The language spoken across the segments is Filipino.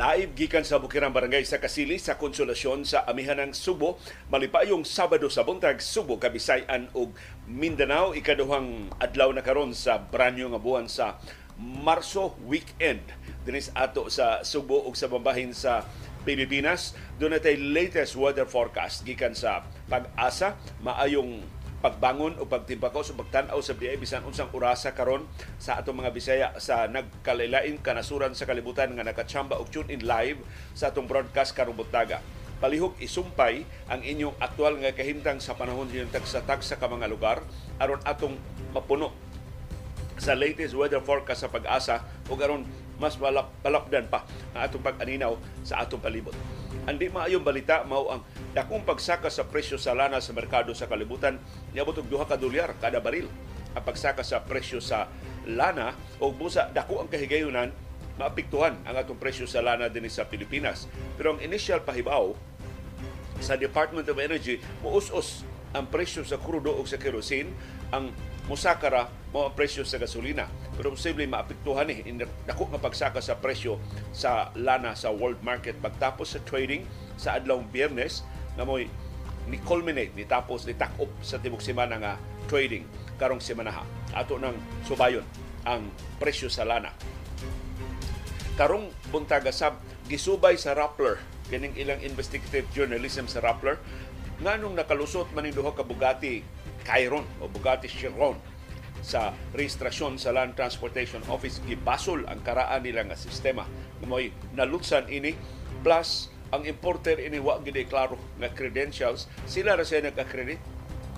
Live gikan sa Bukirang Barangay sa Kasili sa Konsolasyon sa Amihanang Subo. Malipayong Sabado sa buntag Subo, Kabisayan ug Mindanao ikaduhang adlaw na karon sa branyo nga buwan sa Marso weekend. Dinis ato sa Subo ug sa bambahin sa Pilipinas. Natay latest weather forecast gikan sa pag-asa maayong pagbangon o pagtimbako sa pagtanaw sa biyay bisan unsang orasa karon sa atong mga Bisaya sa nagkalilain kanasuran sa kalibutan nga nakachamba og tune in live sa atong broadcast karong buntaga. Palihog isumpay ang inyong aktual nga kahimtang sa panahon din tagsa-tag sa mga lugar aron atong mapuno sa latest weather forecast sa pag-asa ug aron mas balap, balapdan pa ang atong pag-aninaw sa atong palibot. Andi maayong balita mao ang dakong pagsaka sa presyo sa lana sa merkado sa kalibutan niabot og duha ka dolyar kada baril. Ang pagsaka sa presyo sa lana o busa dako ang kahigayonan maapektuhan ang atong presyo sa lana dinhi sa Pilipinas. Pero ang initial pahibaw sa Department of Energy muus-us ang presyo sa krudo o sa kerosene ang musakara mo ang presyo sa gasolina. Pero posible maapektuhan ni eh, dako nga pagsaka sa presyo sa lana sa world market pagtapos sa trading sa adlawng Biyernes na mo'y ni culminate ni tapos ni takop sa tibok semana nga trading karong semana. Ato nang subayon ang presyo sa lana. Karong buntaga sab gisubay sa Rappler kining ilang investigative journalism sa Rappler nganong nakalusot man duha ka Bugatti Chiron o Bugatti Chiron sa registrasyon sa Land Transportation Office gibasol ang karaan nila nga sistema moy nalutsan ini plus ang importer ini wa gid klaro nga credentials. Sila ra say nagka-credit.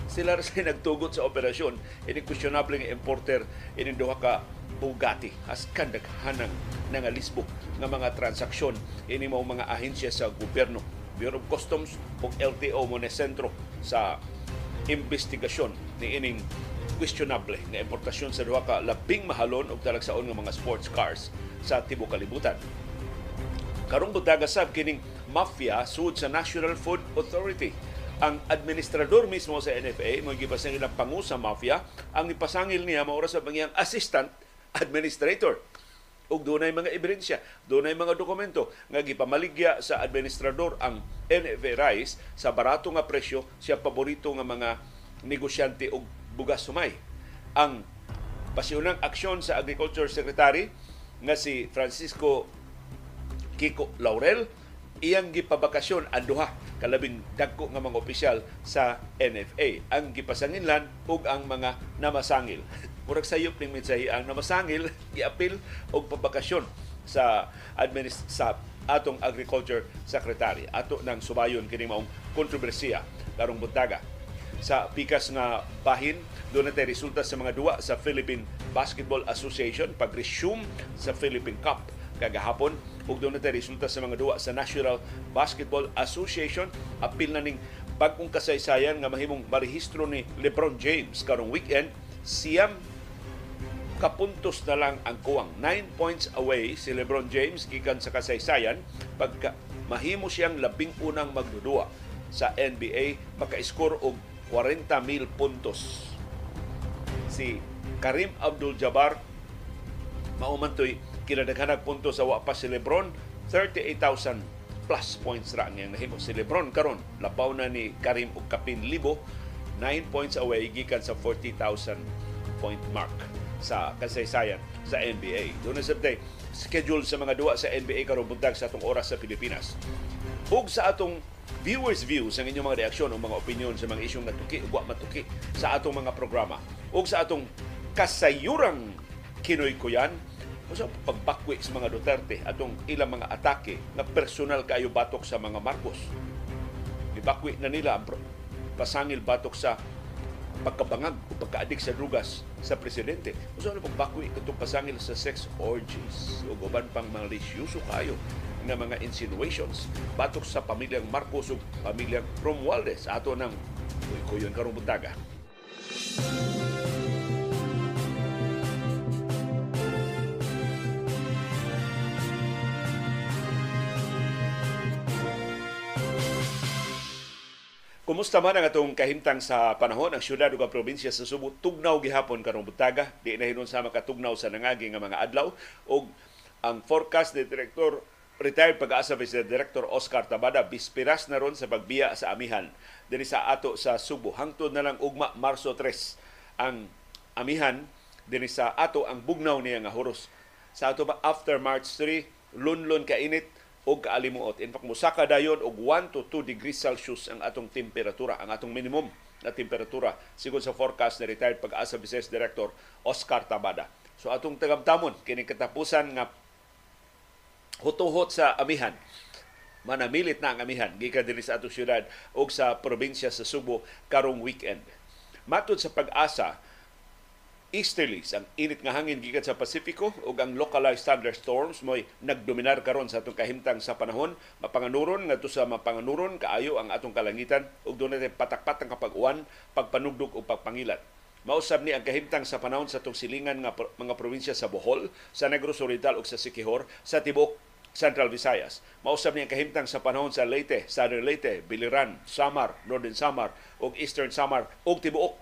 Sila ra say nagtugot sa operasyon. Ini questionable nga importer. Ini duha ka Bugatti. As kandaghanang nga lisbo nga mga transaksyon. Ini mao mga ahensya sa gobyerno. Bureau of Customs ug LTO mo na sentro sa investigasyon ni ining questionable nga importasyon sa duha ka labing mahalon og talagsaon nga mga sports cars sa tibuok kalibutan. Karong buntaga sab kining mafia sud sa National Food Authority. Ang administrador mismo sa NFA, mo gipasangil ang pangu sa mafia, ang ipasangil niya mao sa pangyang assistant administrator ug dunay mga ebidensya, dunay mga dokumento nga gipamaligya sa administrador ang NFA rice sa barato nga presyo siya paborito nga mga negosyante og bugas sumay. Ang pasyunang aksyon sa Agriculture Secretary nga si Francisco Kiko Laurel iyang gipabakasyon ang duha kalabing dagko nga mga opisyal sa NFA ang gipasanginlan ug ang mga namasangil. Murag sayop ning mensahe ang namasangil giapil og pabakasyon sa administ sa atong agriculture secretary. Ato nang subayon kini maong kontrobersiya karong buntaga. Sa pikas nga bahin doon natin resulta sa mga duwa sa Philippine Basketball Association pag-resume sa Philippine Cup kagahapon ug doon natin resulta sa mga duwa sa National Basketball Association apil na ning bagong kasaysayan nga mahimong marehistro ni LeBron James karong weekend siyam kapuntos na lang ang kuwang. 9 points away si LeBron James gikan sa kasaysayan pagka mahimo siyang labing unang magdudua sa NBA maka-score og 40,000 puntos. Si Karim Abdul-Jabbar maumantoy kinadaghanag puntos sa wa pa si LeBron 38,000 plus points ra ang nahimo si LeBron karon labaw na ni Karim og kapin libo 9 points away gikan sa 40,000 point mark sa kasaysayan sa NBA. Doon na sabday, schedule sa mga duwa sa NBA karong buntag sa atong oras sa Pilipinas. Ug sa atong viewers views ang inyong mga reaksyon o mga opinion sa mga isyong natuki o matuki sa atong mga programa. Ug sa atong kasayurang kinoy kuyan o sa pagbakwi sa mga Duterte atong ilang mga atake na personal kayo batok sa mga Marcos. Ibakwi na nila ang pasangil batok sa pagkabangag o pagkaadik sa drugas sa presidente. Usa na pagbakwi itong pasangil sa sex orgies o uban pang mga lisyuso kayo nga mga insinuations batok sa pamilyang Marcos o pamilyang Romualdez ato ng kuyon karong buntaga. Kumusta man ang atong kahimtang sa panahon? Ang syudad ug probinsya sa Subo tugnaw gihapon karong butaga. Di na hinon sa makatugnaw sa nangagi nga mga adlaw. Ug ang forecast ni direktor retired pag-asa Vice Director Oscar Tabada bispiras na ron sa pagbiya sa amihan. Diri sa ato sa Subo hangtod na lang ugma Marso 3 ang amihan dinhi sa ato ang bugnaw niya nga huros. Sa ato ba after March 3 lunlon ka init og kaalimuot. In fact musaka dayon og 1 to 2 degrees Celsius ang atong temperatura ang atong minimum na temperatura sigon sa forecast ni retired pag-asa Vice Director Oscar Tabada. So atong tagamtamon kini katapusan nga hutuhot sa amihan. Manamilit na ang amihan gikan dinhi sa atong syudad ug sa probinsya sa Subo karong weekend. Matod sa pag-asa, easterlies ang init nga hangin gikan sa Pasifiko ug ang localized thunderstorms mo'y nagdominar karon sa atong kahimtang sa panahon. Mapanganuron ngadto sa mapanganuron kaayo ang atong kalangitan ug dunay patak-patak nga pag-uwan pagpanugdog ug pagpangilat. Mausab ni ang kahimtang sa panahon sa itong silingan nga mga probinsya sa Bohol, sa Negros Oriental ug sa Siquijor, sa Tibok, Central Visayas. Mausab ni ang kahimtang sa panahon sa Leyte, Southern Leyte, Biliran, Samar, Northern Samar, ug Eastern Samar, ug Tibuok,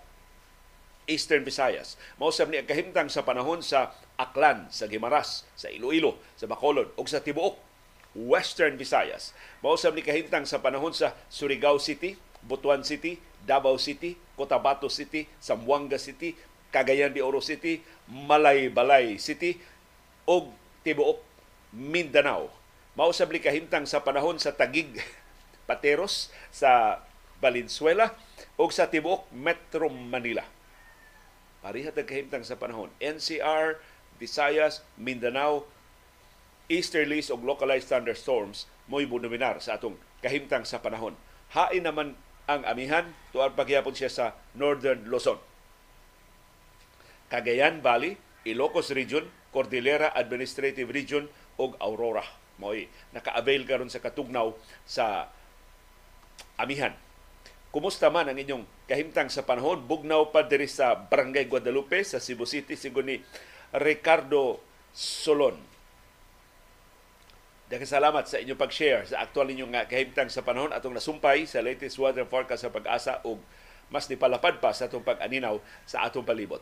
Eastern Visayas. Mausab ni ang kahimtang sa panahon sa Aklan, sa Gimaras, sa Iloilo, sa Bacolod, ug sa Tibuok, Western Visayas. Mausab ni kahimtang sa panahon sa Surigao City, Butuan City, Davao City, Cotabato City, Zamboanga City, Cagayan de Oro City, Malay-Balay City, o tibuok Mindanao. Mausab kahimtang sa panahon sa Tagig, Pateros, sa Valenzuela, o sa tibuok Metro Manila. Parihat ang kahimtang sa panahon. NCR, Visayas, Mindanao, easterlies o localized thunderstorms mo'y bunominar sa atong kahimtang sa panahon. Hain naman ang amihan tuwag pagyapon siya sa Northern Luzon. Cagayan Valley, Ilocos Region, Cordillera Administrative Region ug Aurora. Mo'y naka-avail karon sa katugnaw sa amihan. Kumusta man ang inyong kahimtang sa panahon? Bugnaw pa diri sa Barangay Guadalupe sa Cebu City sigon ni Ricardo Solon Daghang salamat sa inyong pag-share sa aktual ninyong nga kahimtang sa panahon atong nasumpay sa latest weather forecast sa pag-asa ug mas nipalapad pa sa atong pag-aninaw sa atong palibot.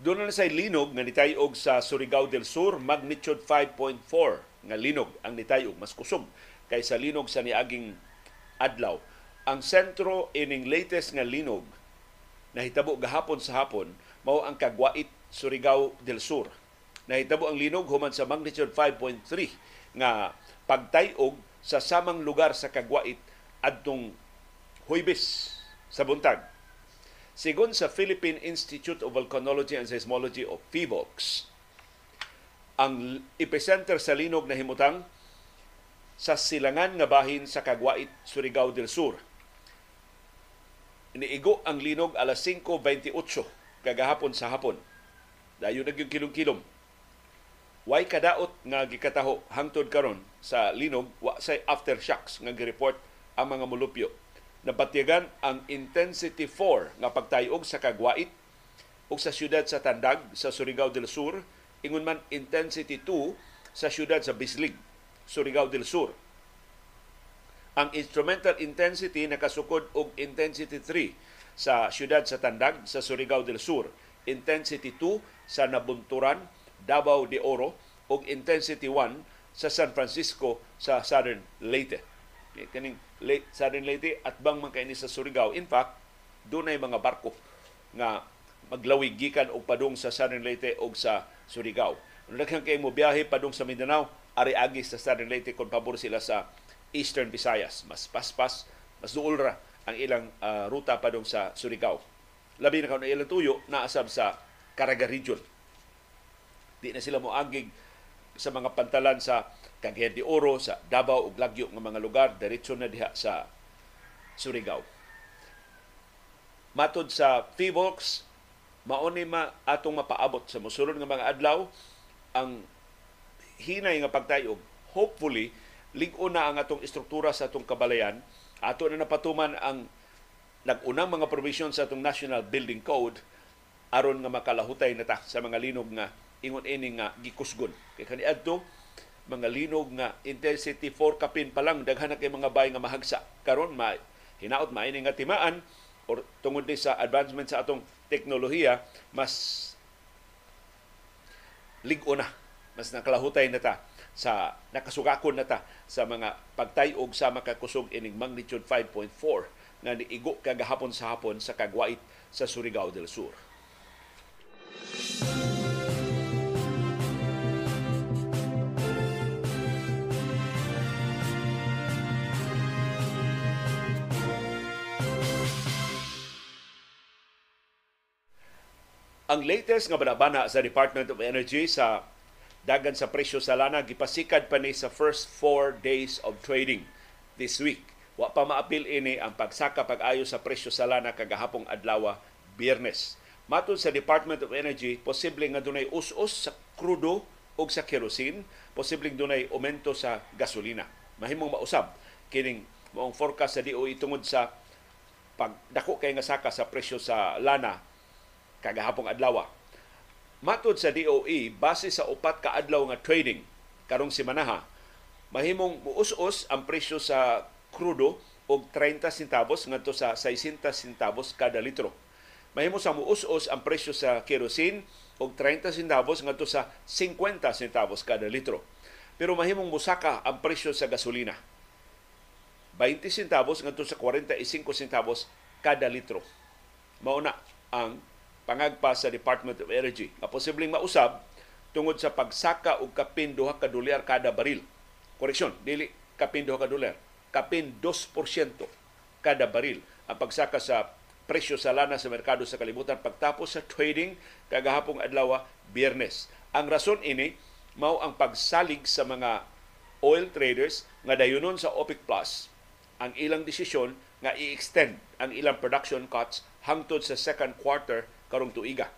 Doon na sa linog nga nitayog sa Surigao del Sur, magnitude 5.4 nga linog ang nitayog, mas kusog kay sa linog sa niaging adlaw. Ang sentro ining latest nga linog nahitabo gahapon sa hapon mao ang Kagwait, Surigao del Sur. Nahitabo ang linog human sa magnitude 5.3 nga pagtayog sa samang lugar sa Kagwait adtong Huybes sa buntag. Sigon sa Philippine Institute of Volcanology and Seismology of PHIVOLCS, ang epicenter sa linog na himutang sa silangan nga bahin sa Kagwait, Surigao del Sur. Iniigo ang linog alas 5.28 kagahapon sa hapon. Dayo nag yung kilom-kilom. Way kadaot nga gikataho hangtod karon sa linog wa say aftershocks nga gi-report ang mga mulupyo. Napatyagan ang intensity 4 nga pagtayog sa Kagwait ug sa siyudad sa Tandag sa Surigao del Sur, ingon man intensity 2 sa siyudad sa Bislig Surigao del Sur. Ang instrumental intensity nakasukod og intensity 3 sa siyudad sa Tandag sa Surigao del Sur, intensity 2 sa Nabunturan, Davao de Oro ug intensity 1 sa San Francisco sa Southern Leyte. Kaning late, Southern Leyte at bang man kaini sa Surigao. In fact, dunay mga barko nga maglawig gikan og padung sa Southern Leyte og sa Surigao. Daghang kay mo biyahe padung sa Mindanao, ari agi sa Southern Leyte kung pabor sila sa Eastern Visayas. Mas paspas, mas duulra ang ilang uh, ruta padong sa Surigao. Labi na kung ilang tuyo, naasab sa Caraga Region. Di na sila mo agig sa mga pantalan sa Cagayan de Oro, sa Davao ug Lagyo nga mga lugar, diretso na diha sa Surigao. Matod sa PHIVOLCS, mauni ma atong mapaabot sa mosulod nga mga adlaw ang hinay nga pagtayog, hopefully, lig-o na ang atong istruktura sa atong kabalayan. Ato na napatuman ang nag-unang mga provision sa atong National Building Code aron nga makalahutay na ta sa mga linog nga ingon ini nga gikusgon. Kay kani adto mga linog nga intensity 4 kapin pa lang daghan na kay mga bay nga mahagsa karon ma hinaot maini nga timaan or tungod ni sa advancement sa atong teknolohiya mas ligo na mas nakalahutay na ta sa nakasugakon na ta sa mga pagtayog sa makakusog ining magnitude 5.4 nga niigo kagahapon sa hapon sa kagwait sa Surigao del Sur. Ang latest nga banabana sa Department of Energy sa dagan sa presyo sa lana gipasikad pa ni sa first four days of trading this week. Wa pa maapil ini ang pagsaka pag-ayo sa presyo sa lana kagahapong adlaw Biyernes. Matod sa Department of Energy, posible nga dunay us-us sa krudo o sa kerosene, posibleng dunay aumento sa gasolina. Mahimong mausab kining moong forecast sa DOE tungod sa pagdako kay nga saka sa presyo sa lana kagahapong adlaw. Matod sa DOE, base sa upat ka adlaw nga trading karong simanaha, mahimong muus-us ang presyo sa krudo og 30 centavos ngadto sa 60 centavos kada litro. Mahimo sa muus-us ang presyo sa kerosene og 30 centavos ngadto sa 50 centavos kada litro. Pero mahimong musaka ang presyo sa gasolina. 20 centavos ngadto sa 45 centavos kada litro. Mao na ang pangagpa sa Department of Energy nga posibleng mausab tungod sa pagsaka og kapin duha ka dolyar kada baril. Koreksyon, dili kapin duha ka dolyar, kapin 2% kada baril ang pagsaka sa presyo sa lana sa merkado sa kalibutan pagtapos sa trading kagahapong adlaw Biyernes. Ang rason ini mao ang pagsalig sa mga oil traders nga dayunon sa OPEC Plus ang ilang desisyon nga i-extend ang ilang production cuts hangtod sa second quarter karong tuiga.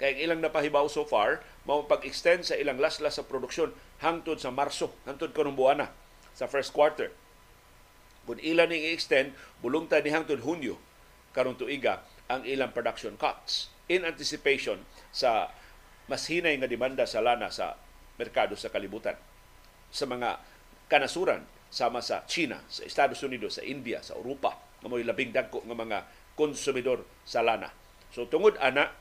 Kaya ilang napahibaw so far, mao pag-extend sa ilang laslas sa produksyon hangtod sa Marso, hangtod karong buwana sa first quarter. Kung ilan ning i-extend, bulungta ni hangtod Hunyo karong tuiga ang ilang production cuts in anticipation sa mas hinay nga demanda sa lana sa merkado sa kalibutan. Sa mga kanasuran sama sa China, sa Estados Unidos, sa India, sa Europa, nga mo'y labing dagko nga mga konsumidor sa lana So tungod ana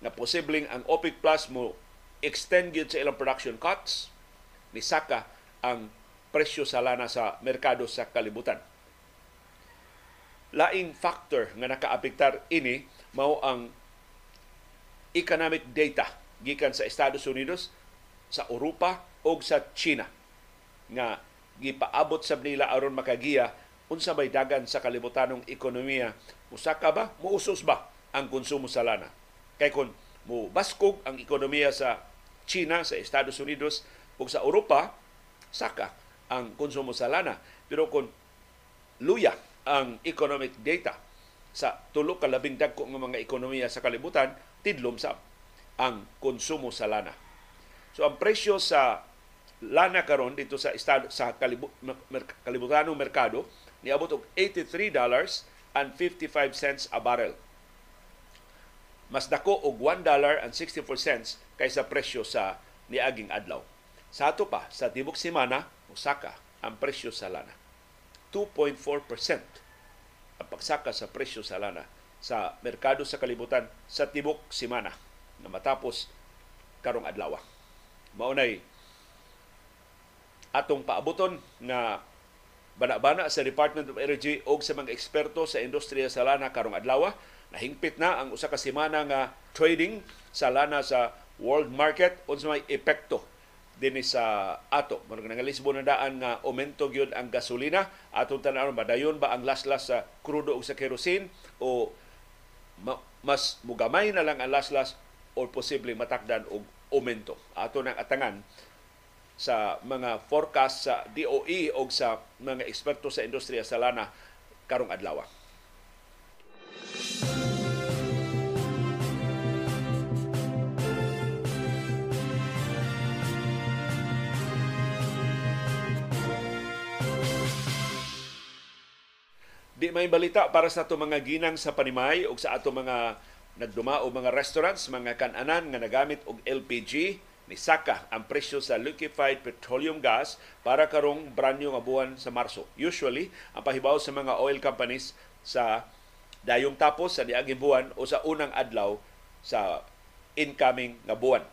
na posibleng ang OPEC Plus mo extend gyud sa ilang production cuts ni saka ang presyo sa lana sa merkado sa kalibutan. Laing factor nga nakaapektar ini mao ang economic data gikan sa Estados Unidos, sa Europa o sa China nga gipaabot sa nila aron makagiya unsa may dagan sa kalibutanong ekonomiya. Usaka ba? Muusos ba ang konsumo sa lana. Kay kung mo baskog ang ekonomiya sa China, sa Estados Unidos ug sa Europa, saka ang konsumo sa lana. Pero kung luya ang economic data sa tulo ka labing dagko nga mga ekonomiya sa kalibutan, tidlom sa ang konsumo sa lana. So ang presyo sa lana karon dito sa estado sa kalibu, kalibutanong merkado niabot og 83 dollars and 55 cents a barrel mas dako og 1 dollar and 64 cents kaysa presyo sa niaging adlaw. Sa ato pa, sa tibok semana, usaka ang presyo sa lana. 2.4% ang pagsaka sa presyo sa lana sa merkado sa kalibutan sa tibok semana na matapos karong adlaw. Maunay atong paabuton nga bana-bana sa Department of Energy o sa mga eksperto sa industriya sa lana karong adlaw Nahingpit na ang usa ka semana nga trading sa lana sa world market unsa may epekto dinhi sa ato. Murag nga Lisbo na daan nga aumento gyud ang gasolina atong tan-aw madayon ba ang laslas sa krudo ug sa kerosene o mas mugamay na lang ang laslas o posible matakdan og aumento. Ato nang atangan sa mga forecast sa DOE o sa mga eksperto sa industriya sa lana karong adlaw. Di may balita para sa ato mga ginang sa panimay o sa ato mga nagduma o mga restaurants, mga kananan nga nagamit og LPG ni Saka ang presyo sa liquefied petroleum gas para karong branyo nga buwan sa Marso. Usually, ang pahibaw sa mga oil companies sa dayong tapos sa niaging buwan o sa unang adlaw sa incoming nga buwan.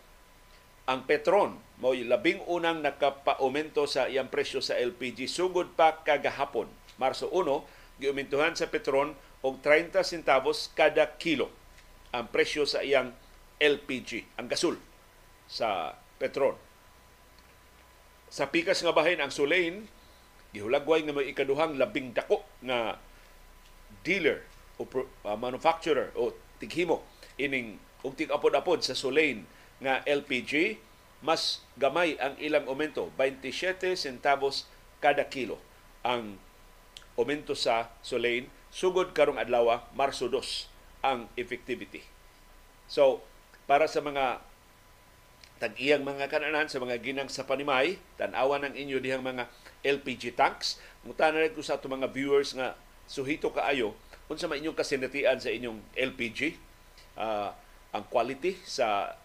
Ang Petron mo labing unang nakapaumento sa iyang presyo sa LPG sugod pa kagahapon, Marso 1, giumintuhan sa Petron og 30 centavos kada kilo ang presyo sa iyang LPG, ang gasol sa Petron. Sa pikas nga bahin ang Sulain, gihulagway nga may ikaduhang labing dako nga dealer o uh, manufacturer o tighimo ining ug tig-apod-apod sa Sulain nga LPG mas gamay ang ilang aumento 27 centavos kada kilo ang aumento sa Sulain sugod karong adlaw Marso 2 ang effectivity. So para sa mga tag-iyang mga kananan sa mga ginang sa panimay, tan-awan ng inyo dihang mga LPG tanks. Mutana rin ko sa ato mga viewers nga suhito kaayo unsa man inyong kasinatian sa inyong LPG. Uh, ang quality sa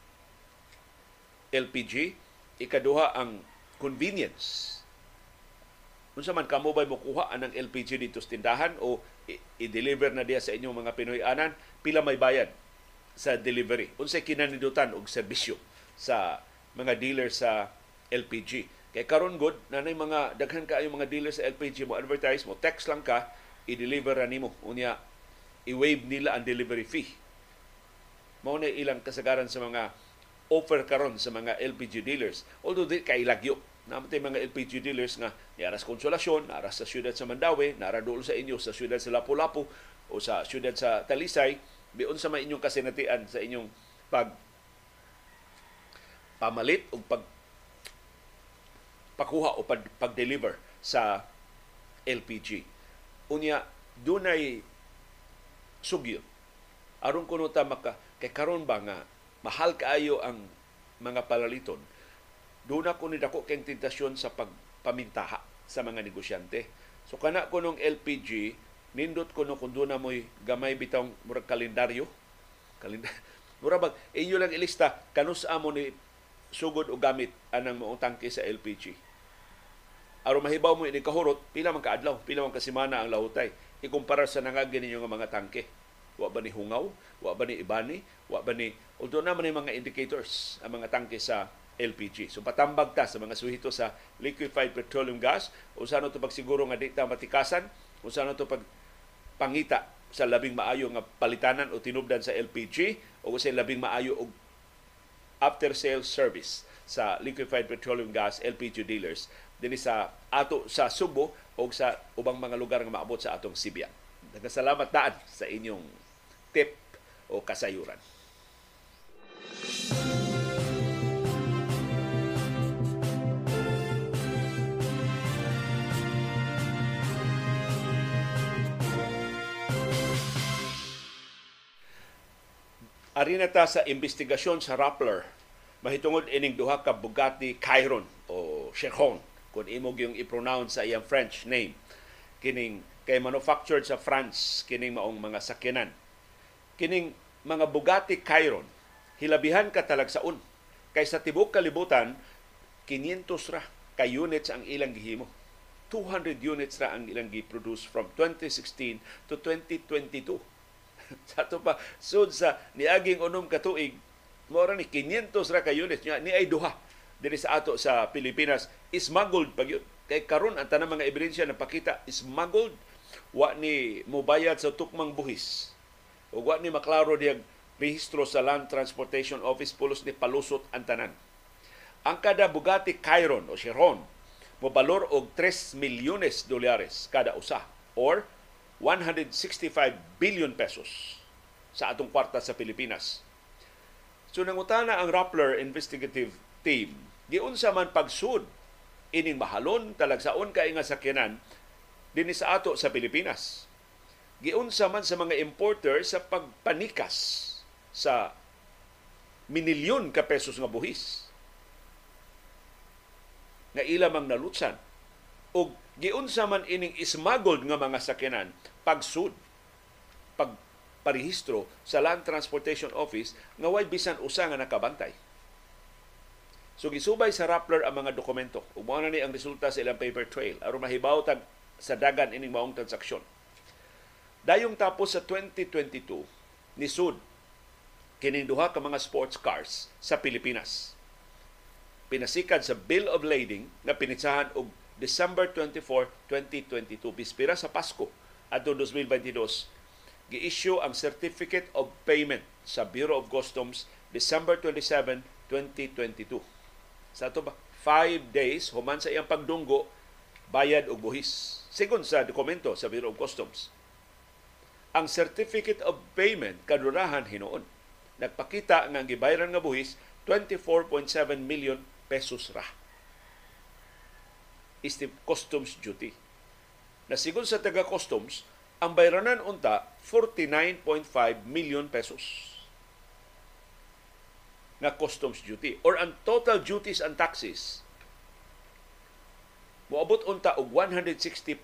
LPG, ikaduha ang convenience. Unsa man kamo ba mo kuha anang LPG dito sa tindahan o i-deliver na diya sa inyong mga Pinoy-anan, pila may bayad sa delivery. Unsay kinanidutan og serbisyo sa mga dealer sa LPG. Kay karon good nanay mga daghan kaayo mga dealer sa LPG mo advertise mo text lang ka i-deliver nimo unya i-waive nila ang delivery fee. Mao na ilang kasagaran sa mga offer karon sa mga LPG dealers. Although di kay lagyo namatay mga LPG dealers nga niaras Konsolasyon, naras sa siyudad sa Mandawi, nara dool sa inyo sa siyudad sa Lapu-Lapu o sa siyudad sa Talisay, biyon sa may inyong kasinatian sa inyong pag pamalit o pag pakuha o pag, pag-deliver sa LPG. Unya, dunay sugyo. Aron kuno ta maka kay karon ba nga mahal kaayo ang mga palaliton doon ako ni dako kay tentasyon sa pagpamintaha sa mga negosyante. So kana ko nung LPG, nindot ko no kung na mo'y gamay bitang murag kalendaryo. Kalendar. Mura bag, inyo lang ilista, kanus amo ni sugod o gamit anang maong tangke sa LPG. Aron mahibaw mo ini kahurot, pila man kaadlaw, pila man kasimana ang lahutay. Ikumpara sa nangagin ninyo nga mga tangke. Wa ba ni hungaw? Wa ba ni ibani? Wa ba ni... Although naman mga indicators ang mga tangke sa LPG. So patambag ta sa mga suhito sa liquefied petroleum gas o sano to pagsiguro nga di ta matikasan o sano to pag pangita sa labing maayo nga palitanan o tinubdan sa LPG o sa labing maayo og after sales service sa liquefied petroleum gas LPG dealers dinhi sa ato sa Subo o sa ubang mga lugar nga maabot sa atong Sibya. Nagkasalamat daan sa inyong tip o kasayuran. Arina ta sa investigasyon sa Rappler. Mahitungod ining duha ka Bugatti Chiron o Chiron kung imo gyung i-pronounce sa iyang French name. Kining kay manufactured sa France kining maong mga sakyanan. Kining mga Bugatti Chiron hilabihan ka talagsaon kay sa tibok kalibutan 500 ra ka units ang ilang gihimo. 200 units ra ang ilang gi-produce from 2016 to 2022 sa ato pa sud sa niaging unom ka tuig mo ni 500 ra ka units niya ni ay duha diri sa ato sa Pilipinas. Smuggled pag kay karon ang tanang mga ebidensya na pakita smuggled wa ni mobayad sa tukmang buhis. O wa ni maklaro diyag rehistro sa Land Transportation Office pulos ni palusot ang tanan. Ang kada Bugatti Chiron o Chiron mo balor og 3 milyones dolyares kada usa. Or 165 billion pesos sa atong kwarta sa Pilipinas. So nangutana ang Rappler Investigative Team, giunsa man pagsud ining mahalon talagsaon kay nga sakyanan dinhi sa ato sa Pilipinas. Giunsa man sa mga importer sa pagpanikas sa minilyon ka pesos nga buhis nga ila mang nalutsan og giunsa man ining ismaggled nga mga sakyanan pagsud pag parehistro sa Land Transportation Office nga way bisan usa nga nakabantay. So gisubay sa Rappler ang mga dokumento. Na ni ang resulta sa ilang paper trail aron mahibaw tag sa dagan ining maong transaksyon. Dayong tapos sa 2022 ni Sud kining duha ka mga sports cars sa Pilipinas. Pinasikan sa Bill of Lading na pinitsahan og December 24, 2022, bispira sa Pasko adto 2022 gi-issue ang Certificate of Payment sa Bureau of Customs December 27, 2022. Sa ito ba? Five days, human sa iyang pagdunggo, bayad og buhis. Sigon sa dokumento sa Bureau of Customs. Ang Certificate of Payment kadurahan hinuon. Nagpakita nga gibayaran nga buhis 24.7 million pesos ra. Is the customs duty. Nasigon sa taga customs, ang bayranan unta 49.5 million pesos nga customs duty or ang total duties and taxes moabot unta og 160.5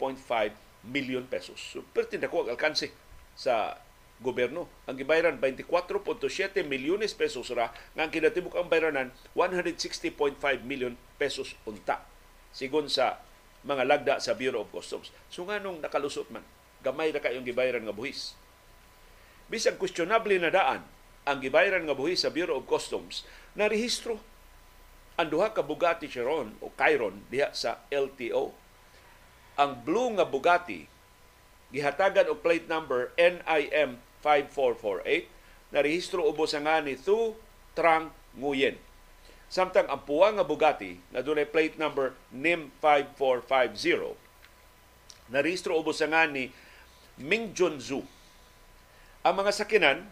million pesos. So, perti dako ang alkanse sa gobyerno. Ang gibayaran 24.7 milyones pesos ra nga ang kinatibuk ang bayranan 160.5 million pesos unta sigon sa mga lagda sa Bureau of Customs. So nganong nakalusot man gamay na kayong gibayaran nga buhis. Bisag questionable na daan ang gibayaran nga buhis sa Bureau of Customs na rehistro ang duha ka Bugatti Chiron o Chiron diha sa LTO. Ang blue nga Bugatti gihatagan og plate number NIM 5448 na rehistro ubos nga ni Thu Trang Nguyen. Samtang ang puwa nga Bugatti na dunay plate number NIM 5450 na rehistro ubos sa nga ni Ming Junzu. Ang mga sakinan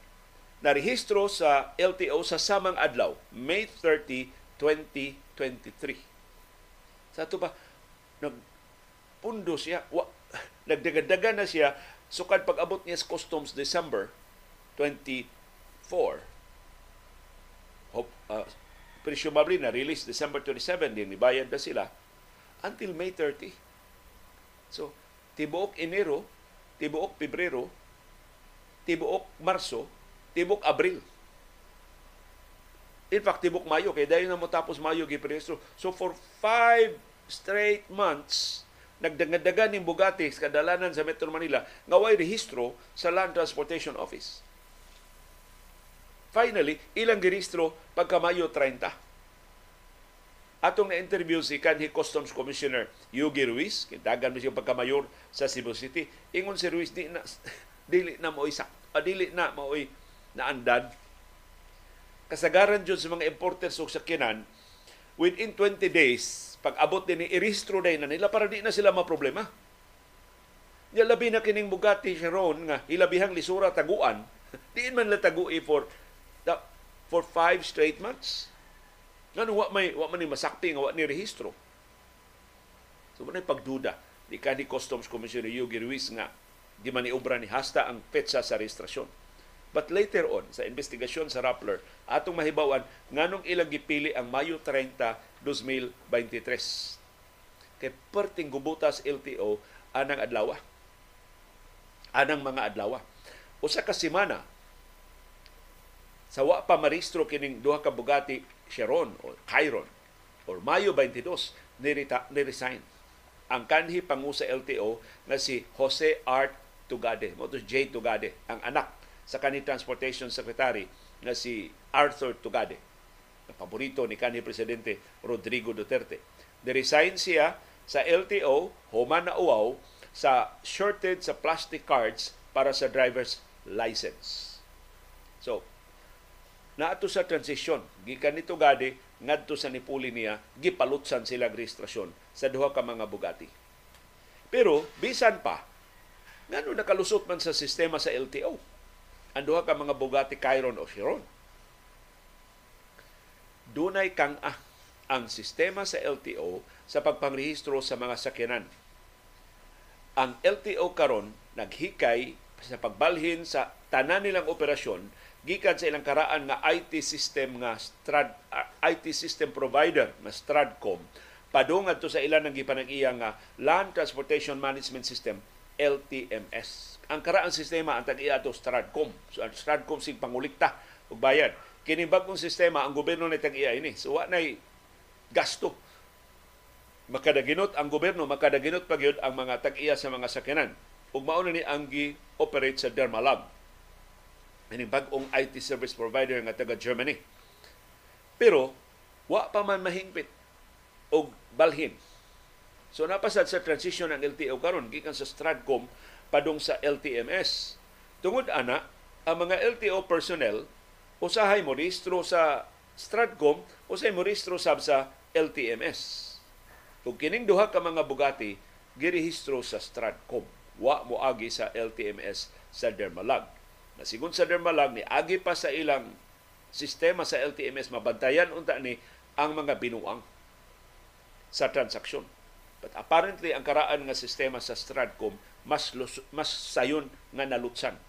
na rehistro sa LTO sa samang adlaw, May 30, 2023. Sa ito ba, nagpundo siya, wa, nagdagadaga na siya, sukad pag-abot niya sa customs December 24. Hope, uh, presumably na release December 27 din, ibayad na sila until May 30. So, tibuok Enero, tibuok Pebrero, tibuok Marso, tibuok Abril. In fact, tibok Mayo, kaya dahil na mo tapos Mayo gipreso. So for five straight months, nagdagadagan ng Bugatti sa kadalanan sa Metro Manila nga way rehistro sa Land Transportation Office. Finally, ilang giristro pagka Mayo 30. Atong na-interview si kanhi Customs Commissioner Yugi Ruiz, kintagan mo siyang pagkamayor sa Cebu City. Ingon si Ruiz, di na, dili na mo isak, ah, na mo naandad. Kasagaran dyan sa mga importers o sakyanan, within 20 days, pag abot din ni iristro na nila para di na sila maproblema. Nya labi na kining Bugatti Chiron nga hilabihang lisura taguan, diin man la tagui for for five straight months. Ngano wa may wa man ni masakti nga wa ni rehistro. So man pagduda di ka ni Customs Commissioner Yugi Ruiz nga di man ni obra ni hasta ang petsa sa rehistrasyon. But later on, sa investigasyon sa Rappler, atong mahibawan nganong ilang gipili ang Mayo 30, 2023. Kay perting gubutas LTO anang adlaw. Anang mga adlaw. Usa ka semana sa wa pa maristro kining duha ka Bugatti Chiron o Chiron or Mayo 22 nirita, ni-resign ang kanhi pangu sa LTO na si Jose Art Tugade, mo J. Tugade, ang anak sa kanhi Transportation Secretary na si Arthur Tugade, na paborito ni kanhi Presidente Rodrigo Duterte. Ni-resign siya sa LTO, human na uwaw, sa shorted sa plastic cards para sa driver's license. So, naato sa transition gikan ni Tugade ngadto sa nipuli niya gipalutsan sila registrasyon sa duha ka mga Bugatti. Pero bisan pa ngano nakalusot man sa sistema sa LTO ang duha ka mga Bugatti Chiron o Chiron. Dunay kang ah ang sistema sa LTO sa pagpangrehistro sa mga sakyanan. Ang LTO karon naghikay sa pagbalhin sa tanan nilang operasyon gikan sa ilang karaan nga IT system nga Strad uh, IT system provider nga Stradcom padung to sa ilan ng gipanag-iya nga Land Transportation Management System LTMS. Ang karaang sistema ang tag-iya to Stradcom. So ang Stradcom sig pangulikta og bayad. Kini bagong sistema ang gobyerno na tag-iya ini. So wa nay gasto. Makadaginot ang gobyerno, makadaginot pa gyud ang mga tag-iya sa mga sakyanan. Ug mao ni ang gi-operate sa Dermalab. Ini bag-ong IT service provider nga taga Germany. Pero wa pa man mahingpit og balhin. So napasad sa transition ng LTO karon gikan sa Stratcom padung sa LTMS. Tungod ana, ang mga LTO personnel usahay mo rehistro sa Stratcom, usahay mo rehistro sab sa LTMS. Kung kining duha ka mga bugati, girehistro sa Stratcom. Wa mo agi sa LTMS sa Dermalag. Nasigon sa Dermalag, ni agi pa sa ilang sistema sa LTMS, mabantayan unta ni ang mga binuang sa transaksyon. But apparently, ang karaan nga sistema sa Stratcom, mas, lus- mas sayon nga nalutsan.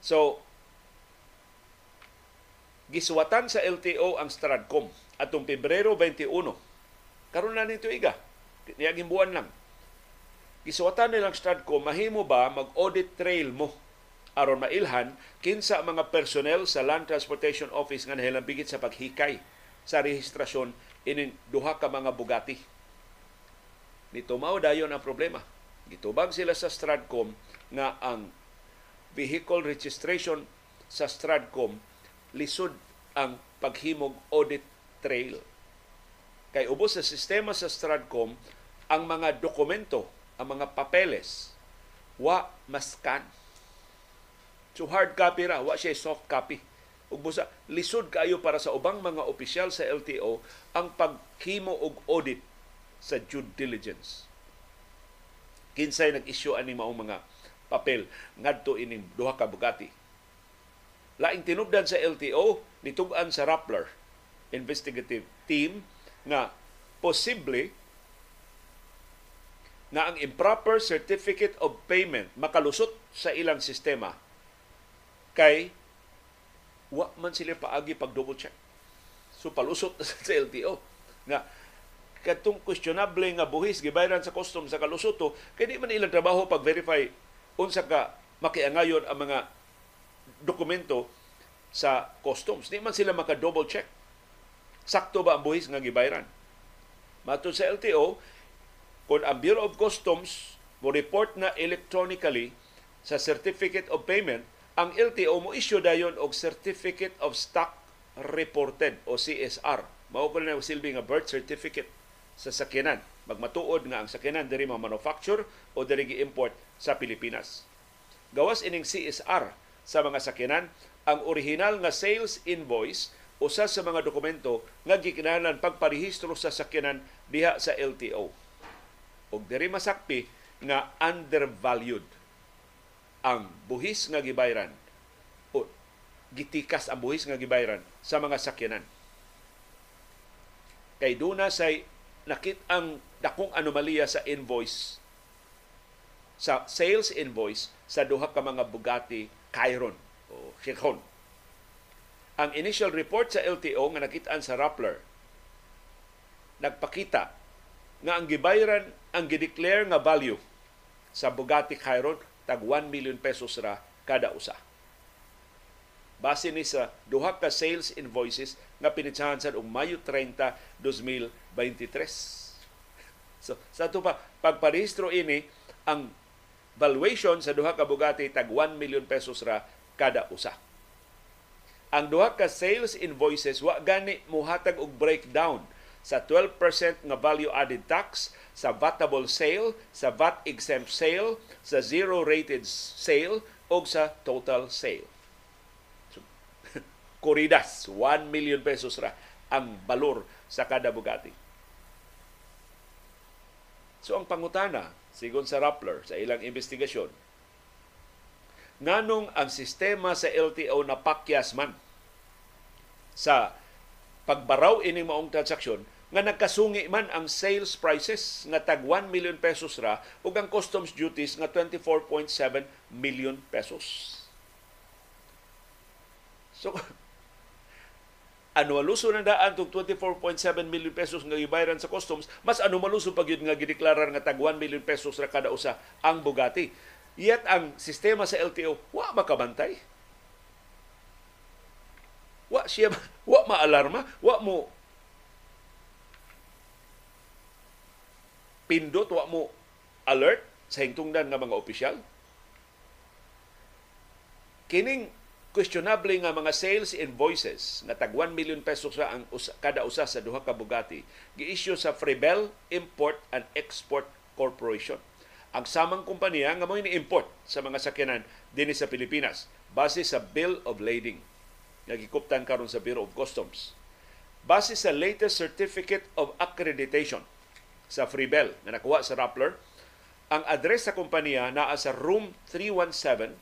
So, giswatan sa LTO ang Stratcom atong Pebrero 21 karon na nito iga niyaging lang gisuwatan nilang Stratcom mahimo ba mag-audit trail mo aron mailhan kinsa mga personnel sa Land Transportation Office nga nahilambigit sa paghikay sa rehistrasyon ining duha ka mga bugati nito mao dayon ang problema gitubag sila sa Stratcom nga ang vehicle registration sa Stratcom lisod ang paghimog audit trail. Kay ubos sa sistema sa Stratcom, ang mga dokumento, ang mga papeles, wa maskan. So hard copy ra, wa siya soft copy. Ug busa lisod kayo para sa ubang mga opisyal sa LTO ang paghimo og audit sa due diligence. Kinsay nag-issue ani maong mga papel ngadto ining duha ka bugati laing tinubdan sa LTO nitug-an sa Rappler investigative team nga posible na ang improper certificate of payment makalusot sa ilang sistema kay wa man sila paagi pag double check. So palusot sa LTO nga katong questionable nga buhis gibayaran sa customs sa kalusoto kay di man ilang trabaho pag verify unsa ka makiangayon ang mga dokumento sa customs. Di man sila maka-double check. Sakto ba ang buhis nga gibayran? Matod sa LTO, kung ang Bureau of Customs mo report na electronically sa Certificate of Payment, ang LTO mo issue dayon og Certificate of Stock Reported o CSR. Mao ko na silbi nga birth certificate sa sakyanan. Magmatuod nga ang sakyanan diri manufacture o diri gi-import sa Pilipinas. Gawas ining CSR sa mga sakyanan ang original nga sales invoice usa sa mga dokumento nga gikinahanglan pagparehistro sa sakyanan diha sa LTO. Og diri masakpi nga undervalued ang buhis nga gibayran o gitikas ang buhis nga gibayran sa mga sakyanan. Kay duna say nakit ang dakong anomalya sa invoice sa sales invoice sa duha ka mga Bugatti Chiron o Chiron. Ang initial report sa LTO nga nakitaan sa Rappler nagpakita nga ang gibayran ang gideclare nga value sa Bugatti Chiron tag 1 million pesos ra kada usa. Base ni sa duha ka sales invoices nga pinitsahan sa og Mayo 30, 2023. So, sa ito pa, pagparehistro ini, ang valuation sa duha ka Bugatti tag 1 million pesos ra kada usa. Ang duha ka sales invoices wa gani muhatag og breakdown sa 12% nga value added tax sa vatable sale, sa VAT exempt sale, sa zero rated sale o sa total sale. So, Kuridas, 1 million pesos ra ang balor sa kada Bugatti. So ang pangutana, sigon sa Rappler sa ilang investigasyon, nganong ang sistema sa LTO na pakyas man sa pagbaraw ini maong transaksyon nga nagkasungi man ang sales prices nga tag 1 million pesos ra ug ang customs duties nga 24.7 million pesos. So anualuso na daan tong 24.7 million pesos nga gibayaran sa customs, mas anumaluso pag yun nga gideklarar nga tag 1 million pesos ra kada usa ang Bugatti. Yet ang sistema sa LTO, wa makabantay. Wa siya, wa maalarma, wa mo pindot wa mo alert sa hingtungdan nga mga opisyal. Kining questionable nga mga sales invoices nga tag 1 million pesos sa ang kada usa sa duha ka Bugatti gi-issue sa Freebell Import and Export Corporation. Ang samang kumpanya nga mo ni-import sa mga sakyanan dinhi sa Pilipinas base sa Bill of Lading nga gikuptan karon sa Bureau of Customs. Base sa latest Certificate of Accreditation sa Freebell nga nakuha sa Rappler, ang address sa kumpanya naa sa room 317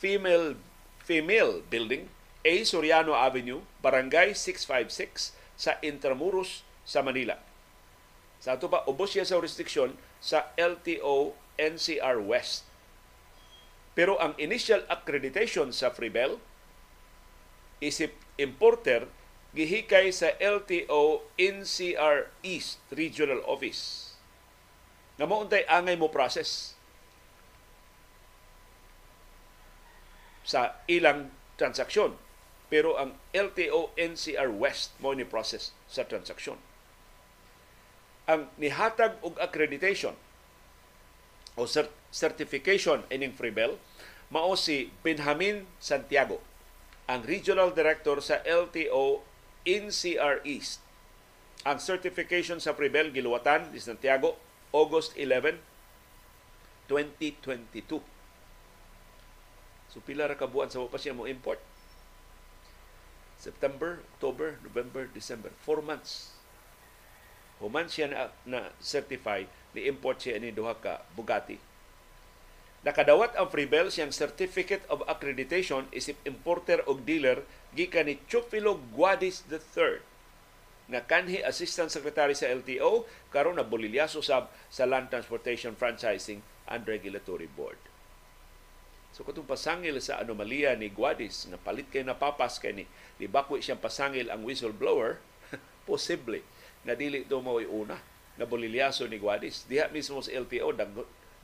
female female building A Soriano Avenue, Barangay 656 sa Intramuros sa Manila. Sa ato pa ubos siya sa jurisdiksyon sa LTO NCR West. Pero ang initial accreditation sa Freebell isip importer gihikay sa LTO NCR East Regional Office. Nga mo untay angay mo process sa ilang transaksyon. Pero ang LTO NCR West mo ni process sa transaksyon. Ang nihatag og accreditation o cert- certification ining Freebell mao si Benjamin Santiago, ang Regional Director sa LTO NCR East. Ang certification sa Freebell giluwatan ni Santiago August 11, 2022 So pila ra ka buwan sa pa siya mo import. September, October, November, December. Four months. Human siya na, na certify ni import siya ni duha ka Bugatti. Nakadawat ang Freebell siyang Certificate of Accreditation isip importer o dealer gikan ni Chufilo Guadis III nga kanhi Assistant Secretary sa LTO karon na bolilyaso sab sa Land Transportation Franchising and Regulatory Board. So katong pasangil sa anomalya ni Guadis nga palit kay napapas kay ni di bakwi siyang pasangil ang whistleblower, posible na dili to mo una na bolilyaso ni Guadis. Diha mismo sa LTO dag,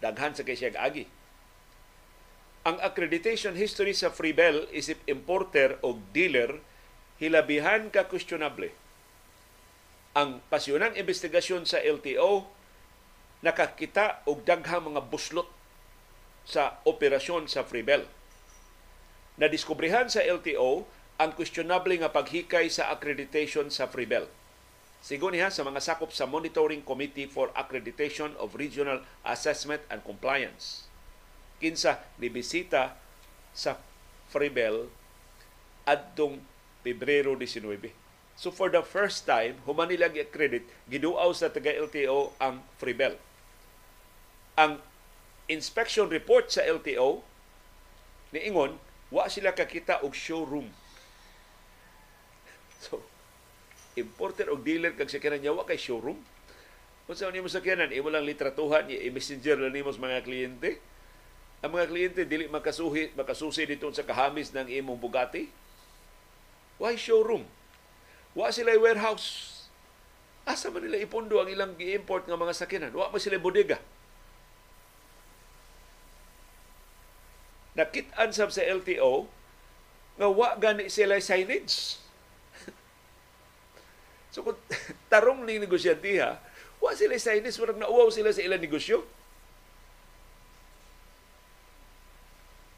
daghan sa kay siya agi. Ang accreditation history sa Freebell isip importer o dealer hilabihan ka questionable. Ang pasyonang investigasyon sa LTO nakakita og daghang mga buslot sa operasyon sa Freebell. Nadiskubrihan sa LTO ang questionable nga paghikay sa accreditation sa Freebell. Sigo niya sa mga sakop sa Monitoring Committee for Accreditation of Regional Assessment and Compliance. Kinsa nibisita sa Freebell adtong Pebrero 19. So for the first time, human nila gi-accredit, giduaw sa taga LTO ang Freebell. Ang inspection report sa LTO ni Ingon, wa sila kakita og showroom. So, importer og dealer kag sakyanan niya wa kay showroom. Kung sa nimo sakyanan, imo lang litratuhan, i-messenger lang nimo sa mga kliyente. Ang mga kliyente dili makasuhi, makasusi dito sa kahamis ng imong Bugatti. Why showroom? Wa sila warehouse. Asa man nila ipundo ang ilang gi-import nga mga sakyanan? Wa man sila bodega. Nakit-an sab sa LTO nga wa gani sila signage. so kung tarong ni negosyante ha, wa sila signage, murag nauwaw sila sa ilang negosyo.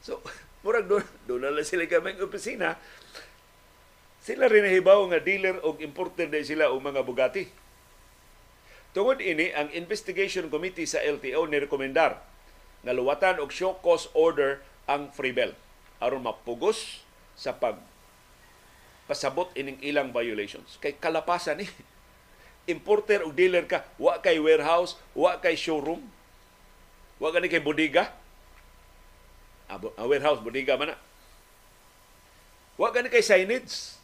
So, murag doon, doon na sila kaming opisina. Sila rin nahibaw nga dealer o importer na sila o mga Bugatti. Tungod ini, ang Investigation Committee sa LTO ni rekomendar na luwatan og show cause order ang Freebell aron mapugos sa pag pasabot ining ilang violations. Kay kalapasan ni importer o dealer ka, wa kay warehouse, wa kay showroom, wa gani kay bodega. Ah, warehouse, bodega man na. Wa gani kay signage.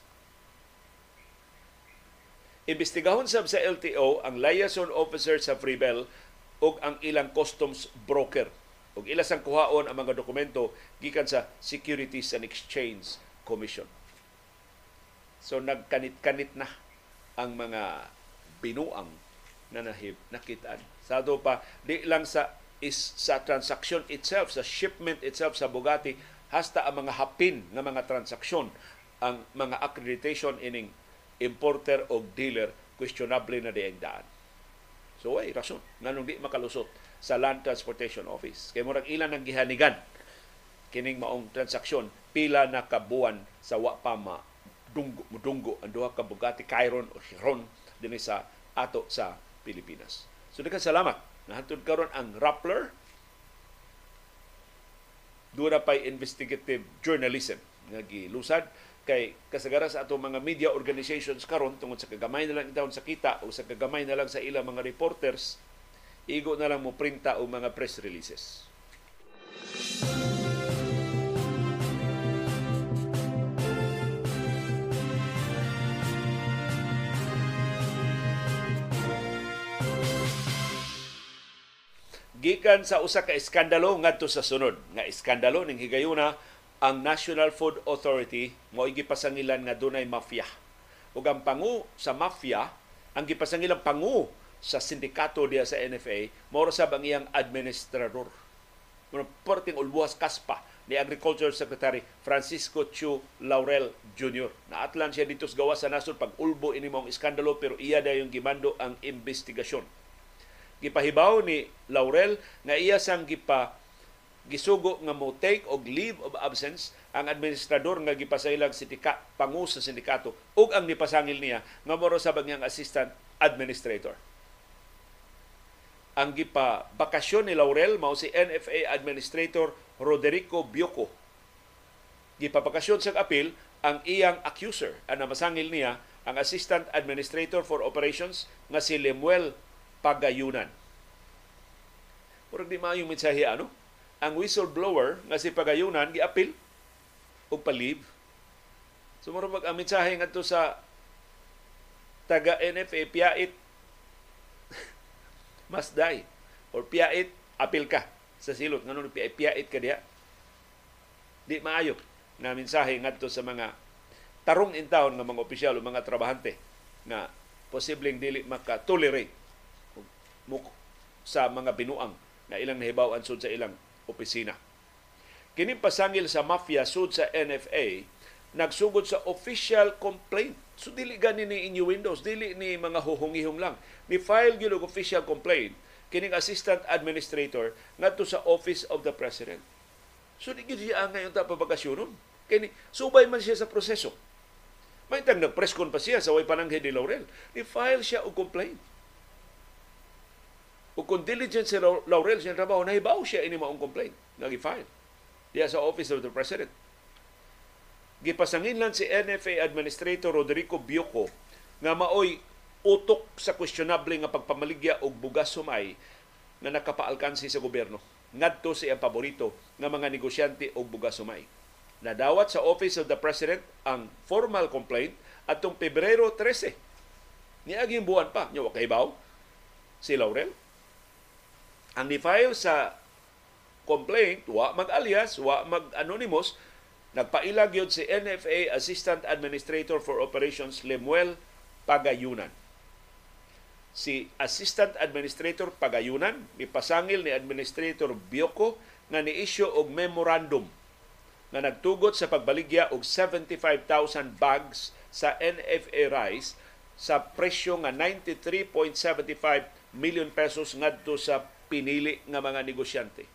Imbestigahon sab sa LTO ang liaison officer sa Freebell ug ang ilang customs broker ug ila sang kuhaon ang mga dokumento gikan sa Securities and Exchange Commission. So nagkanit-kanit na ang mga binuang na nakitaan. Sado pa, di lang sa is sa transaction itself, sa shipment itself sa Bugatti, hasta ang mga hapin ng mga transaksyon, ang mga accreditation ining importer o dealer, questionable na dieng daan. So ay rason nganong di makalusot sa Land Transportation Office. Kay murag ilan ang gihanigan kining maong transaksyon pila na kabuan sa wa pa ma dunggo mudunggo ang duha ka Bugatti Chiron o Chiron dinhi sa ato sa Pilipinas. So daghang salamat. Nahantud karon ang Rappler doon na pa'y investigative journalism nga gilusad kay kasagaran sa atong mga media organizations karon tungod sa kagamay na lang itawon sa kita o sa kagamay na lang sa ilang mga reporters igo na lang mo printa o mga press releases. Gikan sa usa ka iskandalo ngadto sa sunod. Nga iskandalo ning higayuna ang National Food Authority mao gipasangilan nga dunay mafia. Ug ang pangu sa mafia ang gipasangilan pangu sa sindikato diya sa NFA mao sa ang iyang administrador mo porting ulbuas kaspa ni Agriculture Secretary Francisco Chu Laurel Jr. Naatlan siya dito sa gawas sa nasod pag ulbo ini mong iskandalo pero iya dayon gimando ang investigasyon gipahibaw ni Laurel nga iya sang gipa gisugo nga mo take og leave of absence ang administrador nga gipasailag sindika pangu sa sindikato ug ang nipasangil niya nga moro sa bagyang assistant administrator. Ang gipa bakasyon ni Laurel mao si NFA administrator Roderico Bioco. Gipapakasyon sa apil ang iyang accuser ang namasangil niya ang assistant administrator for operations nga si Lemuel pagayunan. Murag di maayong mensahe ano? Ang whistleblower nga si pagayunan giapil og palib. So murag mag ang mensahe ngadto sa taga NFA piait masday or piait apil ka sa silot nganong piait, piait ka diha. Di maayo na mensahe ngadto sa mga tarong in town nga mga opisyal o mga trabahante na posibleng dili maka-tolerate sa mga binuang na ilang nahibaw sud sa ilang opisina. Kini pasangil sa mafia sud sa NFA nagsugod sa official complaint. So dili gani ni innuendos, dili ni mga huhungihong lang. Ni file gyud official complaint kining assistant administrator ngadto sa office of the president. So di gyud siya ngayon ta pabakasyonon. Kini subay man siya sa proseso. May tang nag-press con pa siya sa way pananghe ni Laurel. Ni file siya og complaint o kung diligent si Laurel sa trabaho, nahibaw siya ini maong complaint nga gi-file diya sa Office of the President. Gipasangin lang si NFA Administrator Rodrigo Bioco nga maoy utok sa questionable nga pagpamaligya og bugas sumay na nakapaalkansi sa gobyerno. Ngadto si ang paborito nga mga negosyante og bugas sumay. Nadawat sa Office of the President ang formal complaint atong Pebrero 13. Niaging buwan pa, nya wa kahibaw si Laurel ang ni-file sa complaint, wa mag-alias, wa mag-anonymous, nagpailag yun si NFA Assistant Administrator for Operations Lemuel Pagayunan. Si Assistant Administrator Pagayunan, ipasangil ni Administrator Bioko nga ni-issue og memorandum na nagtugot sa pagbaligya og 75,000 bags sa NFA rice sa presyo nga 93.75 million pesos ngadto sa pinili nga mga negosyante.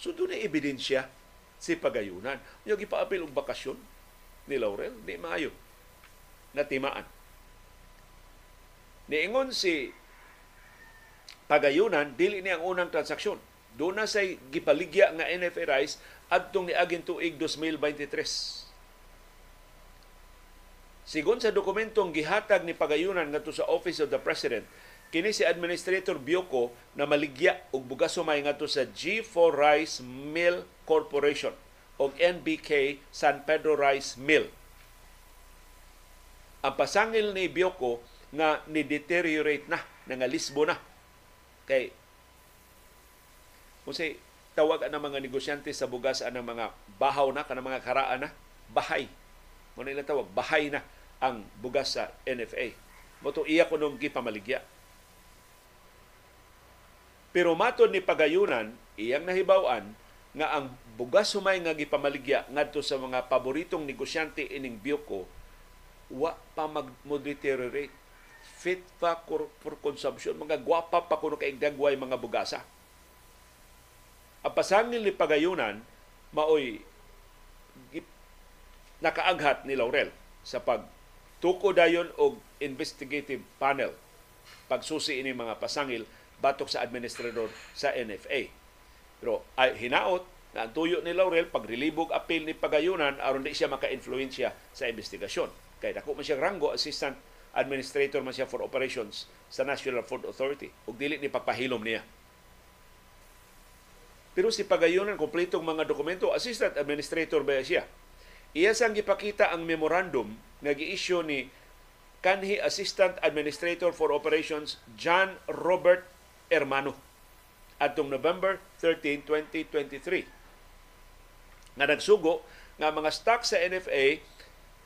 So doon na ebidensya si pagayunan. Yung ipaapil og bakasyon ni Laurel, di maayo na timaan. Niingon si pagayunan, dili ni ang unang transaksyon. Doon na say gipaligya nga NFA rice adtong niaging tuig 2023. Sigon sa dokumentong gihatag ni pagayunan ngadto sa Office of the President, Kini si Administrator Bioko na maligya og bugas sumay ngadto sa G4 Rice Mill Corporation o NBK San Pedro Rice Mill. Ang pasangil ni Bioko nga ni-deteriorate na, nangalisbo na. Kay kung say, tawag ang mga negosyante sa bugas ang mga bahaw na, kanang mga karaan na, bahay. Muna nila tawag, bahay na ang bugas sa NFA. Moto iya ko nung gipamaligya pero matod ni pagayunan, iyang nahibawan nga ang bugas humay nga gipamaligya ngadto sa mga paboritong negosyante ining Bioko wa pa mag-deteriorate. fit pa for, for consumption. Mga gwapa pa kuno kay dagway mga bugasa. Ang pasangil ni pagayunan maoy nakaaghat ni Laurel sa pag tuko dayon og investigative panel. Pagsusi ini mga pasangil batok sa administrador sa NFA. Pero ay hinaot na ang tuyo ni Laurel pagrelibog apil ni pagayunan aron di siya maka-influensya sa investigasyon. Kay dako man siya ranggo assistant administrator man siya for operations sa National Food Authority ug dili ni pagpahilom niya. Pero si Pagayunan, kompletong mga dokumento, assistant administrator ba siya? Iya sang gipakita ang memorandum nga gi-issue ni kanhi Assistant Administrator for Operations John Robert Hermano atong November 13, 2023. Nga nagsugo nga mga stock sa NFA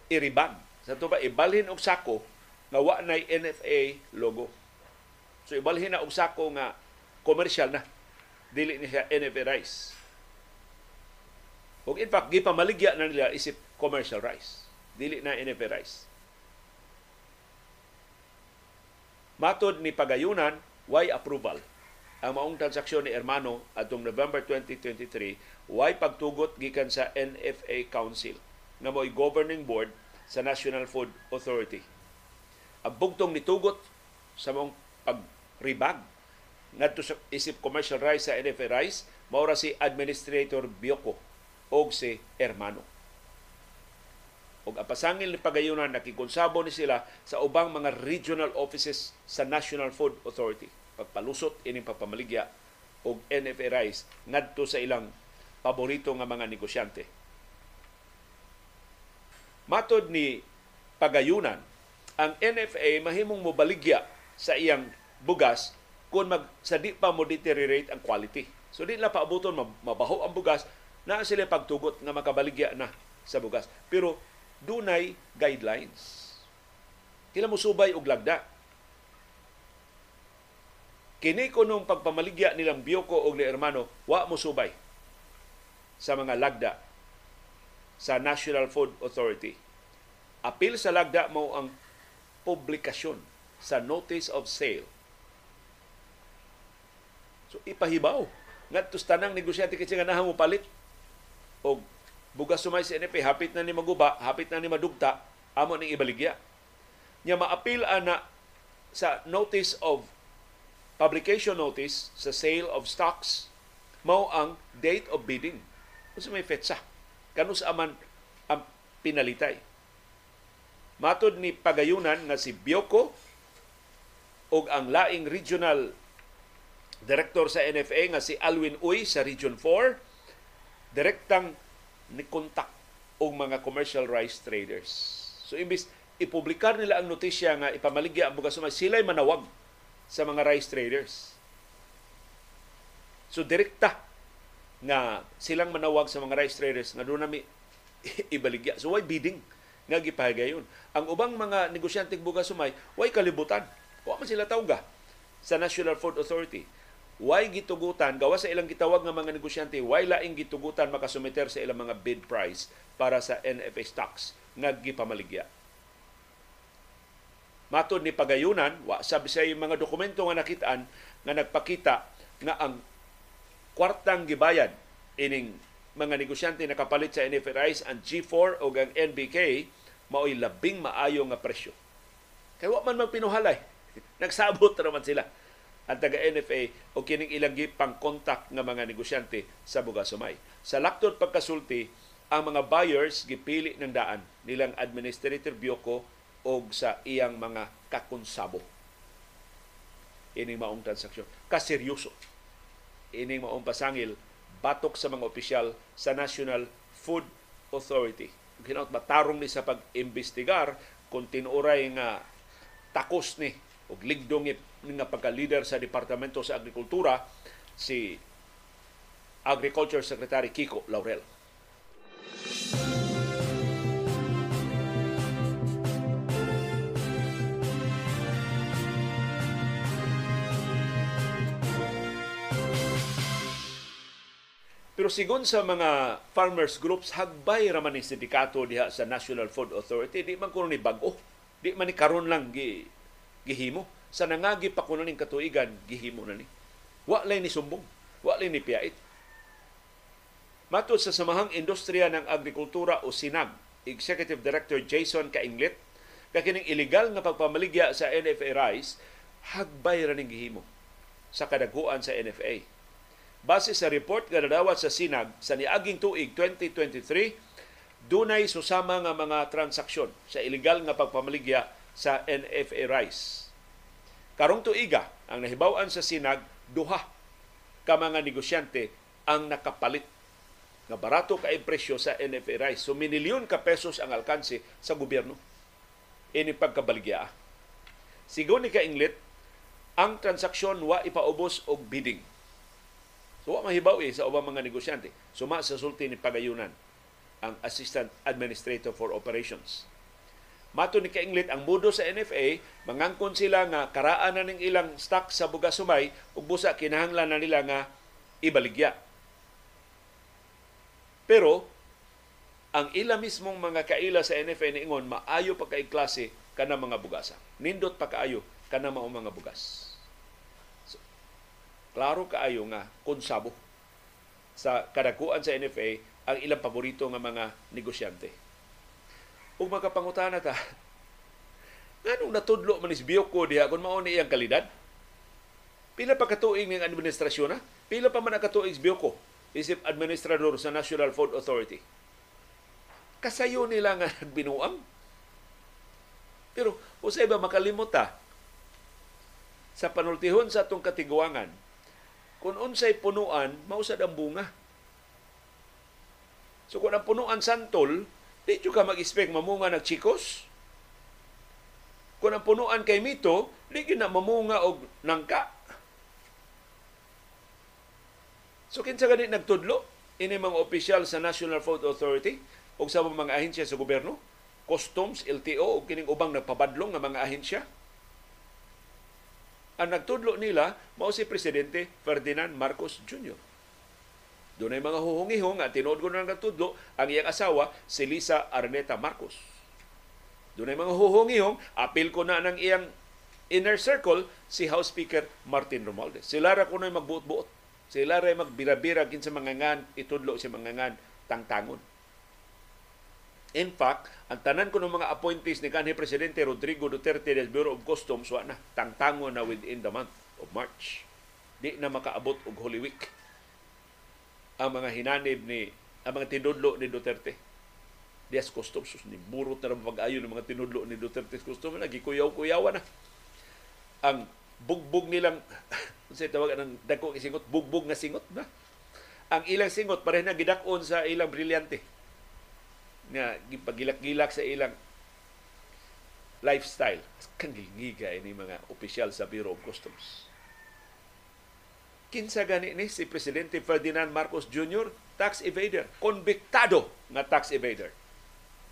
iribag. Sa to ba ibalhin og sako nga wa nay NFA logo. So ibalhin na og sako nga commercial na dili ni siya NFA rice. Ug in fact, gipamaligya na nila isip commercial rice. Dili na NFA rice. Matod ni Pagayunan, why approval ang maong transaksyon ni Hermano atong November 2023 why pagtugot gikan sa NFA Council nga mo'y governing board sa National Food Authority. Ang bugtong nitugot sa mong pagribag ngadto sa isip commercial rice sa NFA Rice maura si Administrator Bioko og si Hermano. Og ang pasangil ni Pagayunan nakikonsabo ni sila sa ubang mga regional offices sa National Food Authority pagpalusot ining pagpamaligya og NFA Rice ngadto sa ilang paborito nga mga negosyante. Matod ni Pagayunan, ang NFA mahimong mobaligya sa iyang bugas kung mag, sa di pa mo deteriorate ang quality. So di na paabuton mabaho ang bugas na sila pagtugot nga makabaligya na sa bugas. Pero dunay guidelines. Kila mo subay og lagda Kini ko nung pagpamaligya nilang Bioko o ni Hermano, wa mo subay sa mga lagda sa National Food Authority. Apil sa lagda mo ang publikasyon sa Notice of Sale. So ipahibaw ngadto tanang negosyante kay nga naha mo palit og bugas sumay sa NFA hapit na ni maguba, hapit na ni madugta, amo ning ibaligya. Nya maapil ana sa Notice of publication notice sa sale of stocks mao ang date of bidding. Kung may fetsa. Kanus aman ang pinalitay. Matod ni Pagayunan nga si Bioko og ang laing regional director sa NFA nga si Alwin Uy sa Region 4 direktang ni kontak og mga commercial rice traders. So imbis ipublikar nila ang notisya nga ipamaligya ang bugas sila'y manawag sa mga rice traders. So direkta nga silang manawag sa mga rice traders nga doon nami ibaligya. So why bidding nga gipahagayon. Ang ubang mga negosyanteng bugas sumay, why kalibutan. Wa man sila tawga sa National Food Authority. Why gitugutan gawa sa ilang gitawag nga mga negosyante, why laing gitugutan makasumiter sa ilang mga bid price para sa NFA stocks nga gipamaligya. Matod ni Pagayunan, wa sa mga dokumento nga nakitaan nga nagpakita nga ang kwartang gibayad ining mga negosyante na kapalit sa NFA Rice ang G4 o ang NBK mao'y labing maayo nga presyo. Kaya wa man magpinuhalay. Nagsabot naman sila ang taga NFA o kining ilang pang kontak nga mga negosyante sa Bugasumay. Sa laktod pagkasulti, ang mga buyers gipili ng daan nilang Administrator Bioko og sa iyang mga kakonsabo. Ining maong transaksyon. Kaseryoso. Ining maong pasangil batok sa mga opisyal sa National Food Authority. Hinaut matarong ni sa pag-imbestigar kung tinuray nga takos ni og ligdong ni nga pagka-leader sa Departamento sa Agrikultura si Agriculture Secretary Kiko Laurel. Pero sigon sa mga farmers groups, hagbay raman ni sindikato diha sa National Food Authority, di man kuno ni bago. Di man ni karon lang gi gihimo. Sa nangagi pa kuno ning katuigan, gihimo na ni. Wa lay ni sumbong, wa lay ni piyait. Matod sa Samahang Industriya ng Agrikultura o SINAG, Executive Director Jason Kainglit, kakining illegal nga pagpamaligya sa NFA rice, hagbay ra ning gihimo sa kadaguan sa NFA. Base sa report nga nadawat sa SINAG sa niaging tuig 2023, dunay susama nga mga transaksyon sa illegal nga pagpamaligya sa NFA rice. Karong tuiga, ang nahibaw-an sa SINAG, duha ka mga negosyante ang nakapalit nga barato ka presyo sa NFA rice. So minilyon ka pesos ang alkanse sa gobyerno. Ini pagkabaligya. Sigon ni kainglit, ang transaksyon wa ipaubos og bidding. So wa mahibaw eh, sa ubang mga negosyante. Suma sa sulti ni Pagayunan ang Assistant Administrator for Operations. Mato ni Kainglit, ang mudo sa NFA, mangangkon sila nga karaan na ning ilang stock sa bugas sumay ug busa kinahanglan na nila nga ibaligya pero ang ila mismong mga kaila sa NFA niingon maayo pa kay klase kana mga bugasa. Nindot pa kaayo kana mao mga bugas. Klaro kaayo nga konsabo sa kadakuan sa NFA ang ilang paborito nga mga negosyante. Ug makapangutana ta, nganong natudlo man is Bioko diha kung mao ni iyang kalidad? Pila pa katuig ng administrasyon na? Pila pa man ang katuig Bioko? isip administrador sa National Food Authority. Kasayo nila nga nagbinuang. Pero usay ba makalimot ta sa panultihon sa atong katiguangan kung unsay punuan mausad ang bunga. So kung ang punuan santol, di ka mag-expect mamunga ng chikos. Kung ang punuan kay mito, di na mamunga og nangka. So kinsa gani nagtudlo ini mga opisyal sa National Food Authority o sa mga ahensya sa gobyerno, customs, LTO o kining ubang nagpabadlong nga mga ahensya. Ang nagtudlo nila mao si presidente Ferdinand Marcos Jr. Doon ay mga huhungihong at tinood ko na nagtudlo ang iyang asawa si Lisa Arneta Marcos. Doon ay mga huhungihong apil ko na ng iyang inner circle si House Speaker Martin Romualdez. Sila ra ko na magbuot-buot sila ray magbira-bira kin sa mga ngan, itudlo sa mga ngan, tangtangon. In fact, ang tanan ko ng mga appointees ni kanhi Presidente Rodrigo Duterte del Bureau of Customs wa na tangtangon na within the month of March. Di na makaabot og Holy Week ang mga hinanib ni ang mga tinudlo ni Duterte. Dias Customs ni burot na pag-ayo ng mga tinudlo ni Duterte Customs na gikuyaw-kuyawan na. Ang bugbog nilang Unsa tawag ang dako kay singot bugbog nga singot ba? Ang ilang singot pareha na gidakon sa ilang brilyante. Nga gipagilak-gilak sa ilang lifestyle. Kang gigiga ini mga opisyal sa Bureau of Customs. Kinsa gani ni si Presidente Ferdinand Marcos Jr., tax evader, konbiktado nga tax evader.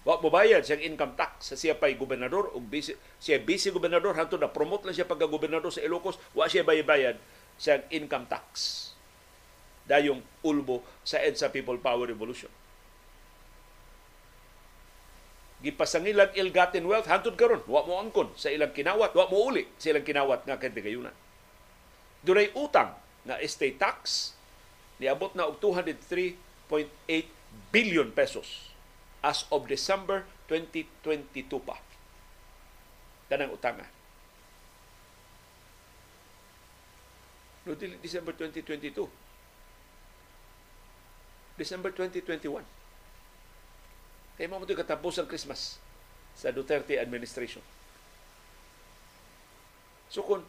Wa mo bayad siyang income tax sa siya pa'y gobernador o vice, siya vice gobernador hanto na promote lang siya pagka gobernador sa Ilocos, wa siya bayad siyang income tax. Dayong ulbo sa EDSA People Power Revolution. Gipasangilag ill-gotten wealth hantod karon wa mo angkon sa ilang kinawat, wa mo uli sa ilang kinawat nga katigayunan. Dunay utang na estate tax niabot na og 203.8 billion pesos as of December 2022 pa. Kanang utanga. No, December 2022. December 2021. Kaya mo ito katapos ang Christmas sa Duterte administration. So kung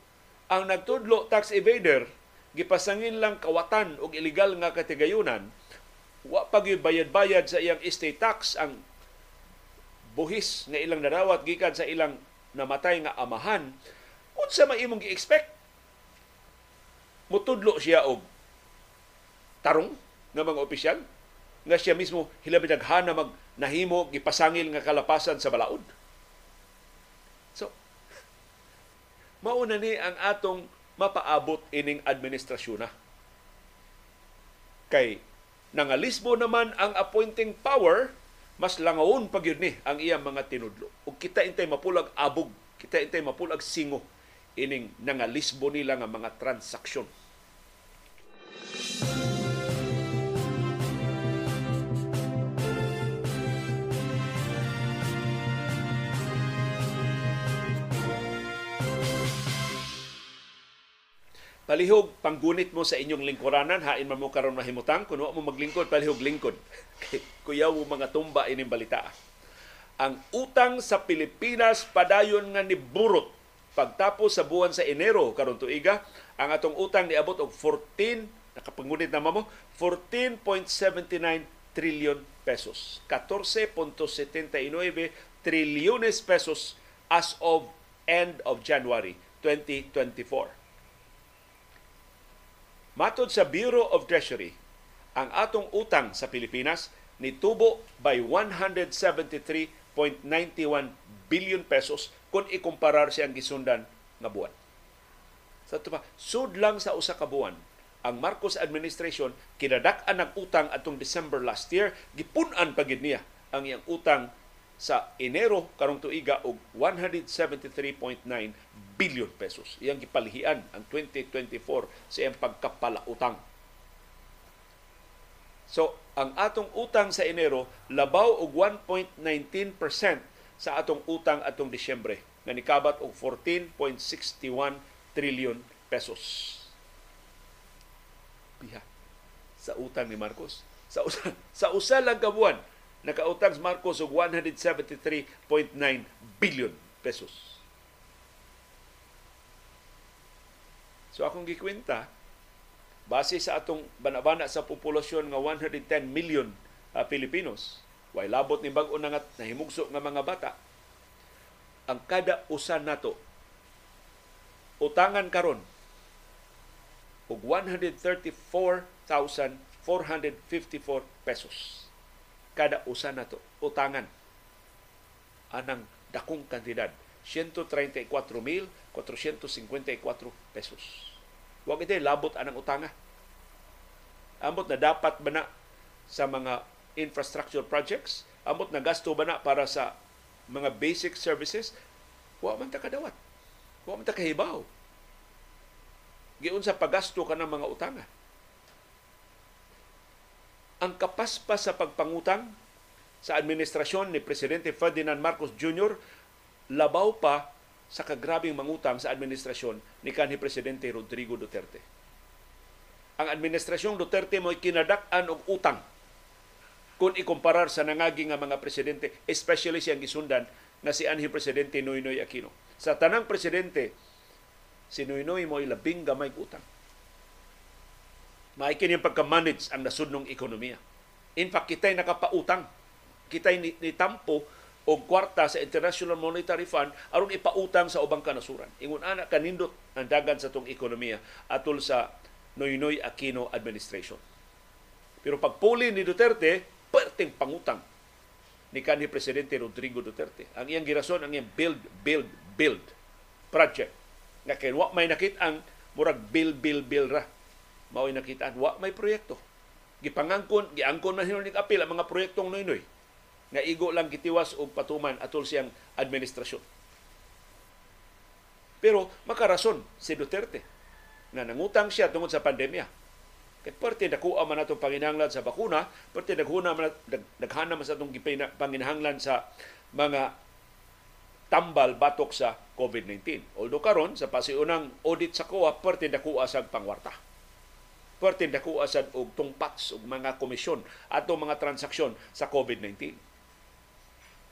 ang nagtudlo tax evader gipasangin lang kawatan og illegal nga katigayunan wa pag bayad-bayad sa iyang estate tax ang buhis nga ilang nadawat gikan sa ilang namatay nga amahan unsa may imong gi-expect mutudlo siya og tarong nga mga opisyal nga siya mismo hilabi daghana mag nahimo gipasangil nga kalapasan sa balaod so mauna ni ang atong mapaabot ining administrasyon na kay Nangalisbo naman ang appointing power, mas langawon pag yun ni ang iyang mga tinudlo. O kita intay mapulag abog, kita intay mapulag singo ining nangalisbo nila nga mga transaksyon. Palihog panggunit mo sa inyong lingkuranan hain man mo karon mahimutang kuno mo maglingkod palihog lingkod. Kuyaw mo mga tumba ining balita. Ang utang sa Pilipinas padayon nga ni burot. Pagtapos sa buwan sa Enero karon tuiga ang atong utang niabot og 14 nakapangunit na mo 14.79 trillion pesos. 14.79 trilyones pesos as of end of January 2024 Matod sa Bureau of Treasury, ang atong utang sa Pilipinas nitubo by 173.91 billion pesos kung ikumparar siyang gisundan nga buwan. Sa ito pa, sud lang sa usa ka buwan, ang Marcos administration kinadak-an ng utang atong December last year, gipunan pagid niya ang iyang utang sa Enero karong tuiga og 173.9 billion pesos. Iyang gipalihian ang 2024 sa iyang pagkapalautang. So, ang atong utang sa Enero labaw og 1.19% sa atong utang atong Disyembre nga nikabat og 14.61 trillion pesos. Piha sa utang ni Marcos. Sa usa, sa usa lang ka buwan, nakautang si Marcos og 173.9 billion pesos. So akong gikwenta, base sa atong banabana sa populasyon nga 110 million uh, Filipinos, way labot ni bag-o na nga nahimugso nga mga bata, ang kada usa nato utangan karon og 134,454 pesos kada usa nato utangan anang dakong kantidad 134,454 pesos. Huwag ito labot anang utanga. Ambot na dapat ba na sa mga infrastructure projects? Ambot na gasto ba na para sa mga basic services? Huwag man ta kadawat. Huwag man ta kahibaw. Giun sa paggasto ka ng mga utanga. Ang kapaspas sa pagpangutang sa administrasyon ni Presidente Ferdinand Marcos Jr labaw pa sa kagrabing mangutang sa administrasyon ni kanhi Presidente Rodrigo Duterte. Ang administrasyong Duterte mo'y kinadak-an og utang kung ikumparar sa nangagi nga mga presidente, especially siyang gisundan na si anhi Presidente Noynoy Aquino. Sa tanang presidente, si Noynoy mo'y labing gamay utang. Maikin yung pagka-manage ang nasudnong ekonomiya. In fact, kita'y nakapautang. Kita'y nitampo og kwarta sa International Monetary Fund aron ipautang sa ubang kanasuran. Ingon ana kanindot ang dagan sa tong ekonomiya atol sa Noynoy Aquino administration. Pero pagpuli ni Duterte, perting pangutang ni kanhi presidente Rodrigo Duterte. Ang iyang girason ang iyang build build build project nga kay may nakit ang murag build build build ra. Mao'y nakitaan wa may proyekto. Gipangangkon, giangkon man ni apil ang mga proyektong Noynoy nga igo lang gitiwas og patuman atol siyang administrasyon. Pero makarason si Duterte na nangutang siya tungod sa pandemya. Kay parte nakuha man atong panginahanglan sa bakuna, parte naghuna man naghana man sa atong panginahanglan sa mga tambal batok sa COVID-19. Although karon sa pasiunang audit sa COA, parte nakuha sa pangwarta. Parte nakuha sa og tungpats og mga komisyon ato mga transaksyon sa COVID-19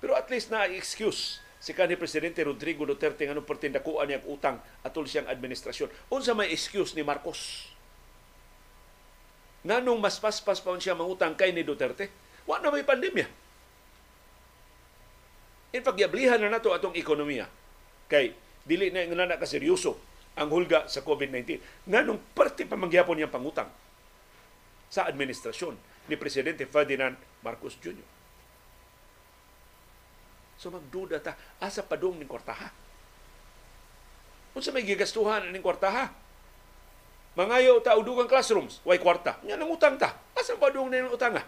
pero at least na excuse si kanhi presidente Rodrigo Duterte nga pertindakuan niya utang atol siyang administrasyon. Unsa may excuse ni Marcos? Nganong mas paspas pa siya mangutang kay ni Duterte? Wa na may pandemya. In pagyablihan na nato atong ekonomiya kay dili na nga na kaseryoso ang hulga sa COVID-19. Nganong parte pa mangyapon niyang pangutang sa administrasyon ni Presidente Ferdinand Marcos Jr. So magduda ta, asa padung ning kwartaha? Unsa may gigastuhan ning kwartaha? Mangayo ta og dugang classrooms, way kwarta. Nya nang utang ta. Asa padung ning utanga?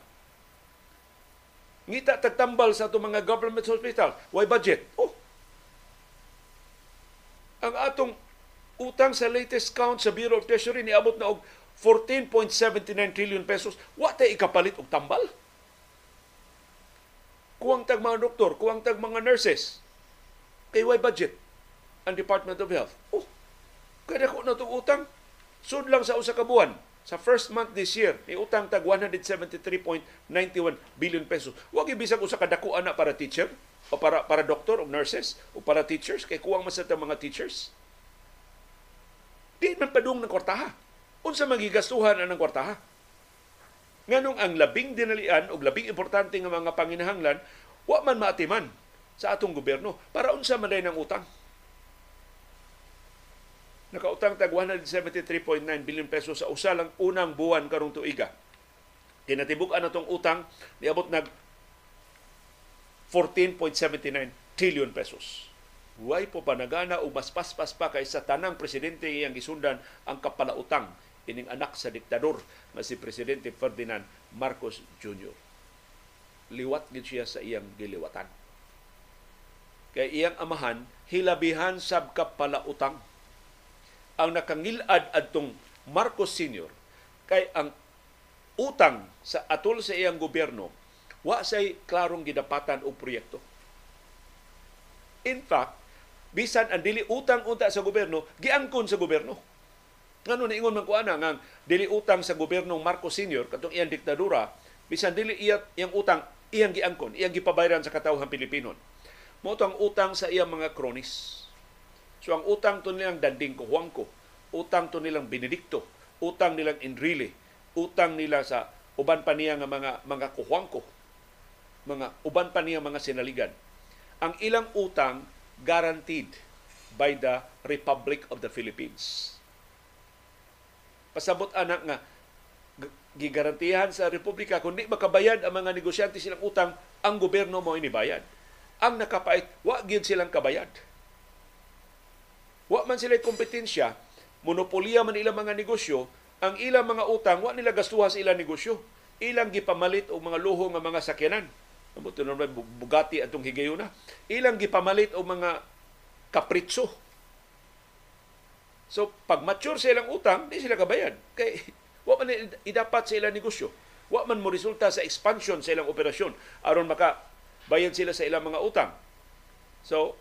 Ngita tagtambal sa ato mga government hospital, way budget. Oh. Ang atong utang sa latest count sa Bureau of Treasury niabot na og 14.79 trillion pesos. Wa tay ikapalit og tambal. Kuwang tag mga doktor, kuwang tag mga nurses. Kay why budget ang Department of Health. Oh, kada ko na itong utang. Sud lang sa usa ka buwan. Sa first month this year, ni utang tag 173.91 billion pesos. Wag ibisag usa ka dako ana para teacher o para para doktor o nurses o para teachers kay kuwang man sa mga teachers. Di man padung ng kwartaha. Unsa magigastuhan ang kwartaha? Nganong ang labing dinalian o labing importante nga mga panginahanglan, wa man maatiman sa atong gobyerno para unsa man ng utang. Nakautang tag 173.9 billion pesos sa usa lang unang buwan karong tuiga. Kinatibuk-an natong utang niabot nag 14.79 trillion pesos. Huwag po panagana o mas paspas pa kaysa tanang presidente iyang gisundan ang kapalautang ining anak sa diktador na si Presidente Ferdinand Marcos Jr. Liwat gid siya sa iyang giliwatan. Kay iyang amahan, hilabihan sab kapalautang ang nakangilad adtong Marcos Sr. kay ang utang sa atol sa iyang gobyerno wa say klarong gidapatan og proyekto. In fact, bisan ang dili utang unta sa gobyerno, giangkon sa gobyerno. Ngano na ingon man ko ana nga dili utang sa gobyernong Marcos Sr. katong iyang diktadura, bisan dili iya iyang utang iyang giangkon, iyang gipabayaran sa katawhan Pilipino. Mo ang utang sa iyang mga kronis. So ang utang to nilang Danding Kuhuangko, utang to nilang Benedicto, utang nilang Enrile, utang nila sa uban pa niya nga mga mga kuhuangko, mga uban pa niya mga sinaligan. Ang ilang utang guaranteed by the Republic of the Philippines. Pasabot anak nga gigarantihan sa republika kung di makabayad ang mga negosyante silang utang, ang gobyerno mo inibayad. Ang nakapait, wa gyud silang kabayad. Wa man sila kompetensya, monopolya man ilang mga negosyo, ang ilang mga utang, wa nila gastuha sa ilang negosyo. Ilang gipamalit og mga luho nga mga sakyanan. Amo naman Bugatti atong higayuna. Ilang gipamalit og mga kapritso. So, pag mature sa ilang utang, di sila kabayad. Kay, wa man idapat sa ilang negosyo. Wa man mo resulta sa expansion sa ilang operasyon aron maka bayad sila sa ilang mga utang. So,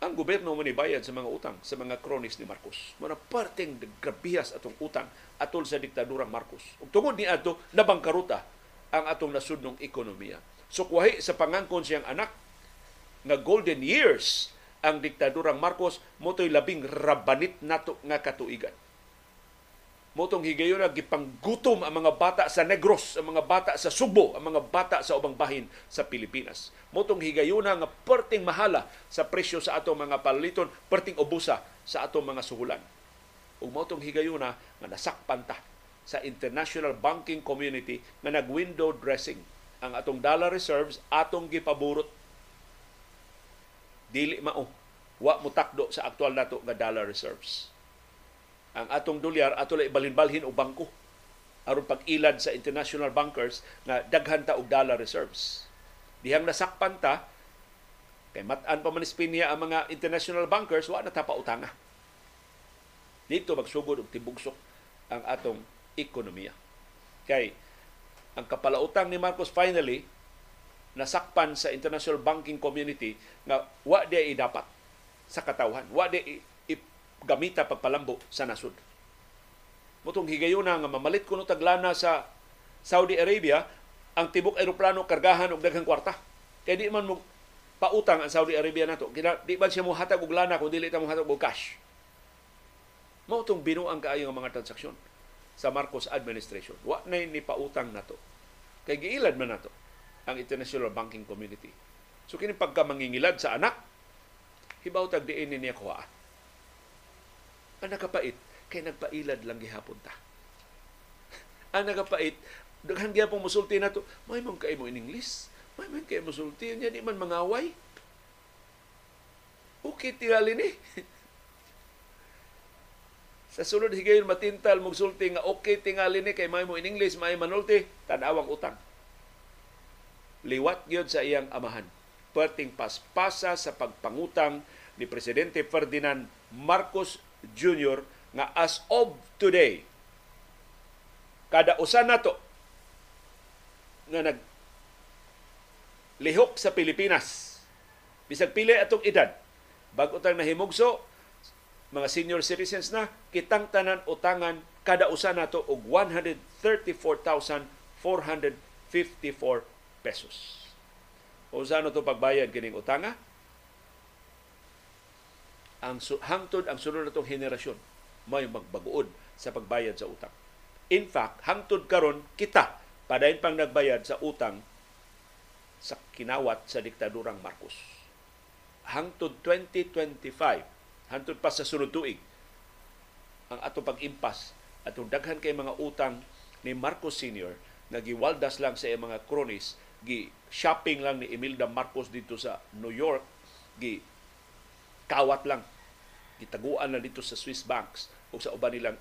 ang gobyerno mo ni bayad sa mga utang sa mga kronis ni Marcos. Muna parteng grabihas atong utang atol sa diktadurang Marcos. Ug tungod ni ato nabangkaruta ang atong nasudnong ekonomiya. So kuwahi sa pangangkon siyang anak nga golden years ang diktadurang Marcos motoy labing rabanit nato nga katuigan motong higayon na gipanggutom ang mga bata sa Negros, ang mga bata sa Subo, ang mga bata sa ubang bahin sa Pilipinas. Motong higayon nga perting mahala sa presyo sa atong mga paliton, perting ubusa sa atong mga suhulan. Ug motong higayon nga nasakpan ta sa international banking community nga nag-window dressing. Ang atong dollar reserves atong gipaburot. Dili mao. Wa mutakdo sa aktual nato nga dollar reserves. Ang atong dolyar ato lay balinbalhin og bangko. Aron pag-ilad sa international bankers nga daghan ta og dollar reserves. Dihang nasakpan ta kay mat-an pa man Espanya ang mga international bankers wa na ta pautanga. Dito magsugod og tibugsok ang atong ekonomiya. Kay ang kapalautang ni Marcos finally nasakpan sa international banking community nga wa di dapat sa katawhan. Wa di gamita pagpalambo sa nasud. Mutong higayuna nga mamalit kuno taglana sa Saudi Arabia ang tibok eroplano kargahan og daghang kwarta. Kay di man mo pautang ang Saudi Arabia nato. Kina di ba siya mo hatag og lana kung dili ta mo hatag og cash. Mao tong binuang kaayo nga mga transaksyon sa Marcos administration. Wa na ni pautang nato. Kay giilad man nato ang international banking community. So kini pagka mangingilad sa anak, hibaw tag diin niya kuhaan ang nakapait, kay nagpailad lang gihapon ta. ang nakapait, daghan gyapon musulti nato, may mong kay mo in English, may man kay musulti, niya di man mangaway. Okay, tingali ni. sa sulod higayon matintal mong nga okay tingali ni kay may mo in English, may manulti, tanawang utang. Liwat gyud sa iyang amahan. Perting paspasa sa pagpangutang ni Presidente Ferdinand Marcos Jr. nga as of today kada usa nato nga nag lihok sa Pilipinas bisag pili atong edad bago tang nahimugso mga senior citizens na kitang tanan utangan kada usa nato og 134,454 pesos. O saan to pagbayad kining utanga? Ang hangtod ang sunod natong henerasyon may magbaguod sa pagbayad sa utang. In fact, hangtod karon kita padayon pang nagbayad sa utang sa kinawat sa diktadurang Marcos. Hangtod 2025 hantod pa sa sunod tuig ang ato pag-impas atong daghan kay mga utang ni Marcos Sr. nga giwaldas lang sa mga kronis gi shopping lang ni Imelda Marcos dito sa New York gi kawat lang gitaguan na dito sa Swiss banks o sa uban nilang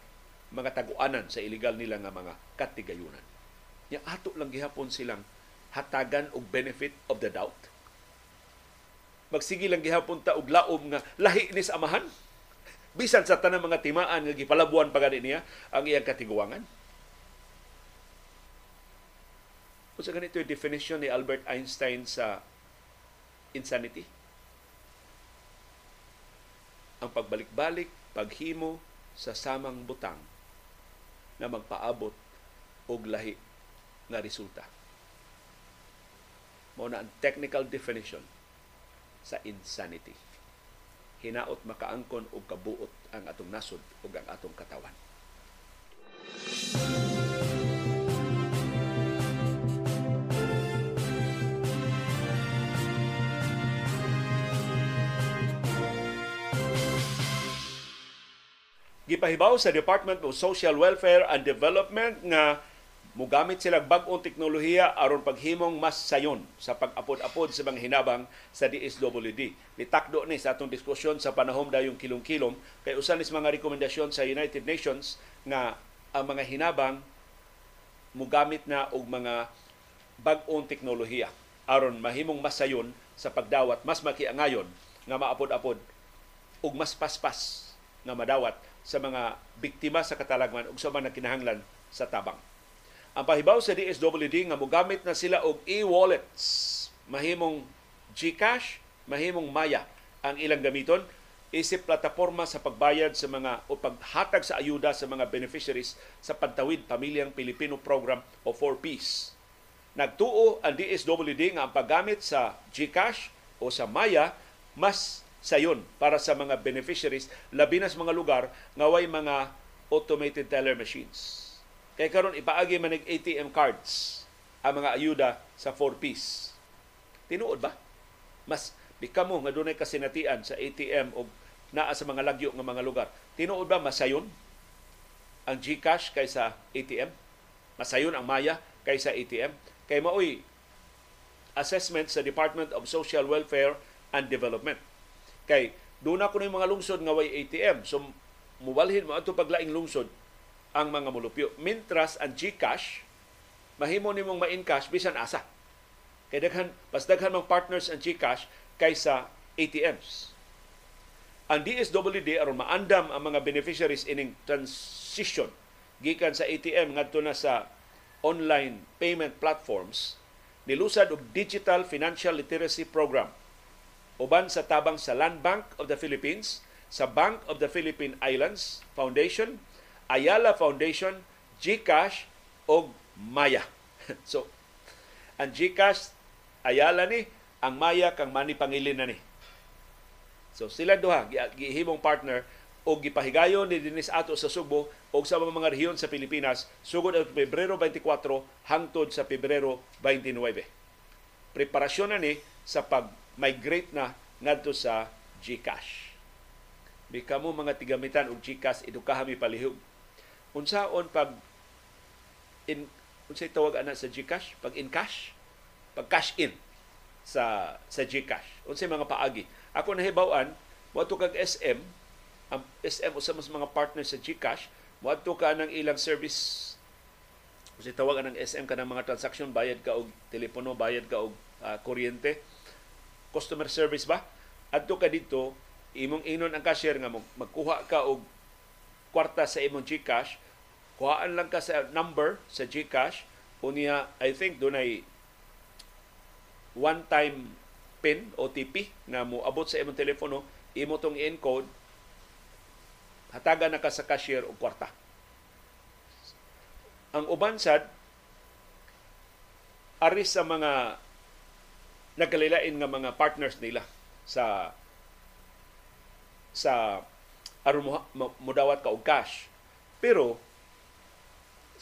mga taguanan sa illegal nila nga mga katigayunan. Ya ato lang gihapon silang hatagan og benefit of the doubt magsige lang gihapon ta og laom nga lahi ni sa amahan bisan sa tanang mga timaan nga gipalabuan pa gani niya ang iyang katiguangan Kung sa ganito yung definition ni Albert Einstein sa insanity. Ang pagbalik-balik, paghimo sa samang butang na magpaabot og lahi nga resulta. Mao na ang technical definition sa insanity. Hinaot makaangkon og kabuot ang atong nasod ug ang atong katawan. Gipahibaw sa Department of Social Welfare and Development nga Mugamit sila bag-ong teknolohiya aron paghimong mas sayon sa pag-apod-apod sa mga hinabang sa DSWD. Nitakdo ni sa atong diskusyon sa panahom dayong kilong-kilom kay usan is mga rekomendasyon sa United Nations nga ang mga hinabang mugamit na og mga bag-ong teknolohiya aron mahimong mas sayon sa pagdawat mas makiangayon nga maapod-apod ug mas paspas nga madawat sa mga biktima sa katalagman ug sa mga kinahanglan sa tabang. Ang pahibaw sa DSWD nga mogamit na sila og e-wallets. Mahimong GCash, mahimong Maya ang ilang gamiton isip plataporma sa pagbayad sa mga o paghatag sa ayuda sa mga beneficiaries sa Pagtawid Pamilyang Pilipino Program o 4Ps. Nagtuo ang DSWD nga ang paggamit sa GCash o sa Maya mas sayon para sa mga beneficiaries labi na sa mga lugar nga way mga automated teller machines Kay karon ipaagi man ng ATM cards ang mga ayuda sa 4Ps. Tinuod ba? Mas bikamo nga dunay kasinatian sa ATM o naa sa mga lagyo nga mga lugar. Tinuod ba masayon ang GCash kaysa ATM? Masayon ang Maya kaysa ATM? Kay maoy assessment sa Department of Social Welfare and Development. Kay doon ako ng mga lungsod nga way ATM. So, mubalhin mo ato paglaing lungsod, ang mga mulupyo. Mintras ang GCash, mahimo nimong ma-encash bisan asa. Kay daghan, mas daghan partners ang GCash kaysa ATMs. Ang DSWD aron maandam ang mga beneficiaries ining transition gikan sa ATM ngadto na sa online payment platforms nilusad og Digital Financial Literacy Program uban sa tabang sa Land Bank of the Philippines, sa Bank of the Philippine Islands Foundation Ayala Foundation, GCash o Maya. so, ang GCash, Ayala ni, ang Maya kang mani pangilin na ni. So sila duha gihimong partner o gipahigayon ni dinis ato sa Subo o sa mga rehiyon sa Pilipinas sugod ang Pebrero 24 hangtod sa Pebrero 29. Preparasyon na ni sa pag-migrate na ngadto sa GCash. Bika mo mga tigamitan og GCash edukahami palihog unsaon pag in unsay tawag ana sa GCash? Pag in cash? Pag cash in sa sa GCash. Unsay mga paagi? Ako nahibaw-an moadto kag SM ang SM usa mas mga partner sa GCash. Moadto ka ng ilang service. Unsay tawag ng SM kanang mga transaction bayad ka og telepono bayad ka og uh, kuryente. Customer service ba? Adto ka dito imong inon ang cashier nga mag- magkuha ka og kwarta sa imong GCash, kuhaan lang ka sa number sa GCash, unya I think dunay one time PIN OTP na mo abot sa imong telepono, imo tong encode hatagan na ka sa cashier og kwarta. Ang uban sad aris sa mga nagkalilain nga mga partners nila sa sa aron mo, ka og cash. Pero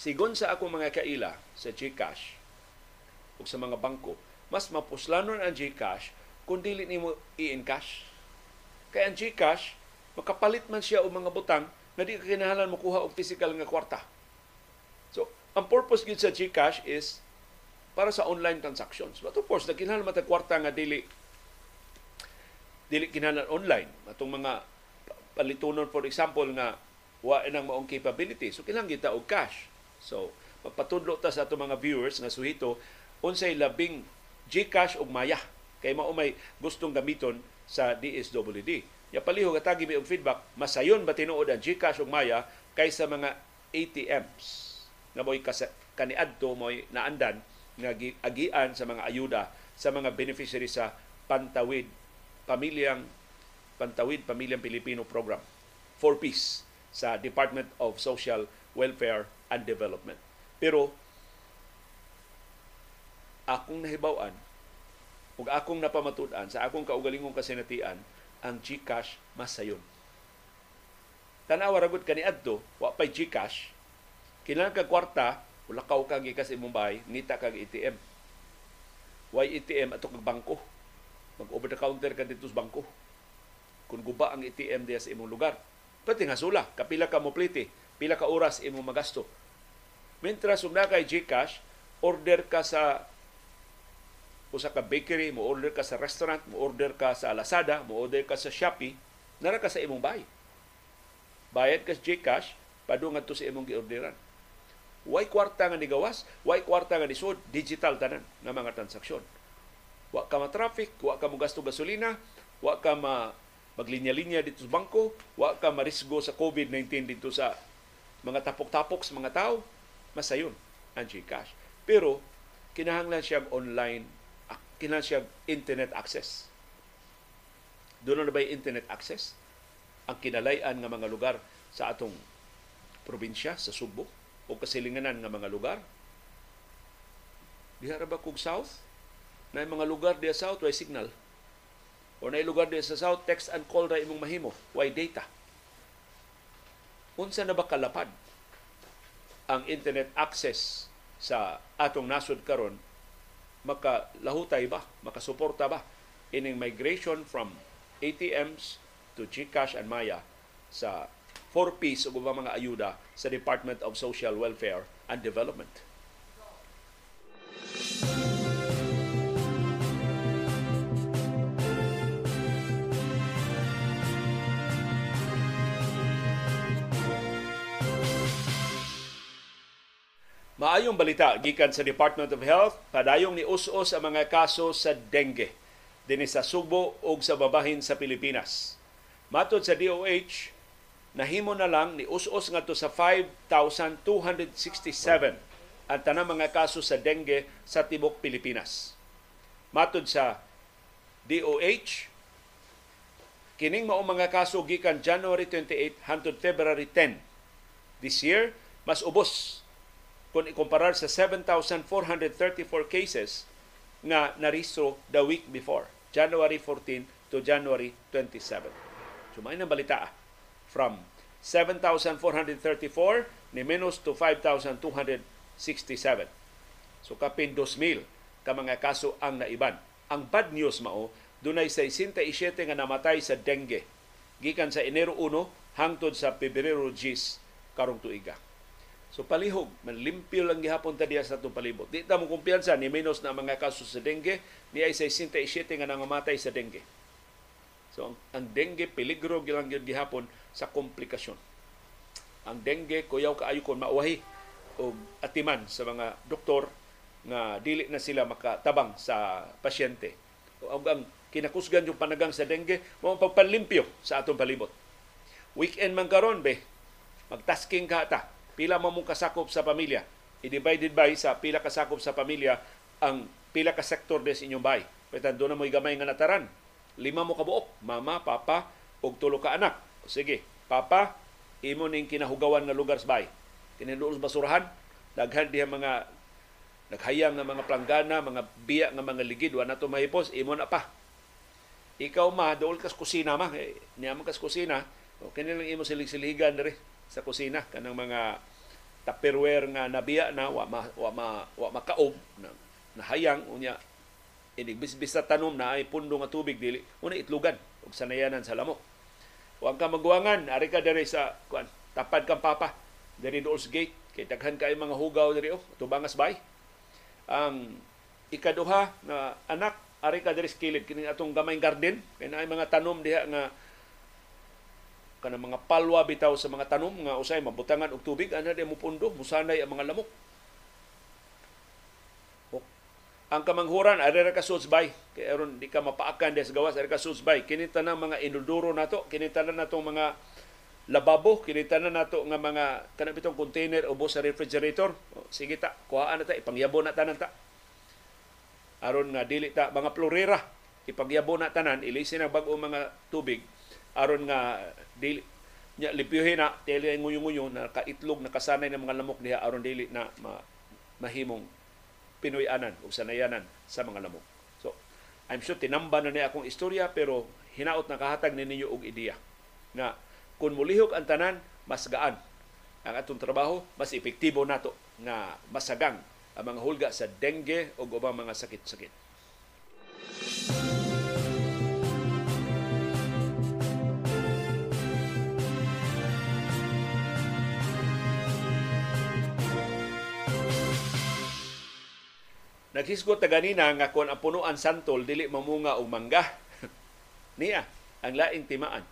sigon sa ako mga kaila sa GCash o sa mga bangko, mas mapuslanon ang GCash kung dili nimo i-encash. Kaya ang GCash, makapalit man siya og mga butang na di ka kinahanglan mo kuha og physical nga kwarta. So, ang purpose gyud sa GCash is para sa online transactions. But of course, nakinahanglan matag kwarta nga dili dili kinahanglan online. Atong mga palitunon for example nga wa nang maong capability. So kinahanglan kita og cash. So magpatudlo ta sa atong mga viewers nga suhito unsay labing GCash ug Maya kay mao may gustong gamiton sa DSWD. Ya palihog atagi mi og feedback, masayon ba tinuod ang GCash ug Maya kaysa mga ATMs nga mo'y kaniadto mo'y naandan nga gi- agian sa mga ayuda sa mga beneficiary sa Pantawid Pamilyang Pantawid Pamilyang Pilipino Program for Peace sa Department of Social Welfare and Development. Pero akong nahibawan ug akong napamatud-an sa akong kaugalingong kasinatian ang GCash mas sayon. Tanawa ragud kaniadto wa pay GCash kinahanglan ka kwarta wala ka kag gikas imong bahay nita kag ATM. Why ATM ato kag bangko? Mag over the counter ka dito sa bangko. Kung guba ang ATM diya sa imong lugar. Pati nga sula, kapila ka mo plite, pila ka oras imong magasto. Mientras ug na kay GCash, order ka sa usa ka bakery, mo order ka sa restaurant, mo order ka sa Lazada, mo order ka sa Shopee, nara ka sa imong bahay. Bayad ka sa GCash, padung to sa imong giorderan. Way kwarta nga nigawas, way kwarta nga nisud, digital tanan nga mga transaksyon. Wa ka ma-traffic, wa ka mo gasto gasolina, wa ka ma maglinya-linya dito sa bangko, wa ka marisgo sa COVID-19 dito sa mga tapok-tapok sa mga tao, masayon ang GCash. Pero kinahanglan siya online, kinahanglan siya internet access. Doon na ba internet access? Ang kinalayan nga mga lugar sa atong probinsya, sa Subo, o kasilinganan nga mga lugar. Diha ba kog south? Na mga lugar diya south, way signal. O na lugar diya sa south, text and call ra imong mahimo, way data. Unsa na ba kalapad ang internet access sa atong nasod karon? Makalahutay ba, makasuporta ba? Ining migration from ATMs to GCash and Maya sa 4Ps ug ubang mga ayuda sa Department of Social Welfare and Development. Maayong balita gikan sa Department of Health, padayong ni us-us ang mga kaso sa dengue dinhi sa Subo ug sa babahin sa Pilipinas. Matod sa DOH, nahimo na lang ni us-us ngadto sa 5,267 ang tanang mga kaso sa dengue sa tibok Pilipinas. Matod sa DOH, kining mao mga kaso gikan January 28 hangtod February 10 this year mas ubos kung ikumparar sa 7,434 cases nga narehistro the week before, January 14 to January 27. So may nang balita ah. from 7,434 ni minus to 5,267. So kapin 2,000 ka mga kaso ang naiban. Ang bad news mao, dunay 67 nga namatay sa dengue gikan sa Enero 1 hangtod sa Pebrero 10 karong tuiga. So palihog, manlimpyo lang gihapon ta diya sa atong palibot. Di ta mo kumpiyansa ni minus na mga kaso sa dengue, ni ay 67 nga nangamatay sa dengue. So ang, ang dengue peligro gilang gyud gihapon sa komplikasyon. Ang dengue kuyaw kaayo kon mauwahi og atiman sa mga doktor nga dili na sila makatabang sa pasyente. O ang kinakusgan yung panagang sa dengue, mo pagpanlimpyo sa atong palibot. Weekend man karon be, magtasking ka ta. Pila mo mong kasakop sa pamilya. I-divided by sa pila kasakop sa pamilya ang pila ka sektor des inyong bay. Petan doon na mo'y gamay nga nataran. Lima mo kabuok, mama, papa, ug tulo ka anak. Sige, papa, imo ning kinahugawan nga lugar sa bay. Kininuos basurahan, daghan diha mga naghayang nga mga planggana, mga biya nga mga ligid, wa na to mahipos, imo na pa. Ikaw ma, dool kas kusina ma, eh, niya kas kusina, o kini lang imo silig-siligan diri sa kusina kanang mga tupperware nga nabiya na wa ma, wa ma, wa makaob na nahayang unya inigbisbis sa tanom na ay pundo nga tubig dili una itlugan ug sanayanan sa lamok Huwag ka magwangan, ari ka diri sa kuan, tapad kang papa diri Doors Gate kay daghan kay mga hugaw diri oh, tubangas bay. Ang ikaduha na anak ari ka diri sa kilid kini atong gamay garden kay naay mga tanom diha nga kana mga palwa bitaw sa mga tanom nga usay mabutangan og tubig ana di mo pundo musanay ang mga lamok. Ang kamanghuran ari ra ka bay? Kay aron di ka mapaakan des gawas ari ka bay? Kini tanang mga inuduro nato kini tanan natong mga lababo kini tanan nato nga mga kana bitong container ubos sa refrigerator. O, sige ta kuhaan na ta ipangyabo na tanan ta. Aron nga dili ta mga florera ipagyabo na tanan ilisin ang bag-o mga tubig. Aron nga dili nya lipyuhin na tele nguyo-nguyo na kaitlog na kasanay ng mga lamok diha aron dili na ma, mahimong Pinoyanan o sanayanan sa mga lamok. So, I'm sure tinamba na niya akong istorya pero hinaot na kahatag ni ninyo og ideya na kung mulihok ang tanan, mas gaan ang atong trabaho, mas epektibo nato nga masagang ang mga hulga sa dengue o ubang mga sakit-sakit. Naghisgot ta ganina nga kung ang punuan santol dili mamunga og mangga. Niya ang laing timaan.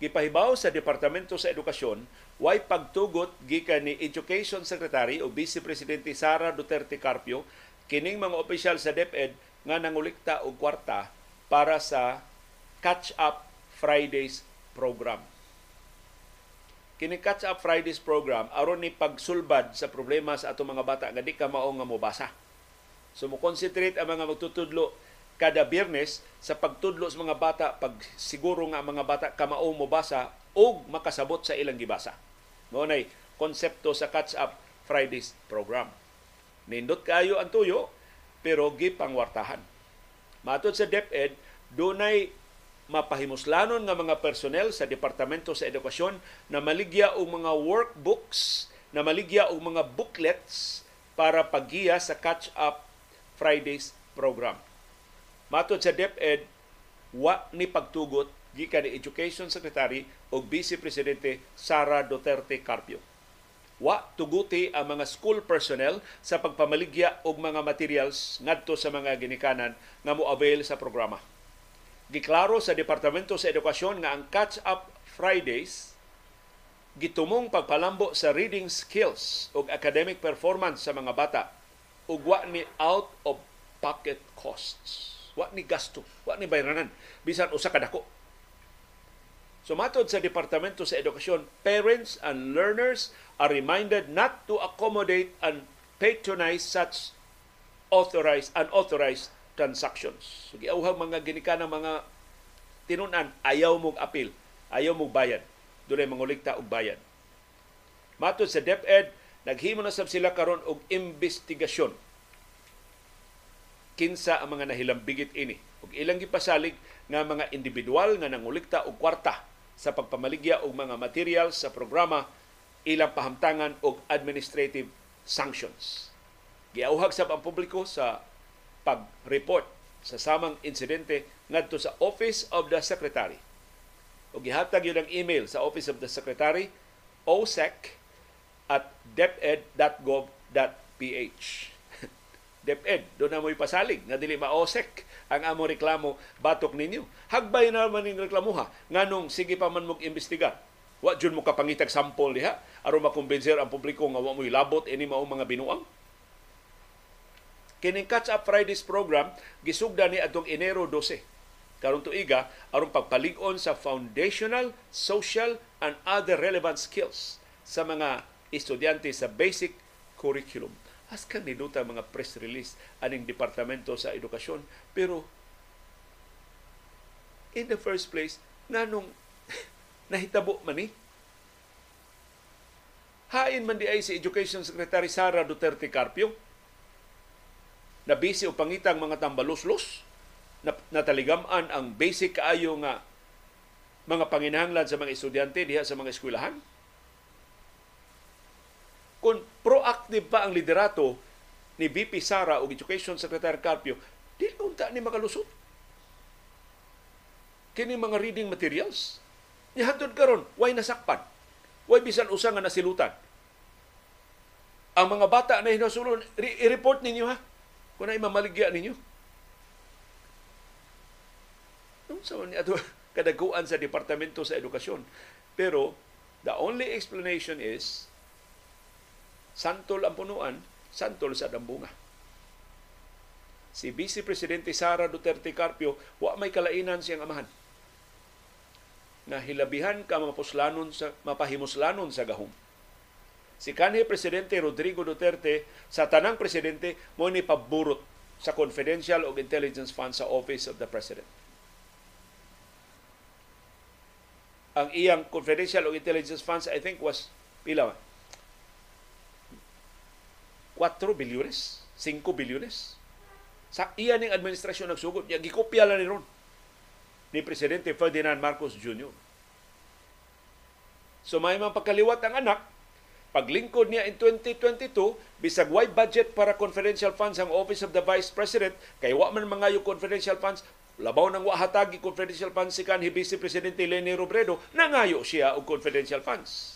Gipahibaw sa Departamento sa Edukasyon, way pagtugot gikan ni Education Secretary o Vice Presidente Sara Duterte Carpio kining mga opisyal sa DepEd nga nangulikta og kwarta para sa Catch Up Fridays program. Kini Catch Up Fridays program aron ni pagsulbad sa problema sa ato mga bata nga di ka mao nga mobasa So mo concentrate ang mga magtutudlo kada biyernes sa pagtudlo sa mga bata pag siguro nga mga bata kamao mo basa o makasabot sa ilang gibasa. Mo nay konsepto sa Catch Up Fridays program. Nindot kayo ang tuyo pero gipangwartahan. Matod sa DepEd, dunay mapahimuslanon nga mga personnel sa Departamento sa Edukasyon na maligya og mga workbooks, na maligya og mga booklets para paggiya sa Catch Up Fridays program. Matod sa DepEd, wa ni pagtugot gikan ni Education Secretary o Vice Presidente Sara Duterte Carpio. Wa tuguti ang mga school personnel sa pagpamaligya og mga materials ngadto sa mga ginikanan nga mo avail sa programa. Giklaro sa Departamento sa Edukasyon nga ang Catch Up Fridays gitumong pagpalambo sa reading skills ug academic performance sa mga bata ug wa ni out of pocket costs. Wa ni gasto, wa ni bayranan bisan usa ka dako. So matod sa Departamento sa Edukasyon, parents and learners are reminded not to accommodate and patronize such authorized unauthorized transactions. So giawhag mga ginika ng mga tinunan ayaw mong apil, ayaw mong bayad. Dunay mangulikta og bayad. Matod sa DepEd, Naghimo na sab sila karon og investigasyon kinsa ang mga nahilambigit ini ug ilang gipasalig nga mga individual nga nangulikta og kwarta sa pagpamaligya og mga materials sa programa ilang pahamtangan og administrative sanctions. Giauhag sa ang publiko sa pag-report sa samang insidente ngadto sa Office of the Secretary. O gihatag yun ang email sa Office of the Secretary, OSEC, at deped.gov.ph. DepEd, doon na mo'y pasalig nga dili maosek ang amo reklamo batok ninyo. Hagbay na naman ning reklamuha nganong sige pa man mog imbestiga. Wa jud mo kapangitag sample diha aron makumbinser ang publiko nga wa mo'y labot ini mao mga binuang. Kining Catch Up Fridays program gisugda ni adtong Enero 12 karon tuiga aron pagpalig-on sa foundational, social and other relevant skills sa mga estudyante sa basic curriculum. As kan niduta mga press release aning departamento sa edukasyon pero in the first place nganong nahitabo man ni Hain man di ay si Education Secretary Sara Duterte Carpio na busy o pangitang mga tambalos-los na nataligaman ang basic kaayo nga mga panginahanglan sa mga estudyante diha sa mga eskwelahan. Kung proactive pa ang liderato ni VP Sara o Education Secretary Carpio, di unta ni makalusot. Kini mga reading materials. Nihatod karon, way nasakpan. Way bisan usa nga nasilutan ang mga bata na hinasulon, i-report ninyo ha. Kung na mamaligya ninyo. Nung sa ni ato kadaguan sa Departamento sa Edukasyon. Pero, the only explanation is, santol ang punuan, santol sa dambunga. Si Vice Presidente Sara Duterte Carpio, wa may kalainan siyang amahan na hilabihan ka mapuslanon sa mapahimuslanon sa gahom si kanhi presidente Rodrigo Duterte sa tanang presidente mo ni paburot sa confidential o intelligence fund sa office of the president. Ang iyang confidential o intelligence funds I think was pila 4 bilyones, 5 bilyones. Sa iya ning administrasyon nagsugod, niya gikopya lang ni ron ni Presidente Ferdinand Marcos Jr. So may mga pagkaliwat ang anak, Paglingkod niya in 2022, bisag way budget para confidential funds ang Office of the Vice President, kay wa man mga yung confidential funds, labaw nang wa hatagi confidential funds si kanhi Vice Presidente Leni Robredo, nangayo siya og confidential funds.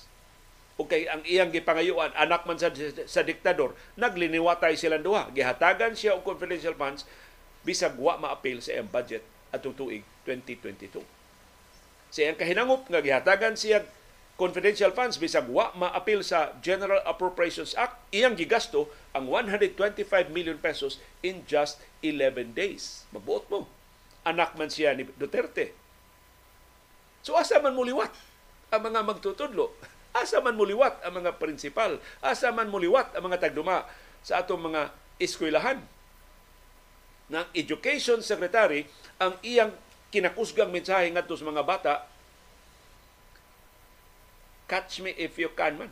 O kay ang iyang gipangayuan, anak man sa, sa diktador, nagliniwatay silang duha. Gihatagan siya og confidential funds, bisag wa ma-appeal sa iyang budget atong tuig 2022. Sa iyang kahinangop nga gihatagan siya confidential funds bisag wa ma-appeal sa General Appropriations Act iyang gigasto ang 125 million pesos in just 11 days mabuot mo anak man siya ni Duterte so asa man muliwat ang mga magtutudlo asa man muliwat ang mga prinsipal asa man muliwat ang mga tagduma sa atong mga eskwelahan ng Education Secretary ang iyang kinakusgang mensahe ngadto sa mga bata catch me if you can man.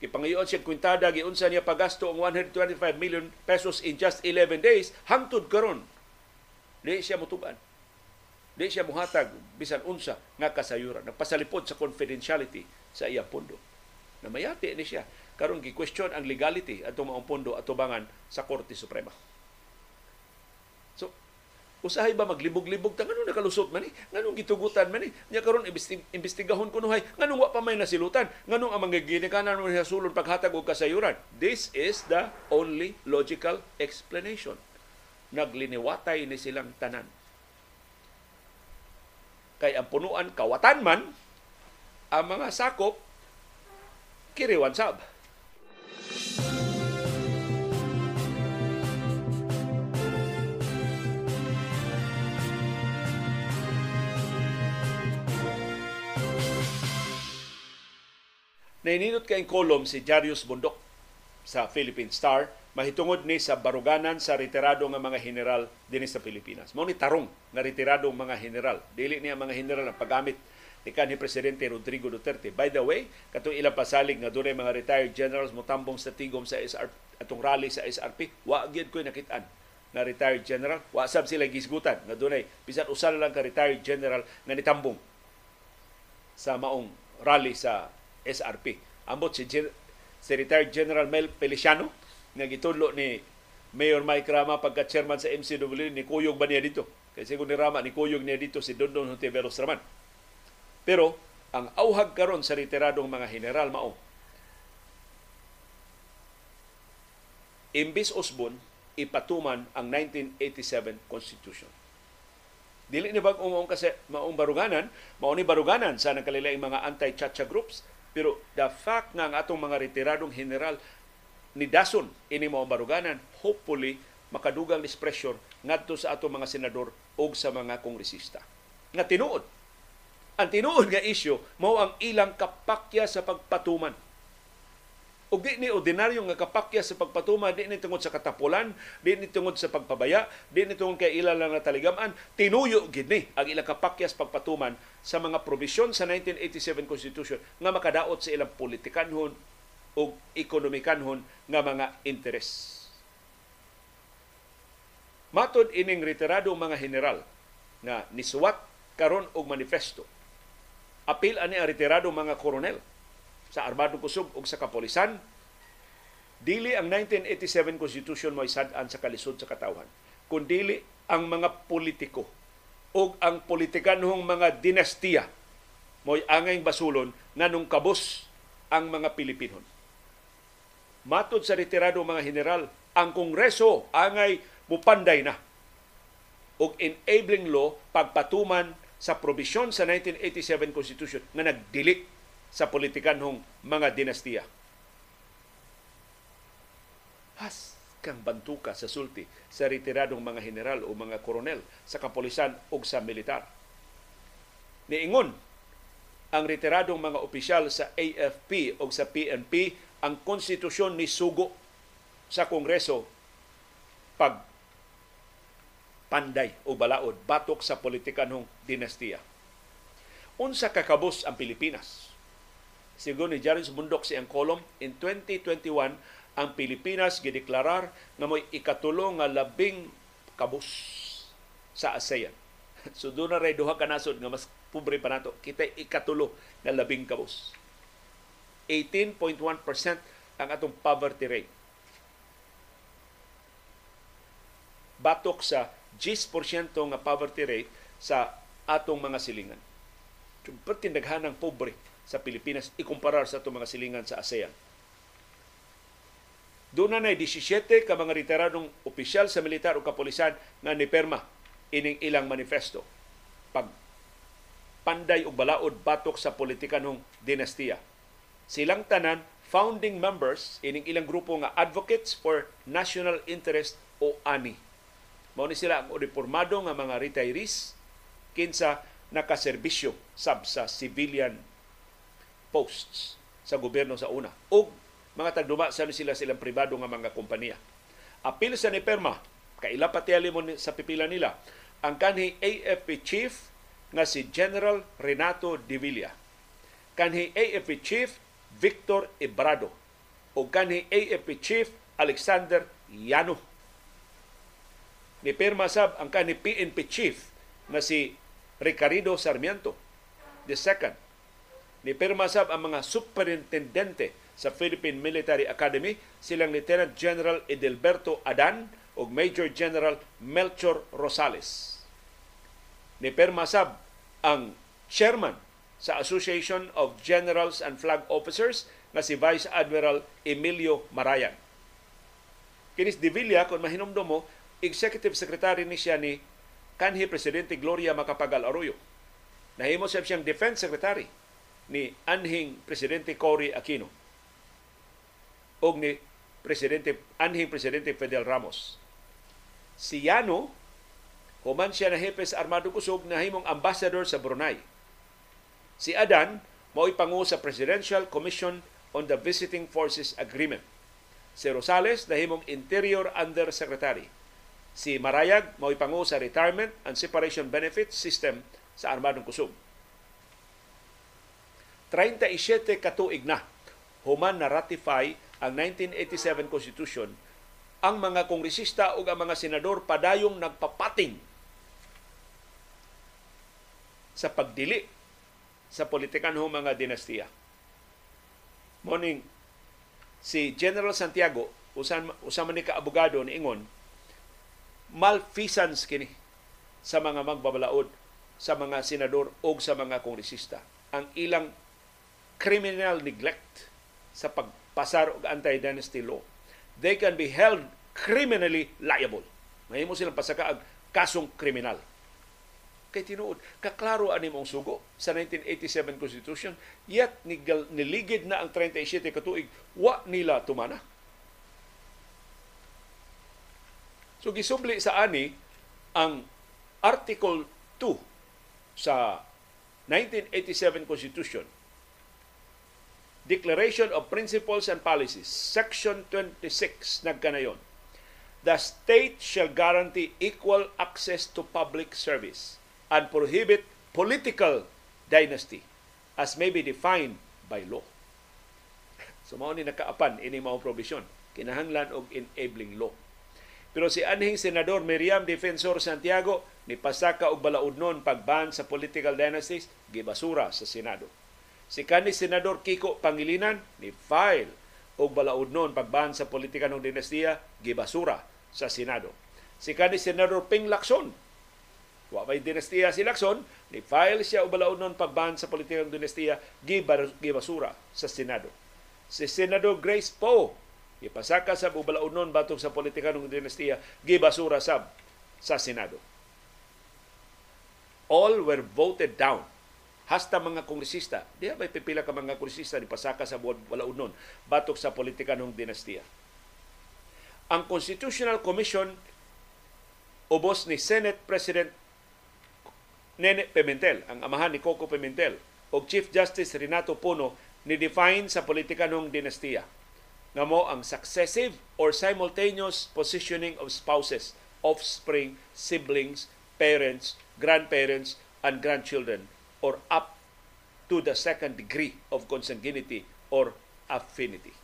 Ipangayon siya kwintada, giunsa niya pagasto ang 125 million pesos in just 11 days, hangtod karon. Di siya mutuban. Di siya muhatag bisan unsa nga kasayuran. Nagpasalipod sa confidentiality sa iyang pondo. Namayati ni siya. Karon gi-question ang legality atong mga pondo atubangan sa Korte Suprema. Usahay ba maglibog-libog ta? Ngano nakalusot man ni nganong gitugutan man ni nya karon imbestigahon kuno hay. Nganong wa pa may nasilutan? Nganong ang mga ginikanan mo sa paghatag og kasayuran? This is the only logical explanation. Nagliniwatay ni silang tanan kay ang punuan kawatan man ang mga sakop kiriwan sab. Naininot kay kolom si Jarius Bundok sa Philippine Star mahitungod ni sa baruganan sa retirado nga mga general dinhi sa Pilipinas. Mao ni tarong nga retirado mga general. Dili niya mga general ang paggamit ni kanhi presidente Rodrigo Duterte. By the way, katong ilang pasalig nga dunay mga retired generals motambong sa tigom sa SR atong rally sa SRP, wa gyud koy nakitaan na retired general, wa sab sila gisgutan nga dunay bisan usa lang ka retired general nga nitambong sa maong rally sa SRP. Ambot si, si retired General Mel Feliciano nga gitudlo ni Mayor Mike Rama pagka chairman sa MCW ni Kuyog ba niya dito? Kasi kung ni Rama, ni Kuyog niya dito si Dondon Hontiveros Raman. Pero ang auhag karon sa retiradong mga general mao imbis Osbon ipatuman ang 1987 Constitution. Dili ni bag umong kasi maong baruganan, mao ni baruganan sa nagkalilaing mga anti-chacha groups pero the fact nga ang atong mga retiradong general ni Dason ini mao baruganan, hopefully makadugang is pressure ngadto sa atong mga senador o sa mga kongresista. Nga tinuod. Ang tinuod nga isyu mao ang ilang kapakya sa pagpatuman ug di ni ordinaryo nga kapakya sa pagpatuma di ni tungod sa katapulan di ni tungod sa pagpabaya di ni tungod kay ila lang nataligaman tinuyo gid ni ang ilang kapakya sa pagpatuman sa mga probisyon sa 1987 Constitution nga makadaot sa ilang politikanhon o ekonomikanhon nga mga interes. Matod ining retirado mga general nga nisuwat karon og manifesto. Apil ani ang retirado mga koronel sa Armadong Kusog ug sa Kapolisan, dili ang 1987 Constitution mo isad-an sa kalisod sa katawhan, kundi ang mga politiko o ang politikanhong mga dinastiya mo'y angay basulon nganong kabos ang mga Pilipinon. Matod sa retirado mga general, ang Kongreso angay mupanday na og enabling law pagpatuman sa probisyon sa 1987 Constitution nga nagdili sa politikanhong mga dinastiya. Has kang bantuka sa sulti sa retiradong mga general o mga koronel sa kapolisan o sa militar. Niingon ang retiradong mga opisyal sa AFP o sa PNP ang konstitusyon ni sugo sa Kongreso pag panday o balaod batok sa politikanhong dinastiya. Unsa kakabos ang Pilipinas Sigon ni Jarin Mundok si ang kolom, in 2021, ang Pilipinas gideklarar nga mo'y ikatulo nga labing kabus sa ASEAN. So doon na rin duha ka nasod nga mas pobre pa nato. Kita ikatulo nga labing kabus. 18.1% ang atong poverty rate. Batok sa 10% nga poverty rate sa atong mga silingan. Super tindaghanang pobre sa Pilipinas ikumparar sa itong mga silingan sa ASEAN. Doon na 17 ka mga retiradong opisyal sa militar o kapulisan nga ni Perma ining ilang manifesto. Pag panday o balaod batok sa politikanong dinastiya. Silang tanan founding members ining ilang grupo nga Advocates for National Interest o ANI. Mao ni sila ang uniformado nga mga retirees kinsa nakaserbisyo sab sa civilian posts sa gobyerno sa una ug mga tagduma sa sila silang pribado nga mga kompanya. Apil sa ni Perma, kaila pati mo sa pipila nila, ang kanhi AFP chief nga si General Renato De Villa. Kanhi AFP chief Victor Ebrado o kanhi AFP chief Alexander Yano. Ni sab ang kanhi PNP chief nga si Ricardo Sarmiento the second ni sab ang mga superintendente sa Philippine Military Academy silang Lieutenant General Edelberto Adan ug Major General Melchor Rosales. Ni sab ang chairman sa Association of Generals and Flag Officers nga si Vice Admiral Emilio Marayan. Kinis Divilla, kung mahinomdom mo, Executive Secretary ni siya ni kanhi Presidente Gloria Macapagal Arroyo. Nahimo siya siyang Defense Secretary ni anhing Presidente Cory Aquino o ni Presidente anhing Presidente Fidel Ramos. Si Yano, human siya na hepe sa Armado Kusog na himong ambassador sa Brunei. Si Adan, mao'y pangu sa Presidential Commission on the Visiting Forces Agreement. Si Rosales, himong Interior Undersecretary. Si Marayag, mao'y pangu sa Retirement and Separation Benefits System sa Armadong Kusog 37 katuig na human na ratify ang 1987 Constitution, ang mga kongresista o ang mga senador padayong nagpapating sa pagdili sa politikanhong mga dinastiya. Morning, si General Santiago, usan, usan man ni ka-abogado ni Ingon, malfeasance kini sa mga magbabalaod sa mga senador o sa mga kongresista. Ang ilang criminal neglect sa pagpasar og anti-dynasty law, they can be held criminally liable. Mahimo silang pasaka ang kasong kriminal. Kay tinuod, kaklaro ani mong sugo sa 1987 Constitution, yet niligid na ang 37 katuig, wa nila tumana. So gisubli sa ani ang Article 2 sa 1987 Constitution, Declaration of Principles and Policies, Section 26, nagkanayon. The state shall guarantee equal access to public service and prohibit political dynasty as may be defined by law. So mao ni nakaapan ini mao provision kinahanglan og enabling law. Pero si anhing senador Miriam Defensor Santiago ni pasaka og balaudnon pagban sa political dynasties gibasura sa Senado. Si kani senador Kiko Pangilinan ni file og balaudnon pagban sa politika ng dinastiya gibasura sa Senado. Si kani senador Ping Lacson wa may dinastiya si Lacson ni file siya og balaudnon pagban sa politika ng dinastiya gibasura sa Senado. Si senador Grace Poe Ipasaka sa ubalaunon batok sa politika ng dinastiya, gibasura sab sa Senado. All were voted down. Hasta mga kongresista, di ba pipila ka mga kongresista ni pasaka sa walaunon batok sa politika ng dinastiya. Ang Constitutional Commission ubos ni Senate President Nene Pimentel, ang amahan ni Coco Pimentel, o Chief Justice Renato Puno ni define sa politika ng dinastiya nga mo ang successive or simultaneous positioning of spouses, offspring, siblings, parents, grandparents, and grandchildren or up to the second degree of consanguinity or affinity.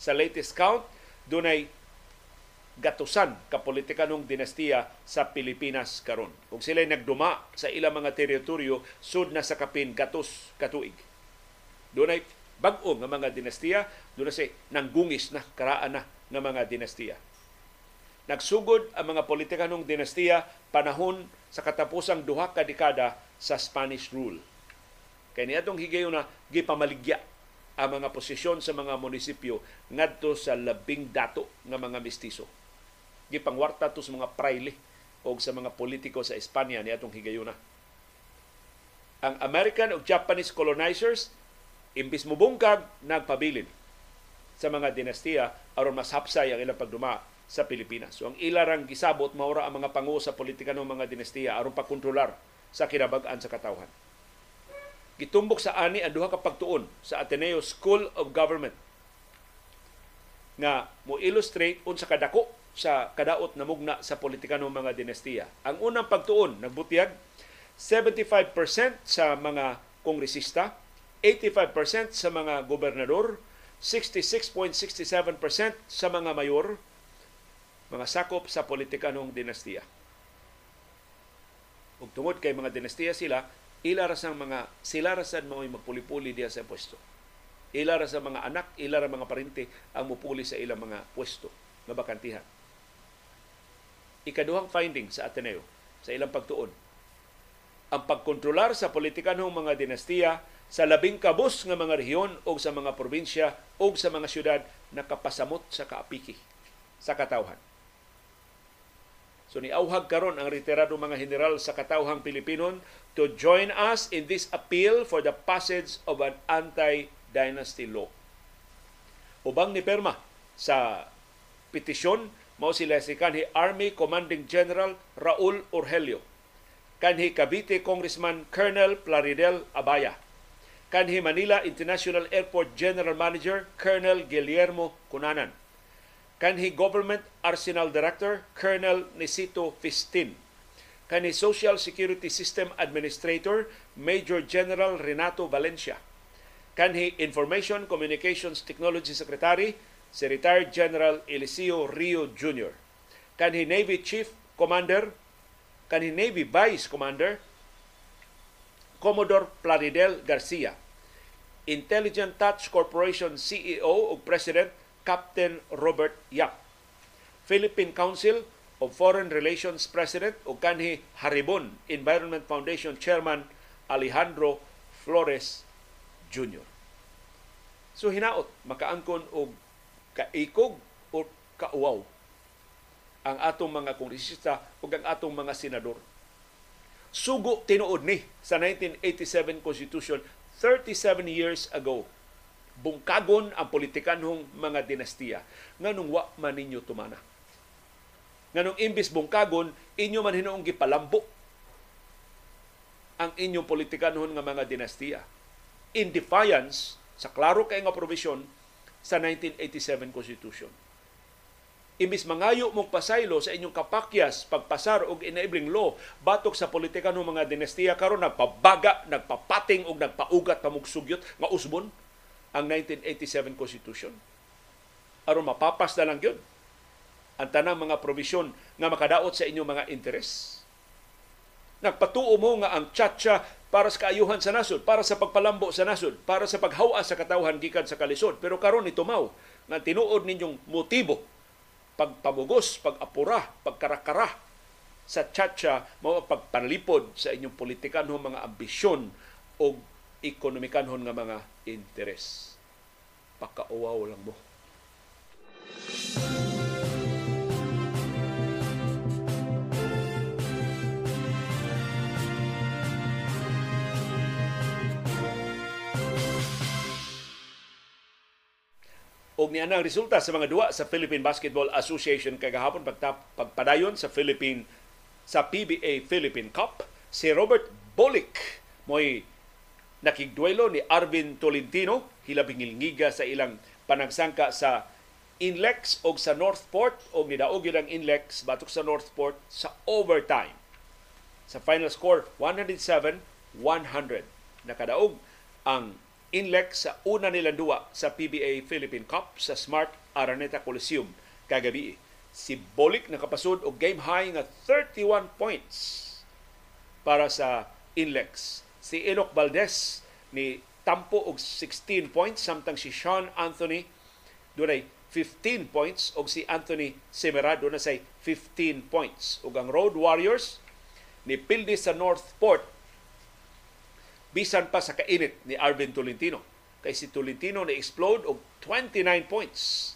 Sa latest count, dunay gatusan ka politika ng dinastiya sa Pilipinas karon. Kung sila nagduma sa ilang mga teritoryo, sud na sa kapin gatos katuig. Dunay bag-o nga mga dinastiya, na si nanggungis na, karaan na ng mga dinastiya. Nagsugod ang mga politika ng dinastiya panahon sa katapusang duha ka dekada sa Spanish rule. Kaya niadtong higayon na gipamaligya ang mga posisyon sa mga munisipyo ngadto sa labing dato nga mga mestizo. Gipangwarta to sa mga praile o sa mga politiko sa Espanya niadtong higayon na. Ang American ug Japanese colonizers imbis mo bungkag nagpabilin sa mga dinastiya aron mas hapsay ang ilang pagduma sa Pilipinas. So ang ilarang gisabot maura ang mga pangu sa politika ng mga dinastiya aron pagkontrolar sa kinabag-an sa katawhan. Gitumbok sa ani ang duha ka pagtuon sa Ateneo School of Government nga mo illustrate unsa kadako sa kadaot na mugna sa politika ng mga dinastiya. Ang unang pagtuon nagbutiyag 75% sa mga kongresista 85% sa mga gobernador, 66.67% sa mga mayor, mga sakop sa politika ng dinastiya. Ug tungod kay mga dinastiya sila, ila ra sang mga sila ra sad mao'y magpuli-puli diya sa pwesto. Ila ra sa mga anak, ila ra mga parente ang mupuli sa ilang mga pwesto nga bakantihan. Ikaduhang finding sa Ateneo sa ilang pagtuon. Ang pagkontrolar sa politika ng mga dinastiya sa labing kabus nga mga rehiyon o sa mga probinsya o sa mga syudad nakapasamot sa kaapiki sa katawhan. So niauhag karon ang retirado mga general sa katawhang Pilipinon to join us in this appeal for the passage of an anti-dynasty law. Ubang ni Perma sa petisyon mao sila si kanhi Army Commanding General Raul Urgelio, kanhi Cavite Congressman Colonel Plaridel Abaya, kanhi Manila International Airport General Manager Colonel Guillermo Cunanan. Kanhi Government Arsenal Director Colonel Nisito Fistin. Kanhi Social Security System Administrator Major General Renato Valencia. Kanhi Information Communications Technology Secretary si retired General Eliseo Rio Jr. Kanhi Navy Chief Commander kanhi Navy Vice Commander Commodore Plaridel Garcia, Intelligent Touch Corporation CEO ug President Captain Robert Yap, Philippine Council of Foreign Relations President ug kanhi Haribon Environment Foundation Chairman Alejandro Flores Jr. So hinaot makaangkon og kaikog o kauwaw ang atong mga kongresista ug ang atong mga senador sugo tinuod ni sa 1987 Constitution 37 years ago. Bungkagon ang politikanhong mga dinastiya nga nung wa man ninyo tumana. nganong imbis bungkagon inyo man hinuong gipalambo ang inyong politikanhon nga mga dinastiya in defiance sa klaro kay nga provision sa 1987 Constitution. Imbis mangayo mong pasaylo sa inyong kapakyas, pagpasar og enabling law batok sa politika ng mga dinastiya karon nagpabaga, nagpapating og nagpaugat pamugsugyot nga usbon ang 1987 Constitution. aron mapapas na lang yun ang tanang mga provision nga makadaot sa inyong mga interes. Nagpatuo mo nga ang tchatcha para sa kaayuhan sa nasod, para sa pagpalambo sa nasod, para sa paghawa sa katawhan gikan sa kalisod. Pero karon itumaw nga tinuod ninyong motibo pagpamugos, pag-apura, pagkarakara sa tchatcha mao pagpanlipod sa inyong politikanhong mga ambisyon o ekonomikanhon nga mga interes. Pakauwaw lang mo. Og niya ang resulta sa mga duwa sa Philippine Basketball Association kagahapon pagtap pagpadayon sa Philippine sa PBA Philippine Cup si Robert Bolick moy nakigduelo ni Arvin Tolentino hilabing ilngiga sa ilang panagsangka sa Inlex o sa Northport o nidaog yun ang Inlex batok sa Northport sa overtime. Sa final score 107-100. Nakadaog ang Inlex sa una nilang duwa sa PBA Philippine Cup sa Smart Araneta Coliseum kagabi. Si Bolik nakapasod og game high nga 31 points para sa Inlex. Si Enoch Valdez ni tampo og 16 points samtang si Sean Anthony dunay 15 points og si Anthony Semerado na say 15 points. Ug ang Road Warriors ni pildi sa Northport bisan pa sa kainit ni Arvin Tolentino. Kay si Tolentino na-explode og 29 points.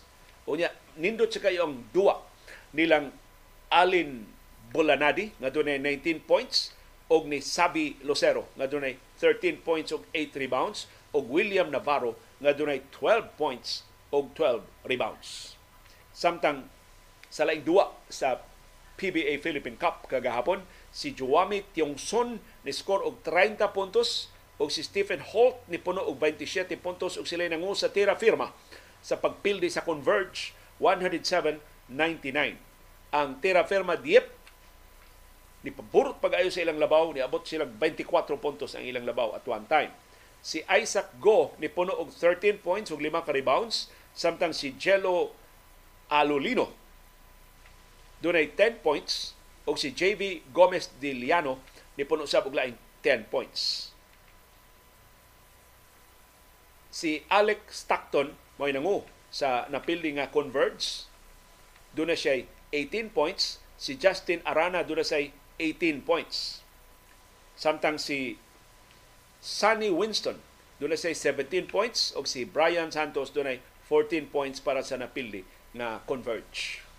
Unya, nindot sa kayo ang duwa nilang Alin Bolanadi nga dunay 19 points og ni Sabi Lucero nga dunay 13 points og 8 rebounds og William Navarro nga dunay 12 points og 12 rebounds. Samtang sa laing duwa sa PBA Philippine Cup kagahapon, si Juwami Tiongson ni score og 30 puntos ug si Stephen Holt ni puno og 27 puntos ug sila nangu sa tira firma sa pagpildi sa Converge 107-99. Ang tira firma Diep ni paburot pag-ayo sa ilang labaw ni abot silang 24 puntos ang ilang labaw at one time. Si Isaac Go ni puno og 13 points ug 5 ka rebounds samtang si Jello Alolino dunay 10 points ug si JV Gomez de Liano ni puno sa og laing 10 points. Si Alex Stockton mo nangu sa napildi nga Converge doon na siya 18 points. Si Justin Arana doon na siya 18 points. Samtang si Sunny Winston doon na siya 17 points o si Brian Santos doon ay 14 points para sa napildi nga Converge.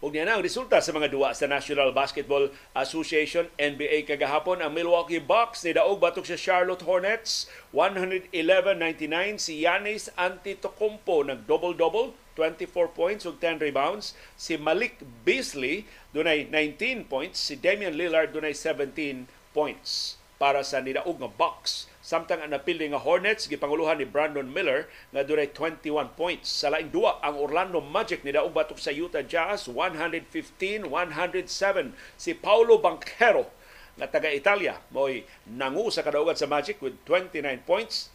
Ug niya na ang resulta sa mga duwa sa National Basketball Association NBA kagahapon ang Milwaukee Bucks ni daog batok sa Charlotte Hornets 111-99 si Giannis Antetokounmpo nag double-double 24 points ug 10 rebounds si Malik Beasley dunay 19 points si Damian Lillard dunay 17 points para sa nidaog nga Bucks Samtang ang napili nga Hornets gipanguluhan ni Brandon Miller nga dunay 21 points. Sa laing duwa ang Orlando Magic ni daog batok sa Utah Jazz 115-107 si Paulo Banquero nga taga Italia mo'y nangu sa kadaugan sa Magic with 29 points.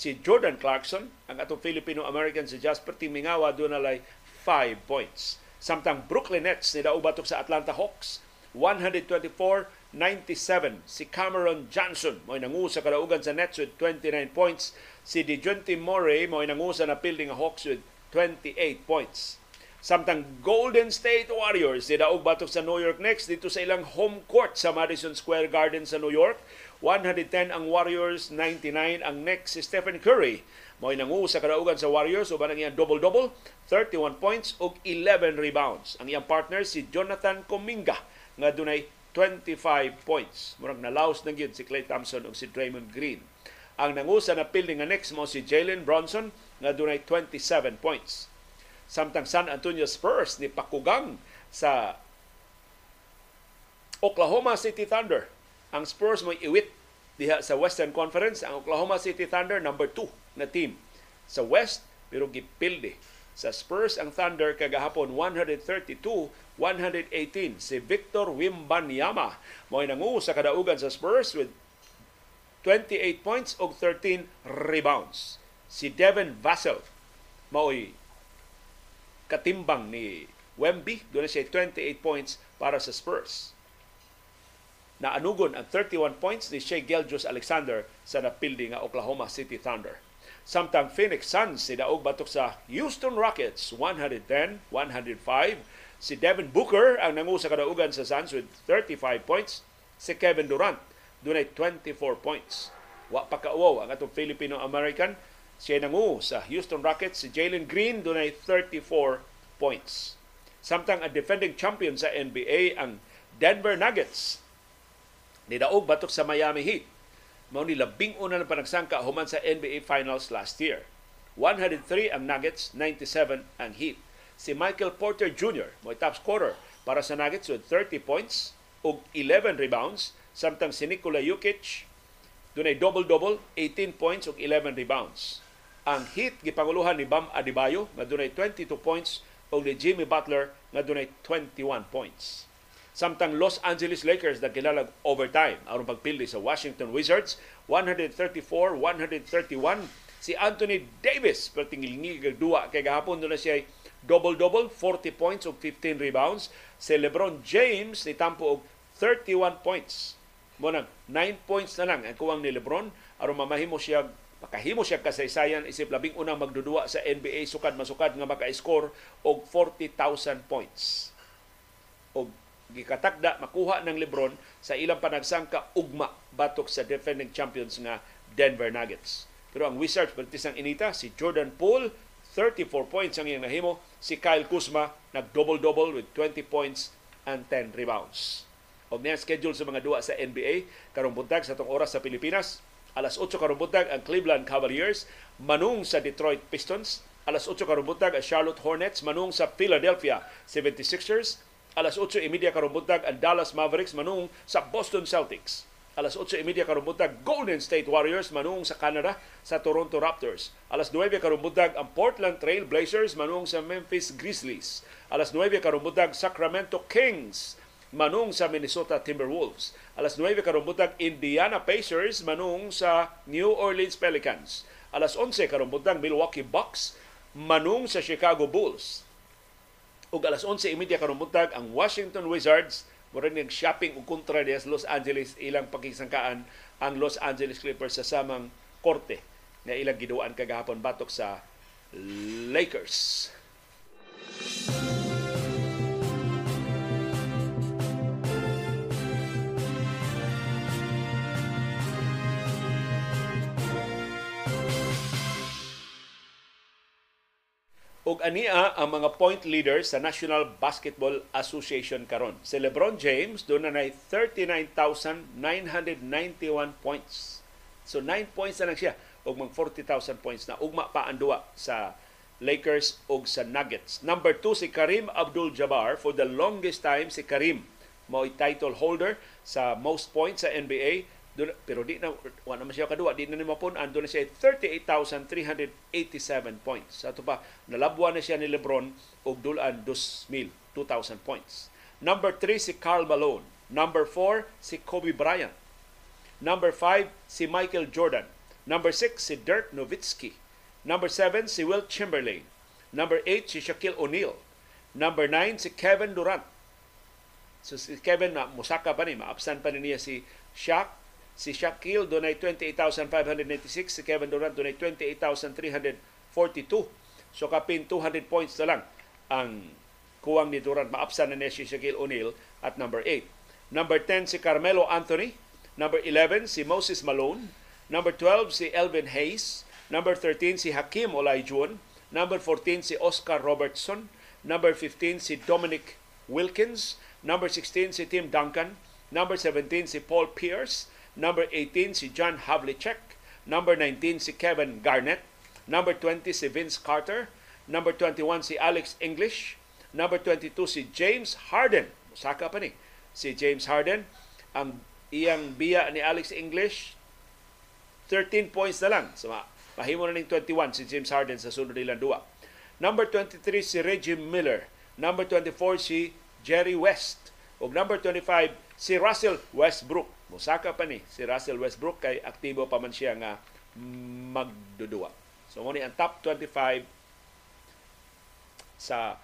Si Jordan Clarkson, ang atong Filipino-American si Jasper Timingawa, doon nalay 5 points. Samtang Brooklyn Nets ni batok sa Atlanta Hawks 124 97 si Cameron Johnson mo nangu sa kadaugan sa Nets with 29 points si DeJounte Murray mo nangu sa napilding Hawks with 28 points Samtang Golden State Warriors nidaog batok sa New York Knicks dito sa ilang home court sa Madison Square Garden sa New York. 110 ang Warriors, 99 ang Knicks. Si Stephen Curry Mao nangu sa kadaugan sa Warriors uban ang iyang double-double, 31 points ug 11 rebounds. Ang iyang partner si Jonathan Kuminga nga dunay 25 points. Murag nalaos na gyud si Klay Thompson ug si Draymond Green. Ang nangusa na building nga next mo si Jalen Bronson nga dunay 27 points. Samtang San Antonio Spurs ni pakugang sa Oklahoma City Thunder. Ang Spurs mo iwit diha sa Western Conference. Ang Oklahoma City Thunder number 2 na team sa West pero gipilde sa Spurs ang Thunder kagahapon 132-118 si Victor Wimbanyama mao nangu sa kadaugan sa Spurs with 28 points og 13 rebounds. Si Devin Vassell mao'y katimbang ni Wemby doon siya 28 points para sa Spurs. Naanugon ang 31 points ni Shea Gilgeous Alexander sa napildi nga Oklahoma City Thunder. Samtang Phoenix Suns si daog batok sa Houston Rockets 110-105. Si Devin Booker ang nangu sa kadaugan sa Suns with 35 points. Si Kevin Durant dunay 24 points. Wa pa kauwaw ang atong Filipino-American. Siya nangu sa Houston Rockets. Si Jalen Green dunay 34 points. Samtang ang defending champion sa NBA ang Denver Nuggets nidaog batok sa Miami Heat mao ni labing una na panagsangka human sa NBA Finals last year. 103 ang Nuggets, 97 ang Heat. Si Michael Porter Jr. mo top scorer para sa Nuggets with 30 points ug 11 rebounds samtang si Nikola Jokic dunay double-double, 18 points ug 11 rebounds. Ang Heat gipanguluhan ni Bam Adebayo nga dunay 22 points ug ni Jimmy Butler nga dunay 21 points. Samtang Los Angeles Lakers nagkilalag overtime. Aron pagpildi sa Washington Wizards 134-131 si Anthony Davis pertingil duwa. Kay gahapon na siya double-double 40 points ug 15 rebounds. Si LeBron James ni tampo og 31 points. Mo nang 9 points na lang ang kuwang ni LeBron. Aron mamahimo siya makahimo siya kasaysayan. Isip labing unang magdudua sa NBA sukad masukad nga maka-score og 40,000 points. Og gikatakda makuha ng LeBron sa ilang panagsangka ugma batok sa defending champions nga Denver Nuggets. Pero ang Wizards pagtis ang inita si Jordan Poole 34 points ang iyang nahimo, si Kyle Kuzma nag double-double with 20 points and 10 rebounds. Og niya schedule sa mga duwa sa NBA karong buntag sa tong oras sa Pilipinas. Alas 8 karong buntag ang Cleveland Cavaliers manung sa Detroit Pistons. Alas 8 karong buntag ang Charlotte Hornets manung sa Philadelphia 76ers alas 8.30 karumbuntag ang Dallas Mavericks manung sa Boston Celtics. Alas 8.30 karumbuntag Golden State Warriors manung sa Canada sa Toronto Raptors. Alas 9 karumbuntag ang Portland Trail Blazers manung sa Memphis Grizzlies. Alas 9 karumbuntag Sacramento Kings manung sa Minnesota Timberwolves. Alas 9 karumbuntag Indiana Pacers manung sa New Orleans Pelicans. Alas 11 karumbuntag Milwaukee Bucks manung sa Chicago Bulls ug alas 11:30 karon buntag ang Washington Wizards mo rin shopping og kontra sa Los Angeles ilang pakisangkaan ang Los Angeles Clippers sa samang korte na ilang giduan kagahapon batok sa Lakers. Ug ania ang mga point leaders sa National Basketball Association karon. Si LeBron James doon na 39,991 points. So 9 points na lang siya ug mag 40,000 points na ugma pa ang duwa sa Lakers ug sa Nuggets. Number 2 si Karim Abdul-Jabbar for the longest time si Karim mao title holder sa most points sa NBA Dun, pero di na wala naman siya kadua, di na ni mapun ando na siya 38,387 points. Sa ato pa nalabwa na siya ni LeBron og dulan 2,000 2,000 points. Number 3 si Carl Malone. Number 4 si Kobe Bryant. Number 5 si Michael Jordan. Number 6 si Dirk Nowitzki. Number 7 si Will Chamberlain. Number 8 si Shaquille O'Neal. Number 9 si Kevin Durant. So si Kevin na musaka pa ni, maabsan pa ni niya si Shaq Si Shaquille dunay 28,596, si Kevin Durant dunay 28,342. So kapin 200 points na lang ang kuwang ni Durant. Maapsan na niya si Shaquille O'Neal at number 8. Number 10 si Carmelo Anthony, number 11 si Moses Malone, number 12 si Elvin Hayes, number 13 si Hakim Olajuwon, number 14 si Oscar Robertson, number 15 si Dominic Wilkins, number 16 si Tim Duncan, number 17 si Paul Pierce, number 18 si John Havlicek, number 19 si Kevin Garnett, number 20 si Vince Carter, number 21 si Alex English, number 22 si James Harden. Saka pa ni si James Harden. Ang iyang biya ni Alex English 13 points na lang. So, mahimo na ning 21 si James Harden sa sunod nilang duwa. Number 23 si Reggie Miller. Number 24 si Jerry West. O number 25 si Russell Westbrook. Musaka pa ni si Russell Westbrook kay aktibo pa man siya nga magdudua. So mo ni ang top 25 sa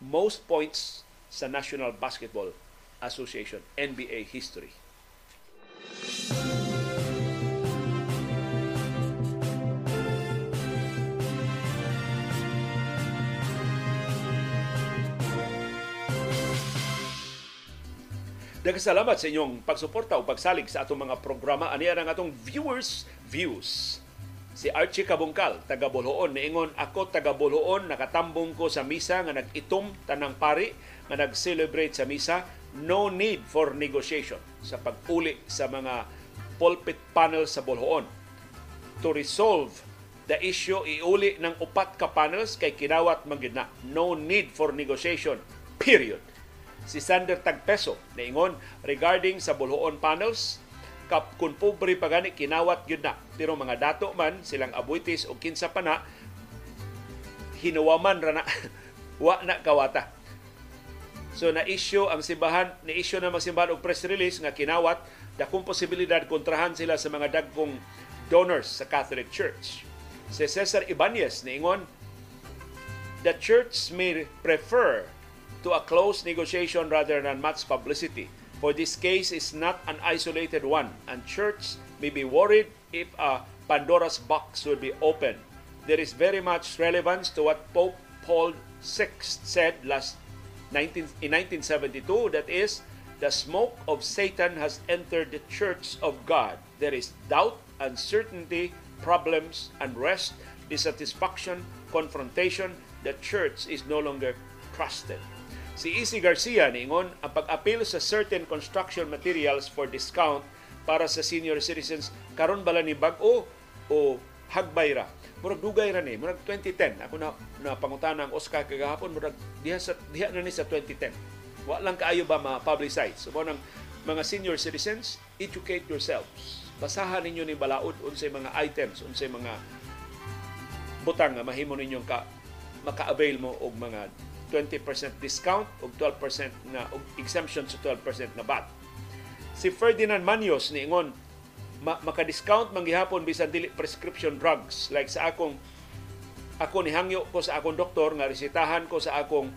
most points sa National Basketball Association NBA history. Nagkasalamat sa inyong pagsuporta o pagsalig sa atong mga programa. Ani ang atong viewers views. Si Archie Kabungkal, taga Bolhoon, niingon ako taga Bolhoon, nakatambong ko sa misa nga nag-itom tanang pari nga nag-celebrate sa misa. No need for negotiation sa pag-uli sa mga pulpit panel sa Bolhoon. To resolve the issue, iuli ng upat ka panels kay kinawat magid na. No need for negotiation. Period si Sander Tagpeso naingon regarding sa Bulhoon panels kap kun pobre pa gani kinawat gyud na. Pero mga dato man silang abuitis o kinsa pa na hinuwaman ra na wa na kawata. So na issue ang simbahan ni issue na magsimbahan og press release nga kinawat dakong posibilidad kontrahan sila sa mga dagkong donors sa Catholic Church. Si Cesar Ibanez niingon the church may prefer to a close negotiation rather than much publicity. For this case is not an isolated one, and church may be worried if a Pandora's box would be opened. There is very much relevance to what Pope Paul VI said last 19, in 1972 that is, the smoke of Satan has entered the church of God. There is doubt, uncertainty, problems, unrest, dissatisfaction, confrontation. The church is no longer trusted. Si Easy Garcia niingon ang pag-appeal sa certain construction materials for discount para sa senior citizens karon bala ni bag-o o hagbay ra. Murag dugay ra ni, murag 2010. Ako na na pangutana ang Oscar kagahapon murag diha sa diha na ni sa 2010. Wa lang kaayo ba ma-publicize. So nang mga senior citizens, educate yourselves. Basahan ninyo ni balaod unsay mga items, unsay mga butang nga mahimo ninyong ka maka-avail mo og mga 20% discount ug 12% na og exemption sa 12% na VAT. Si Ferdinand Manyos niingon ma- maka-discount man gihapon bisan dili prescription drugs like sa akong ako ni hangyo ko sa akong doktor nga resetahan ko sa akong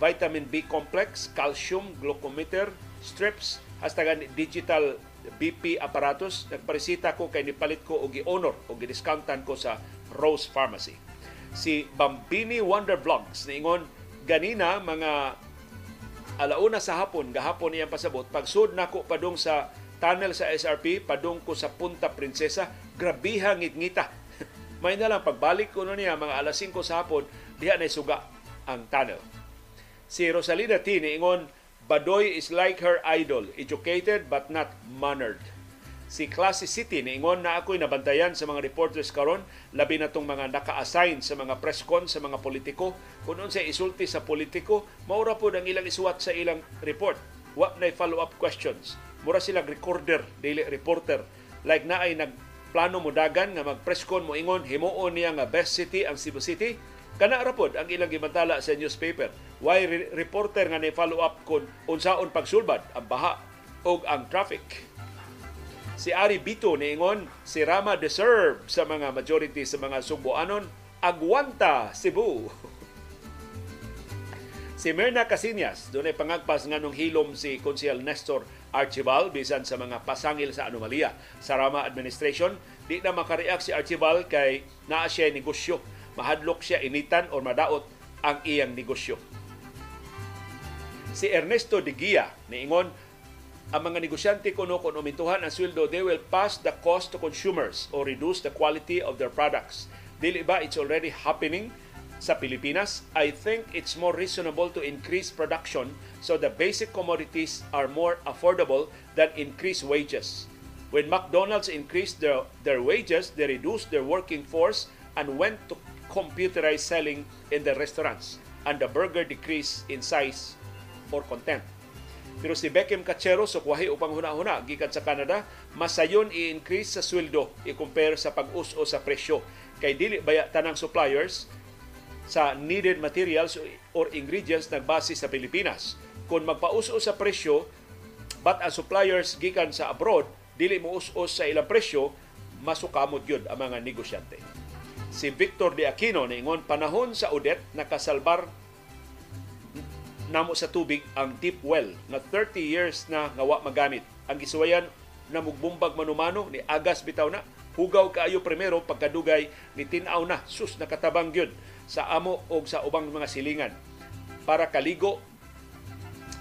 vitamin B complex, calcium, glucometer, strips, hasta digital BP aparatus. Nagparesita ko kay nipalit ko og gi-honor o gi-discountan ko sa Rose Pharmacy. Si Bambini Wonder Vlogs niingon ganina mga alauna sa hapon, gahapon iyang pasabot, pagsud nako padung sa tunnel sa SRP, padung ko sa Punta Princesa, grabiha ngit-ngita. May na lang pagbalik ko niya mga alas 5 sa hapon, diha na suga ang tunnel. Si Rosalina T. niingon, Badoy is like her idol, educated but not mannered si Classy City niingon na ako'y nabantayan sa mga reporters karon labi na tong mga naka-assign sa mga press con sa mga politiko. Kung sa isulti sa politiko maura po ang ilang isuwat sa ilang report. Wa na follow-up questions. Mura silang recorder daily reporter. Like na ay nagplano mo dagan nga mag-press con mo ingon himuon niya nga best city ang Cebu City. Kana ra pod ang ilang gibantala sa newspaper. Why re- reporter nga ni follow up kun unsaon pagsulbad ang baha og ang traffic Si Ari Bito niingon si Rama deserve sa mga majority sa mga Subuanon agwanta Cebu. si Mirna Casinias, doon ay pangagpas nga nung hilom si Konsyel Nestor Archibald bisan sa mga pasangil sa anomalya sa Rama Administration. Di na makareact si Archibald kay naa siya negosyo. Mahadlok siya initan o madaot ang iyang negosyo. Si Ernesto de Guia niingon ang mga negosyante kuno kung umintuhan ang sweldo, they will pass the cost to consumers or reduce the quality of their products. Dili ba it's already happening sa Pilipinas? I think it's more reasonable to increase production so the basic commodities are more affordable than increase wages. When McDonald's increased their, their wages, they reduced their working force and went to computerized selling in the restaurants and the burger decreased in size or content. Pero si Beckham Cachero so kuwahi upang huna-huna gikan sa Canada, masayon i-increase sa sweldo i-compare sa pag-us-o sa presyo. Kay dili baya tanang suppliers sa needed materials or ingredients nagbase sa Pilipinas. Kung magpa-us-o sa presyo, but ang suppliers gikan sa abroad, dili mo us-os sa ilang presyo, masukamot yun ang mga negosyante. Si Victor de Aquino niingon panahon sa Udet nakasalbar namo sa tubig ang deep well na 30 years na nga wa magamit. Ang gisuwayan na mugbumbag manumano ni agas bitaw na hugaw kaayo primero pagkadugay ni tinaw na sus nakatabang gyud sa amo o sa ubang mga silingan para kaligo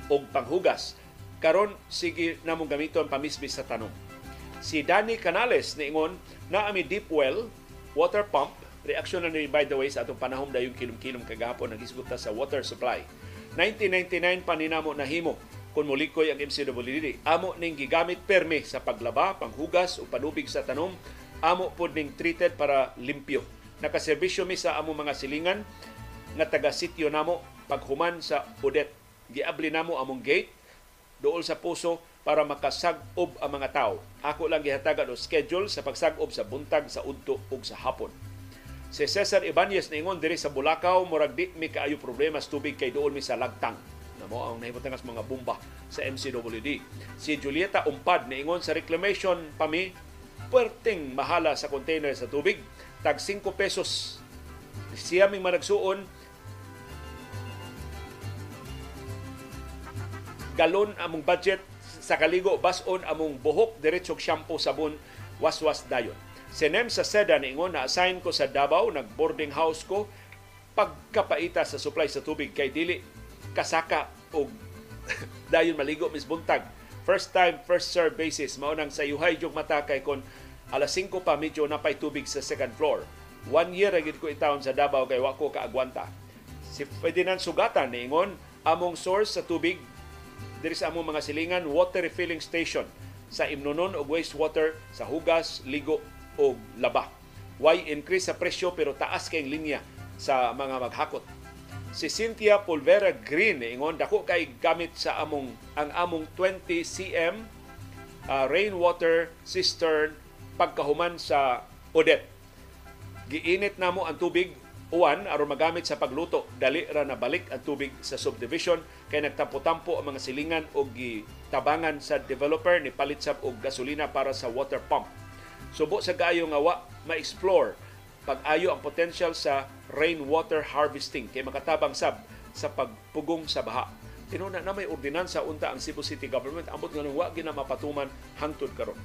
og panghugas karon sige namong gamiton pamismis sa tanom. Si Danny Canales niingon na ami deep well water pump reaksyon na ni by the way sa atong panahon dayong kilom-kilom kagahapon nagisgot sa water supply 1999 paninamo nahimo kung mulikoy ang MCWD. Amo ning gigamit permi sa paglaba, panghugas o panubig sa tanom. Amo pod ning treated para limpyo. Nakaserbisyo mi sa amo mga silingan nga taga sityo namo paghuman sa Udet. Giabli namo among gate dool sa puso para makasag-ob ang mga tao. Ako lang gihatagan o schedule sa pagsag-ob sa buntag, sa udto ug sa hapon. Si Cesar Ibanez ingon diri sa Bulacau, murag di mi kaayo problema sa tubig kay doon mi sa lagtang. Namo ang nahimutang mga bomba sa MCWD. Si Julieta Umpad niingon sa reclamation pa mi, puwerteng mahala sa container sa tubig, tag 5 pesos. Siya ming managsuon, galon among budget sa kaligo bason among buhok diretsog shampoo sabon waswas dayon Sinem sa Seda na assign ko sa Davao, nag boarding house ko pagkapaita sa supply sa tubig kay dili kasaka og dayon maligo mis buntag. First time, first serve basis mao nang sayuhay jog mata kay kon alas 5 pa medyo napay tubig sa second floor. One year agid ko itawon sa Davao kay wa ko kaagwanta. Si Ferdinand Sugatan niingon among source sa tubig diri sa among mga silingan water refilling station sa imnonon og wastewater sa hugas, ligo o laba. Why increase sa presyo pero taas kay linya sa mga maghakot. Si Cynthia Pulvera Green ingon dako kay gamit sa among ang among 20 cm uh, rainwater cistern pagkahuman sa Odette. Giinit namo ang tubig uwan aron magamit sa pagluto. Dali ra na balik ang tubig sa subdivision kay nagtampo-tampo ang mga silingan og gitabangan sa developer ni palit sab og gasolina para sa water pump Subo sa kaayo nga wa ma-explore pag-ayo ang potential sa rainwater harvesting kay makatabang sab sa pagpugong sa baha. Tinuna na may ordinansa unta ang Cebu City Government ambot nga wa gina mapatuman hangtod karon.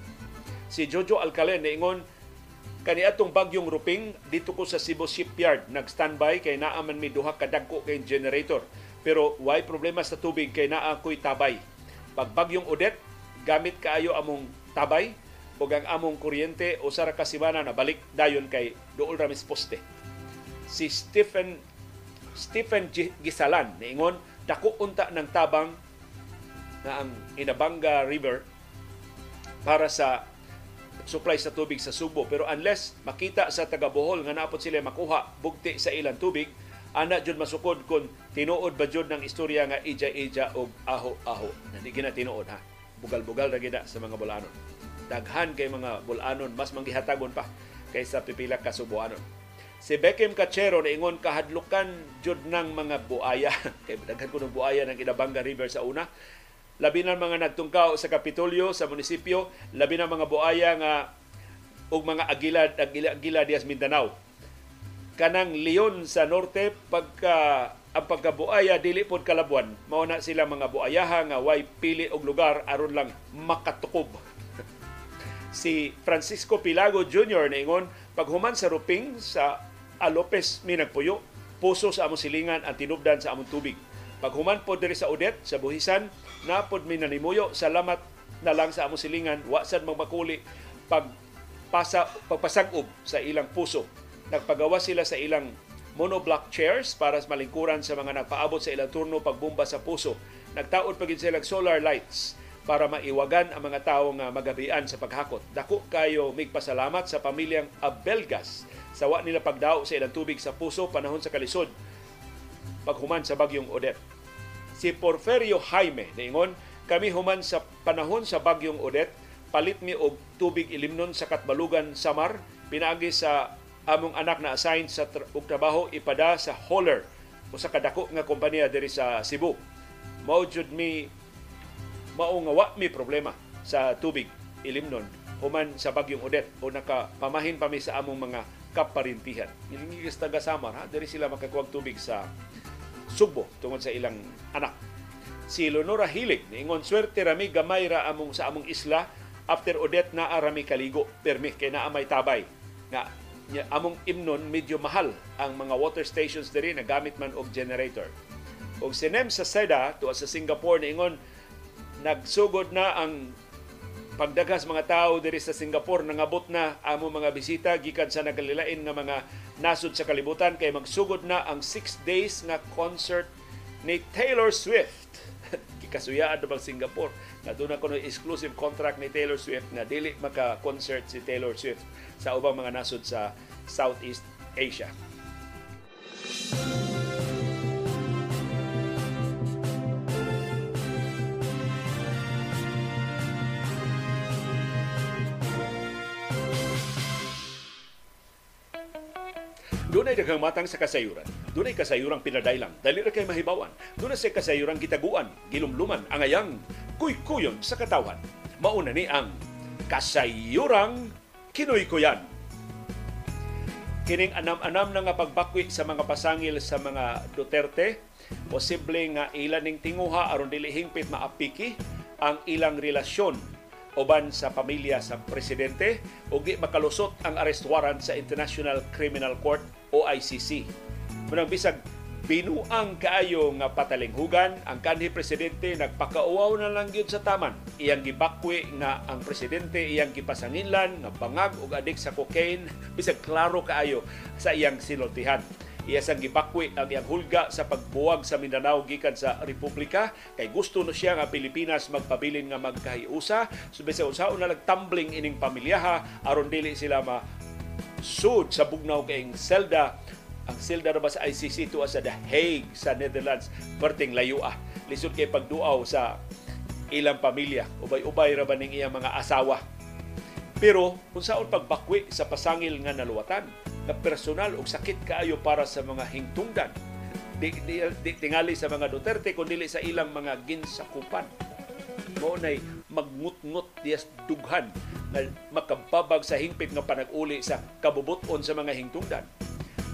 Si Jojo Alcalen niingon kaniadtong bagyong ruping dito ko sa Cebu Shipyard nag-standby kay naa man mi duha ka dagko kay generator pero why problema sa tubig kay naa ko'y tabay. Pag bagyong Odette gamit kaayo among tabay o ang among kuryente o sa kasimana na balik dayon kay dool ramis poste. Si Stephen Stephen Gisalan niingon dako unta ng tabang na ang Inabanga River para sa supply sa tubig sa Subo pero unless makita sa taga Bohol nga napot sila makuha bugti sa ilang tubig ana jud masukod kun tinuod ba jud ng istorya nga ija-ija og aho-aho. Hindi gina tinuod ha. Bugal-bugal ra gina sa mga bulanon daghan kay mga bulanon mas manggihatagon pa kaysa pipila ka subuanon. Si Beckham Cachero ingon kahadlukan jud ng mga buaya kay daghan ko ng buaya ng Inabanga River sa una. Labi na mga nagtungkaw sa Kapitolyo sa munisipyo, labi na mga buaya nga og mga agila agila, agila dias Mindanao. Kanang leon sa norte pagka ang pagkabuaya dili pod kalabuan mao na sila mga buayaha nga way pili og lugar aron lang makatukob si Francisco Pilago Jr. ingon paghuman sa ruping sa Alopes mi nagpuyo puso sa among silingan ang tinubdan sa among tubig. Paghuman po diri sa Udet, sa Buhisan, napod mi nanimuyo, salamat na lang sa among silingan, wa sad magmakuli pag pasa, pagpasagob sa ilang puso. Nagpagawa sila sa ilang monoblock chairs para sa malingkuran sa mga nagpaabot sa ilang turno pagbomba sa puso. Nagtaod pagin sila solar lights para maiwagan ang mga tao nga magabian sa paghakot. Dako kayo migpasalamat sa pamilyang Abelgas sa wa nila pagdao sa ilang tubig sa puso panahon sa kalisod paghuman sa bagyong Odette. Si Porferio Jaime niingon, kami human sa panahon sa bagyong Odette, palit mi og tubig ilimnon sa Katbalugan Samar, pinaagi sa among anak na assign sa og trabaho ipada sa hauler o sa kadako nga kompanya diri sa Cebu. Mao jud mi mao nga wa mi problema sa tubig ilimnon human sa bagyong Odette o nakapamahin pa mi sa among mga kaparintihan. Nilingigis taga Samar, ha? Diri sila makakuwag tubig sa Sugbo tungod sa ilang anak. Si Leonora Hilig, niingon swerte rami gamay ra among sa among isla after Odette na arami kaligo permi kay naa may tabay nga among imnon medyo mahal ang mga water stations diri na gamit man og generator. Og si Nem sa Seda tuwa sa Singapore niingon nagsugod na ang pagdagas mga tao diri sa Singapore nangabot na amo mga bisita gikan sa nagalilain nga mga nasod sa kalibutan kay magsugod na ang 6 days nga concert ni Taylor Swift. Kikasuyaan na bang Singapore na doon na kuno exclusive contract ni Taylor Swift na dili maka-concert si Taylor Swift sa ubang mga nasod sa Southeast Asia. Doon ay daghang matang sa kasayuran. Doon ay kasayurang pinadailang. Dali ra kay mahibawan. Doon ay kasayurang gitaguan, gilumluman, ang ayang kuy-kuyon sa katawan. Mauna ni ang kasayurang kinoy-kuyan. Kining anam-anam na nga pagbakwi sa mga pasangil sa mga Duterte, posible nga ilan ning tinguha aron dili hingpit maapiki ang ilang relasyon uban sa pamilya sa presidente ug makalusot ang arrest warrant sa International Criminal Court o ICC. Munang bisag binuang kaayo nga patalinghugan ang kanhi presidente nagpakauaw na lang gyud sa taman. Iyang gibakwi nga ang presidente iyang gipasanginlan nga bangag ug adik sa cocaine bisag klaro kaayo sa iyang sinultihan iya gibakwi ang iyang hulga sa pagbuwag sa Mindanao gikan sa Republika. Kay gusto no siya nga Pilipinas magpabilin nga magkahiusa. So bisag unsaon na nagtumbling ining pamilyaha aron dili sila ma sud sa bugnaw kayong selda. Ang selda na sa ICC tuwa sa The Hague sa Netherlands. Perting layo ah. Lisod kay pagduaw sa ilang pamilya. Ubay-ubay ra ba ning iyang mga asawa? Pero kung saon pagbakwi sa pasangil nga naluwatan na personal ug sakit kaayo para sa mga hingtungdan. Di, di, di tingali sa mga Duterte kundi sa ilang mga ginsakupan mo nay magngut-ngut dughan na makababag sa hingpit nga panag-uli sa kabubuton sa mga hingtungdan.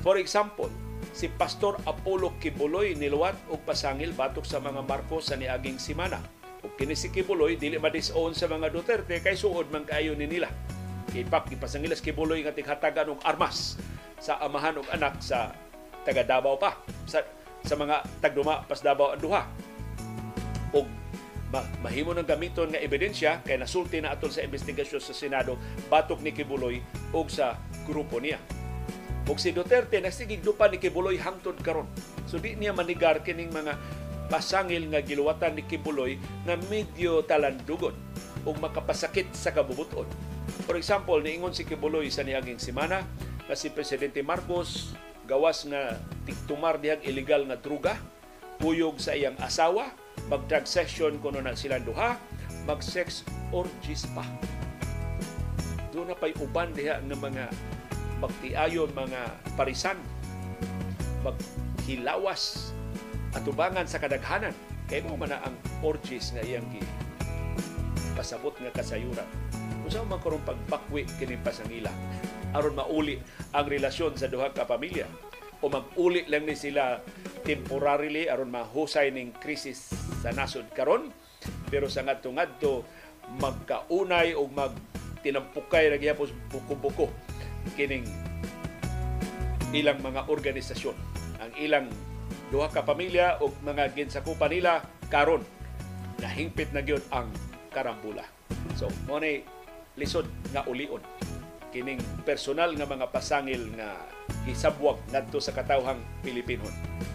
For example, si Pastor Apollo Kibuloy niluwat og pasangil batok sa mga Marcos sa niaging simana. Ug kini si Kibuloy dili madisown sa mga Duterte kay suod man kaayo ni nila. Ipak ipasangil si Kibuloy nga tighatagan og armas sa amahan og anak sa taga Davao pa sa sa mga tagduma pas Davao ang duha. Mahimo ng gamiton nga ebidensya kay nasulti na atol sa investigasyon sa Senado batok ni Kibuloy ug sa grupo niya. Ug si Duterte nasigig dupa ni Kibuloy hangtod karon. So di niya manigar kining mga pasangil nga giluwatan ni Kibuloy nga medyo talandugon ug makapasakit sa kabubuton. For example, niingon si Kibuloy sa niaging semana na si Presidente Marcos gawas nga tiktumar dihang illegal nga druga, puyog sa iyang asawa, mag-drug session kuno na silang duha, mag-sex orgies pa. Doon na pa'y uban diha ng mga magtiayon mga parisan, maghilawas atubangan sa kadaghanan. Kaya mo man ang orgies nga iyang gi pasabot nga kasayuran. Kung saan man karong pagbakwi kini pasangila aron mauli ang relasyon sa duha ka pamilya o mag-uli lang ni sila temporarily aron mahusay ning krisis sa nasod karon. Pero sa ngadto ngadto magkaunay o mag tinampukay ra gyapon buko-buko kining ilang mga organisasyon. Ang ilang duha ka pamilya o mga ginsakupan nila karon. Nahingpit na gyud ang karambula. So, mo lisod nga ulion kining personal nga mga pasangil nga gisabwag ngadto sa katawhang Pilipinon.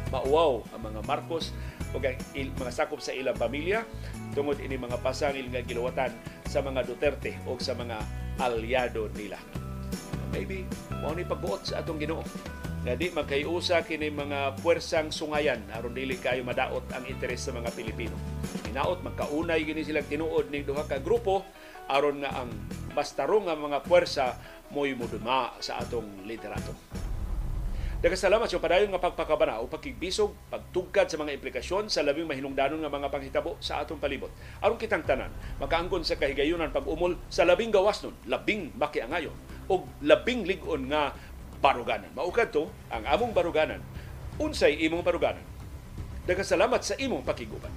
Mauwaw ang mga Marcos o mga sakop sa ilang pamilya tungod ini mga pasangil nga giluwatan sa mga Duterte o sa mga alyado nila. Maybe mao ni pagbuot sa atong Ginoo nga di magkayusa kini mga puwersang sungayan aron dili kayo madaot ang interes sa mga Pilipino. Hinaot magkaunay gini sila tinuod ning duha ka grupo aron nga ang mas nga mga puwersa mo'y muduma sa atong liderato. Nagkasalamat sa padayon nga pagpakabana o pagkigbisog, pagtugkad sa mga implikasyon sa labing mahinungdanon nga mga panghitabo sa atong palibot. Aron kitang tanan, makaangkon sa kahigayunan pag-umol sa labing gawas nun, labing makiangayon, o labing ligon nga baruganan. Maukad to, ang among baruganan, unsay imong baruganan. Nagkasalamat sa imong pakiguban.